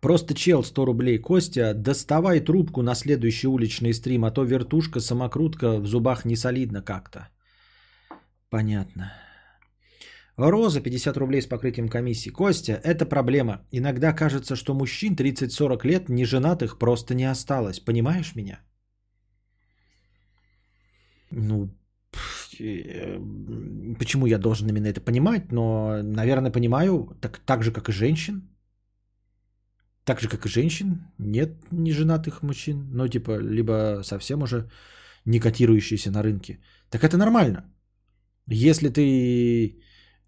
Speaker 1: Просто чел 100 рублей. Костя, доставай трубку на следующий уличный стрим, а то вертушка, самокрутка в зубах не солидно как-то. Понятно. Роза 50 рублей с покрытием комиссии. Костя, это проблема. Иногда кажется, что мужчин 30-40 лет неженатых просто не осталось. Понимаешь меня? Ну, э, почему я должен именно это понимать? Но, наверное, понимаю, так, так же, как и женщин. Так же, как и женщин, нет неженатых мужчин. Ну, типа, либо совсем уже не котирующиеся на рынке. Так это нормально. Если ты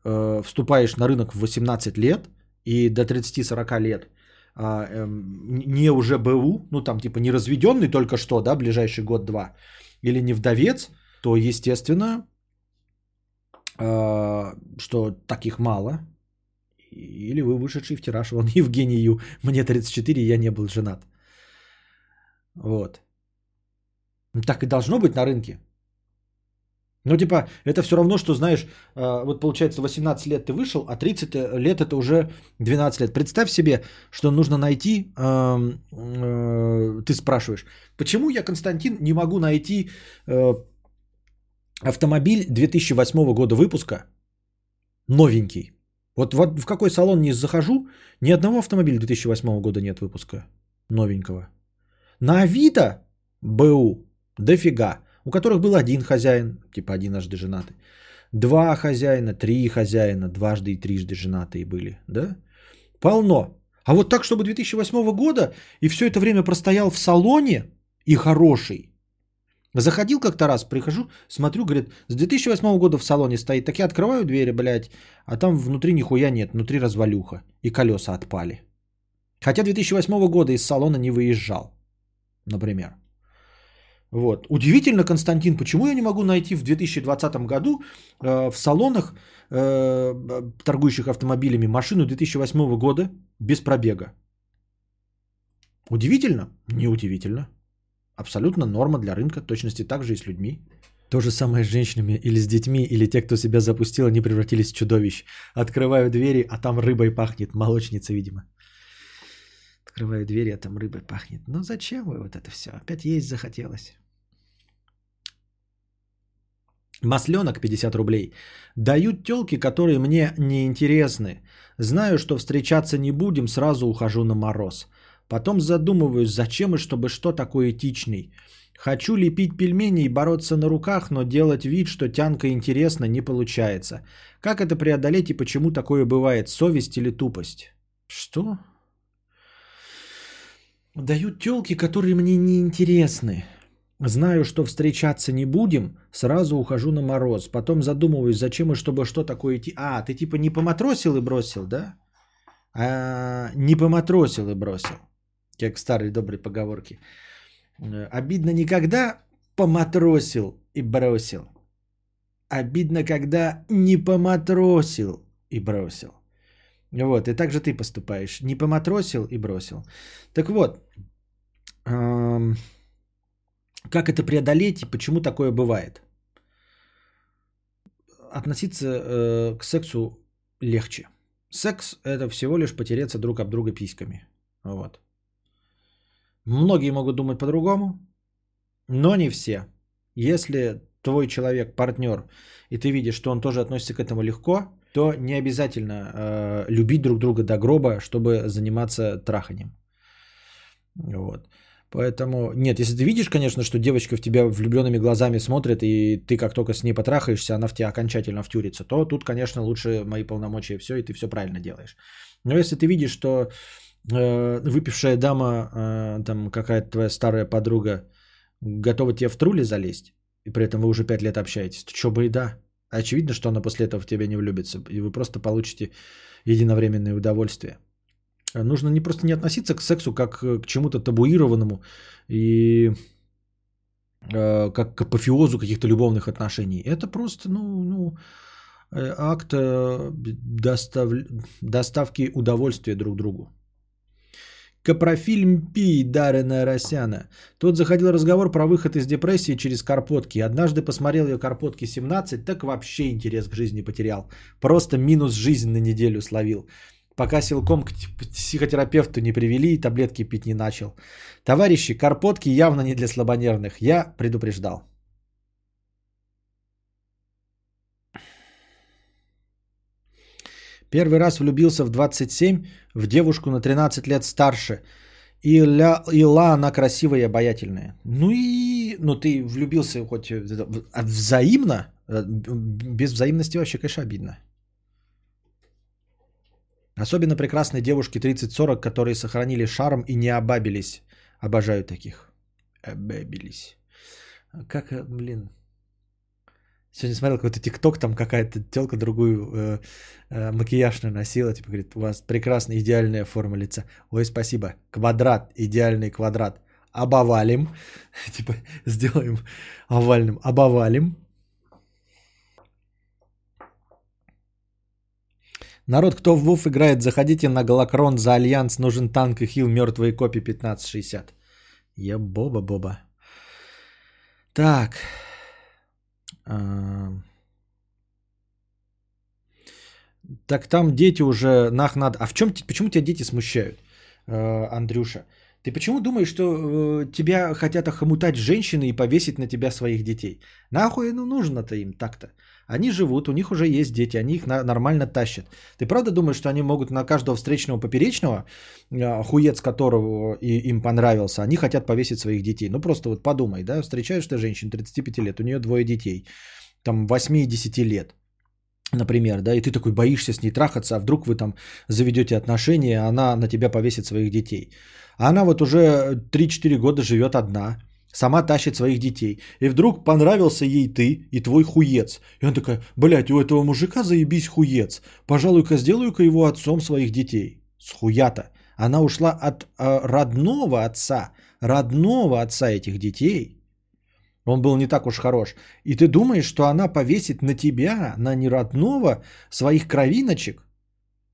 Speaker 1: э, вступаешь на рынок в 18 лет и до 30-40 лет а, эм, не уже БУ, ну там типа не разведенный только что, да, ближайший год-два, или не вдовец, то естественно, э, что таких мало, или вы вышедший в тираж, вон Евгений Ю, мне 34, я не был женат. Вот. Так и должно быть на рынке. Ну, типа, это все равно, что, знаешь, э, вот получается 18 лет ты вышел, а 30 лет это уже 12 лет. Представь себе, что нужно найти, эм, э, ты спрашиваешь, почему я, Константин, не могу найти э, автомобиль 2008 года выпуска, новенький. Вот в какой салон не захожу, ни одного автомобиля 2008 года нет выпуска новенького. На Авито БУ дофига, у которых был один хозяин, типа одиножды женатый, два хозяина, три хозяина, дважды и трижды женатые были, да? Полно. А вот так, чтобы 2008 года и все это время простоял в салоне и хороший. Заходил как-то раз, прихожу, смотрю, говорит, с 2008 года в салоне стоит. Так я открываю двери, блядь, а там внутри нихуя нет, внутри развалюха. И колеса отпали. Хотя 2008 года из салона не выезжал, например. Вот. Удивительно, Константин, почему я не могу найти в 2020 году э, в салонах, э, торгующих автомобилями, машину 2008 года без пробега? Удивительно? Неудивительно. Абсолютно норма для рынка, точности так же и с людьми. То же самое с женщинами или с детьми, или те, кто себя запустил, они превратились в чудовищ. Открываю двери, а там рыбой пахнет, молочница, видимо. Открываю двери, а там рыбой пахнет. Ну зачем вы вот это все? Опять есть захотелось. Масленок 50 рублей. Дают телки, которые мне не интересны. Знаю, что встречаться не будем, сразу ухожу на мороз. Потом задумываюсь, зачем и чтобы что такой этичный. Хочу лепить пельмени и бороться на руках, но делать вид, что тянка интересна, не получается. Как это преодолеть и почему такое бывает? Совесть или тупость? Что? Дают телки, которые мне не интересны. Знаю, что встречаться не будем, сразу ухожу на мороз. Потом задумываюсь, зачем и чтобы что такое идти. А, ты типа не поматросил и бросил, да? А, не поматросил и бросил. Как в старой доброй поговорке. Обидно никогда поматросил и бросил. Обидно, когда не поматросил и бросил. Вот, и так же ты поступаешь. Не поматросил и бросил. Так вот, эм, как это преодолеть и почему такое бывает? Относиться э, к сексу легче. Секс – это всего лишь потереться друг об друга письками. Вот. Многие могут думать по-другому, но не все. Если твой человек, партнер, и ты видишь, что он тоже относится к этому легко, то не обязательно э, любить друг друга до гроба, чтобы заниматься траханием. Вот. Поэтому, нет, если ты видишь, конечно, что девочка в тебя влюбленными глазами смотрит, и ты как только с ней потрахаешься, она в тебя окончательно втюрится, то тут, конечно, лучше мои полномочия все, и ты все правильно делаешь. Но если ты видишь, что э, выпившая дама, э, там какая-то твоя старая подруга, готова тебе в труле залезть, и при этом вы уже пять лет общаетесь, то что бы и да. Очевидно, что она после этого в тебя не влюбится, и вы просто получите единовременное удовольствие. Нужно не просто не относиться к сексу как к чему-то табуированному и э, как к апофеозу каких-то любовных отношений. Это просто, ну, ну э, акт э, достав... доставки удовольствия друг другу. Капрофильм Пи Дарена Росяна. Тут заходил разговор про выход из депрессии через карпотки. Однажды посмотрел ее карпотки 17, так вообще интерес к жизни потерял. Просто минус жизнь на неделю словил. Пока силком к психотерапевту не привели и таблетки пить не начал. Товарищи, карпотки явно не для слабонервных. Я предупреждал. Первый раз влюбился в 27 в девушку на 13 лет старше. И, ля, и ла она красивая и обаятельная. Ну и... Ну ты влюбился хоть взаимно? Без взаимности вообще, конечно, обидно. Особенно прекрасные девушки 30-40, которые сохранили шарм и не обабились. Обожаю таких. Обабились. Как, э, блин, Сегодня смотрел какой-то TikTok, там какая-то телка другую э, э, макияж наносила, типа говорит, у вас прекрасная идеальная форма лица. Ой, спасибо. Квадрат, идеальный квадрат. Обовалим. <laughs> типа сделаем овальным. Обовалим. Народ, кто в ВУФ играет, заходите на Галакрон за Альянс. Нужен танк и хил мертвые копи 1560. Я боба-боба. Так. Так там дети уже нах надо. А в чем, почему тебя дети смущают, э, Андрюша? Ты почему думаешь, что э, тебя хотят охомутать женщины и повесить на тебя своих детей? Нахуй ну нужно-то им так-то? Они живут, у них уже есть дети, они их на- нормально тащат. Ты правда думаешь, что они могут на каждого встречного поперечного, э, хуец которого и, им понравился, они хотят повесить своих детей? Ну просто вот подумай, да, встречаешь ты женщину 35 лет, у нее двое детей, там 8 и 10 лет например, да, и ты такой боишься с ней трахаться, а вдруг вы там заведете отношения, она на тебя повесит своих детей. А она вот уже 3-4 года живет одна, сама тащит своих детей. И вдруг понравился ей ты и твой хуец. И он такой, блядь, у этого мужика заебись хуец. Пожалуй-ка сделаю-ка его отцом своих детей. С хуята. Она ушла от э, родного отца, родного отца этих детей. Он был не так уж хорош. И ты думаешь, что она повесит на тебя, на неродного, своих кровиночек?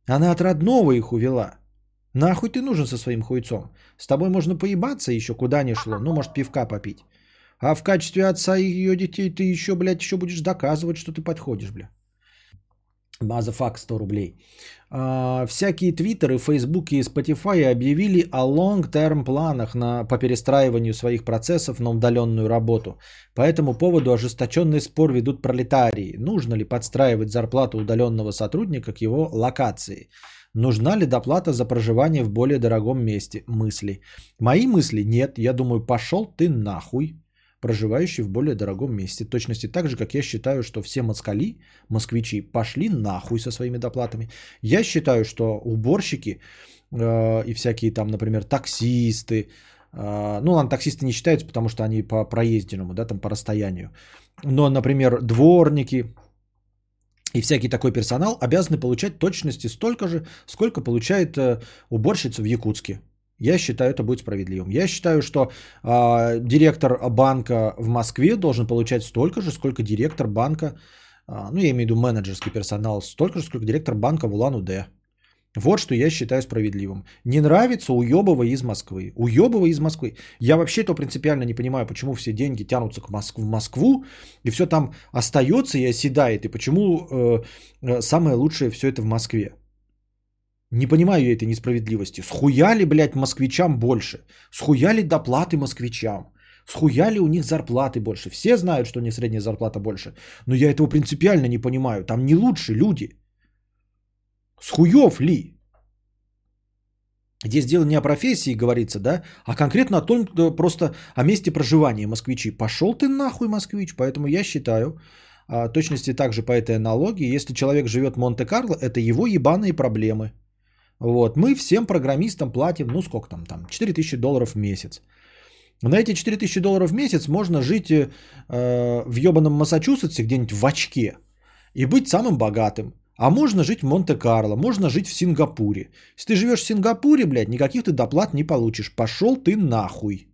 Speaker 1: Она от родного их увела. Нахуй ты нужен со своим хуйцом? С тобой можно поебаться еще куда ни шло. Ну, может, пивка попить. А в качестве отца и ее детей ты еще, блядь, еще будешь доказывать, что ты подходишь, бля. Motherfuck 100 рублей. А, всякие твиттеры, фейсбуки и Spotify объявили о long-term планах на, по перестраиванию своих процессов на удаленную работу. По этому поводу ожесточенный спор ведут пролетарии. Нужно ли подстраивать зарплату удаленного сотрудника к его локации? Нужна ли доплата за проживание в более дорогом месте? Мысли. Мои мысли нет. Я думаю, пошел ты нахуй, проживающий в более дорогом месте. Точности так же, как я считаю, что все москали, москвичи, пошли нахуй со своими доплатами. Я считаю, что уборщики э, и всякие там, например, таксисты, э, ну, ладно, таксисты не считаются, потому что они по проезденному, да, там по расстоянию. Но, например, дворники, и всякий такой персонал обязаны получать точности столько же, сколько получает э, уборщица в Якутске. Я считаю, это будет справедливым. Я считаю, что э, директор банка в Москве должен получать столько же, сколько директор банка, э, ну я имею в виду менеджерский персонал, столько же, сколько директор банка в Улан-Удэ. Вот что я считаю справедливым. Не нравится уебова из Москвы. Уебова из Москвы. Я вообще то принципиально не понимаю, почему все деньги тянутся к Моск- в Москву, и все там остается и оседает, и почему э, э, самое лучшее все это в Москве. Не понимаю я этой несправедливости. Схуяли, блядь, москвичам больше? Схуяли доплаты москвичам? Схуяли у них зарплаты больше? Все знают, что у них средняя зарплата больше. Но я этого принципиально не понимаю. Там не лучше люди. Схуев ли? Здесь дело не о профессии, говорится, да, а конкретно о том, просто о месте проживания москвичи. Пошел ты нахуй, москвич. Поэтому я считаю, а, точности также по этой аналогии, если человек живет в Монте-Карло, это его ебаные проблемы. Вот. Мы всем программистам платим, ну сколько там, там 4000 долларов в месяц. На эти 4000 долларов в месяц можно жить э, в ебаном Массачусетсе, где-нибудь в очке, и быть самым богатым. А можно жить в Монте-Карло, можно жить в Сингапуре. Если ты живешь в Сингапуре, блядь, никаких ты доплат не получишь. Пошел ты нахуй.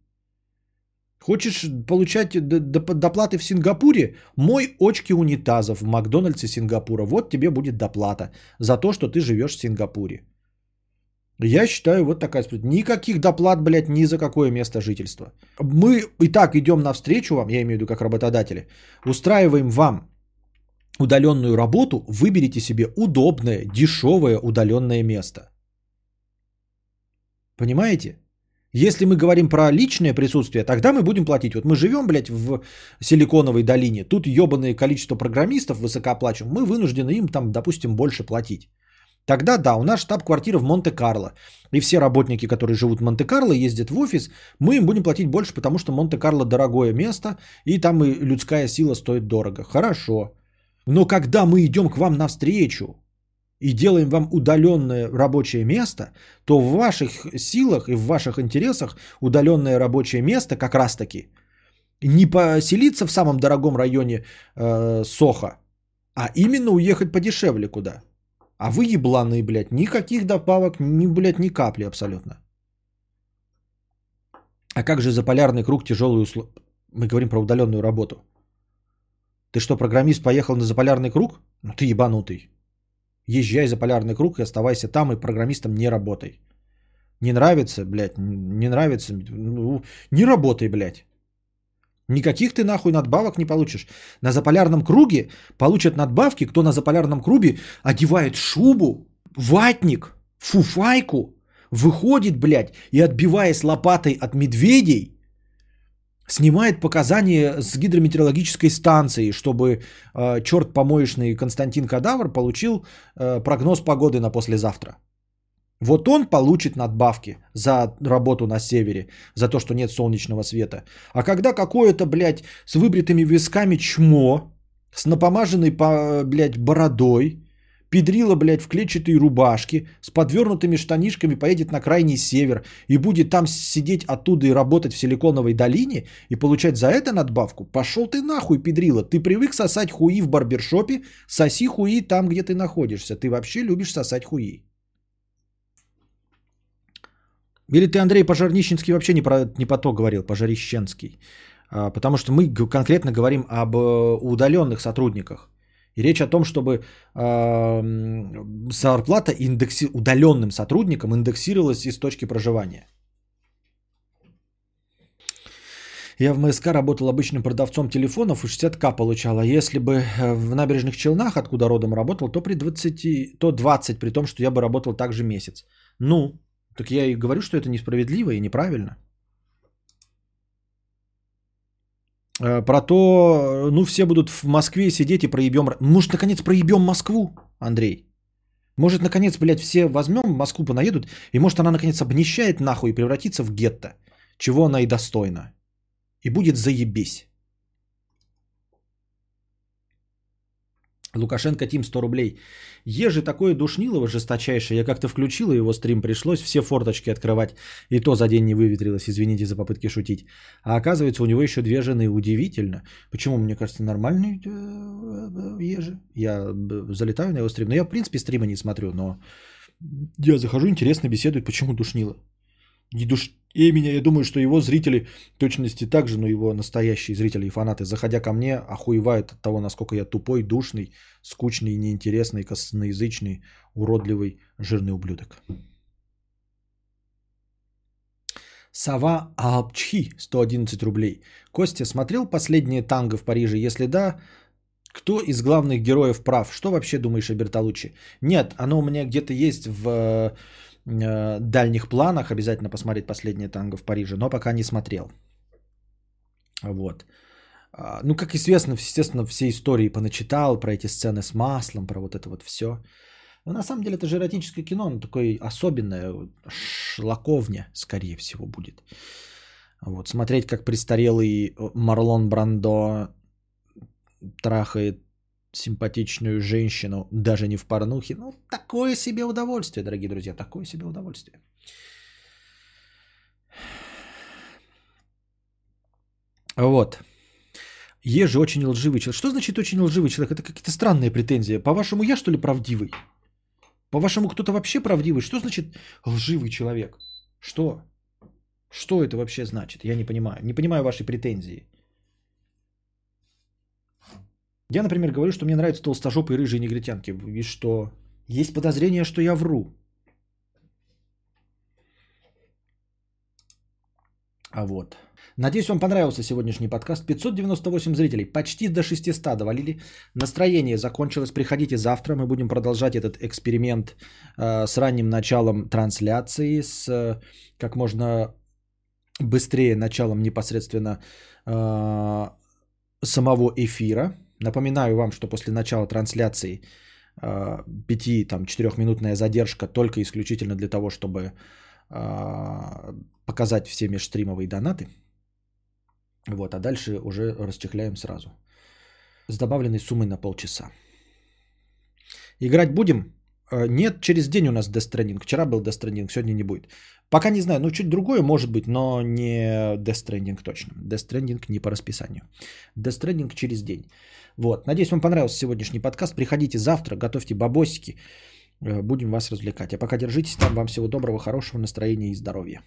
Speaker 1: Хочешь получать доплаты в Сингапуре? Мой очки унитазов в Макдональдсе Сингапура. Вот тебе будет доплата за то, что ты живешь в Сингапуре. Я считаю, вот такая. Никаких доплат, блядь, ни за какое место жительства. Мы и так идем навстречу вам, я имею в виду как работодатели, устраиваем вам удаленную работу, выберите себе удобное, дешевое удаленное место. Понимаете? Если мы говорим про личное присутствие, тогда мы будем платить. Вот мы живем, блядь, в Силиконовой долине, тут ебаное количество программистов высокооплачиваем, мы вынуждены им там, допустим, больше платить. Тогда да, у нас штаб-квартира в Монте-Карло. И все работники, которые живут в Монте-Карло, ездят в офис, мы им будем платить больше, потому что Монте-Карло дорогое место, и там и людская сила стоит дорого. Хорошо. Но когда мы идем к вам навстречу и делаем вам удаленное рабочее место, то в ваших силах и в ваших интересах удаленное рабочее место как раз-таки не поселиться в самом дорогом районе э, Соха, а именно уехать подешевле куда. А вы ебланы, блядь, никаких добавок, ни, блядь, ни капли абсолютно. А как же за полярный круг тяжелые условия? Мы говорим про удаленную работу. Ты что, программист поехал на заполярный круг? Ну ты ебанутый. Езжай за полярный круг и оставайся там, и программистом не работай. Не нравится, блядь, не нравится, ну, не работай, блядь. Никаких ты нахуй надбавок не получишь. На заполярном круге получат надбавки, кто на заполярном круге одевает шубу, ватник, фуфайку, выходит, блядь, и отбиваясь лопатой от медведей, снимает показания с гидрометеорологической станции, чтобы э, черт помоечный Константин Кадавр получил э, прогноз погоды на послезавтра. Вот он получит надбавки за работу на севере, за то, что нет солнечного света. А когда какое-то, блядь, с выбритыми висками чмо, с напомаженной, блядь, бородой, педрила, блядь, в клетчатой рубашке, с подвернутыми штанишками поедет на крайний север и будет там сидеть оттуда и работать в Силиконовой долине и получать за это надбавку, пошел ты нахуй, педрила. Ты привык сосать хуи в барбершопе, соси хуи там, где ты находишься. Ты вообще любишь сосать хуи. Или ты, Андрей Пожарнищенский, вообще не про, не по то говорил, Пожарищенский. А, потому что мы конкретно говорим об э, удаленных сотрудниках. И речь о том, чтобы э, зарплата индекси... удаленным сотрудникам индексировалась из точки проживания. Я в МСК работал обычным продавцом телефонов и 60к получал. А если бы э, в набережных Челнах, откуда родом работал, то при 20, то 20, при том, что я бы работал также месяц. Ну, так я и говорю, что это несправедливо и неправильно. Э, про то, ну все будут в Москве сидеть и проебем... Может, наконец проебем Москву, Андрей? Может, наконец, блядь, все возьмем, Москву понаедут, и может она, наконец, обнищает нахуй и превратится в гетто, чего она и достойна. И будет заебись. Лукашенко Тим 100 рублей. Ежи такое душнилово жесточайшее. Я как-то включила его стрим, пришлось все форточки открывать. И то за день не выветрилось, извините за попытки шутить. А оказывается, у него еще две жены. Удивительно. Почему, мне кажется, нормальные э, э, ежи. Я э, залетаю на его стрим. Но я, в принципе, стримы не смотрю, но я захожу, интересно беседует, почему душнило. Не душ... И меня, я думаю, что его зрители, точности так же, но его настоящие зрители и фанаты, заходя ко мне, охуевают от того, насколько я тупой, душный, скучный, неинтересный, косноязычный, уродливый, жирный ублюдок. Сова Алпчхи, 111 рублей. Костя, смотрел последнее танго в Париже? Если да, Кто из главных героев прав? Что вообще думаешь о Бертолуччи? Нет, оно у меня где-то есть в э, дальних планах. Обязательно посмотреть «Последнее танго в Париже», но пока не смотрел. Вот. А, Ну, как известно, естественно, все истории поначитал про эти сцены с маслом, про вот это вот все. Но на самом деле это же эротическое кино, оно такое особенное, шлаковня, скорее всего, будет. Вот, смотреть, как престарелый Марлон Брандо трахает симпатичную женщину, даже не в порнухе, ну, такое себе удовольствие, дорогие друзья, такое себе удовольствие. Вот. Ежи очень лживый человек. Что значит очень лживый человек? Это какие-то странные претензии. По-вашему, я что ли правдивый? По-вашему, кто-то вообще правдивый? Что значит лживый человек? Что? Что это вообще значит? Я не понимаю. Не понимаю ваши претензии. Я, например, говорю, что мне нравятся толстожопые рыжие негритянки. И что? Есть подозрение, что я вру. А вот. Надеюсь, вам понравился сегодняшний подкаст. 598 зрителей, почти до 600 довалили. Настроение закончилось. Приходите завтра. Мы будем продолжать этот эксперимент э, с ранним началом трансляции, с э, как можно быстрее началом непосредственно э, самого эфира. Напоминаю вам, что после начала трансляции э, 5-4-минутная задержка только исключительно для того, чтобы э, показать все межстримовые донаты. Вот, а дальше уже расчехляем сразу. С добавленной суммой на полчаса. Играть будем? Э, Нет, через день у нас Death. Вчера был Death сегодня не будет. Пока не знаю, ну чуть другое может быть, но не Death точно. Death не по расписанию. Death через день. Вот, надеюсь, вам понравился сегодняшний подкаст. Приходите завтра, готовьте бабосики. Э, Будем вас развлекать. А пока держитесь там. Вам всего доброго, хорошего настроения и здоровья.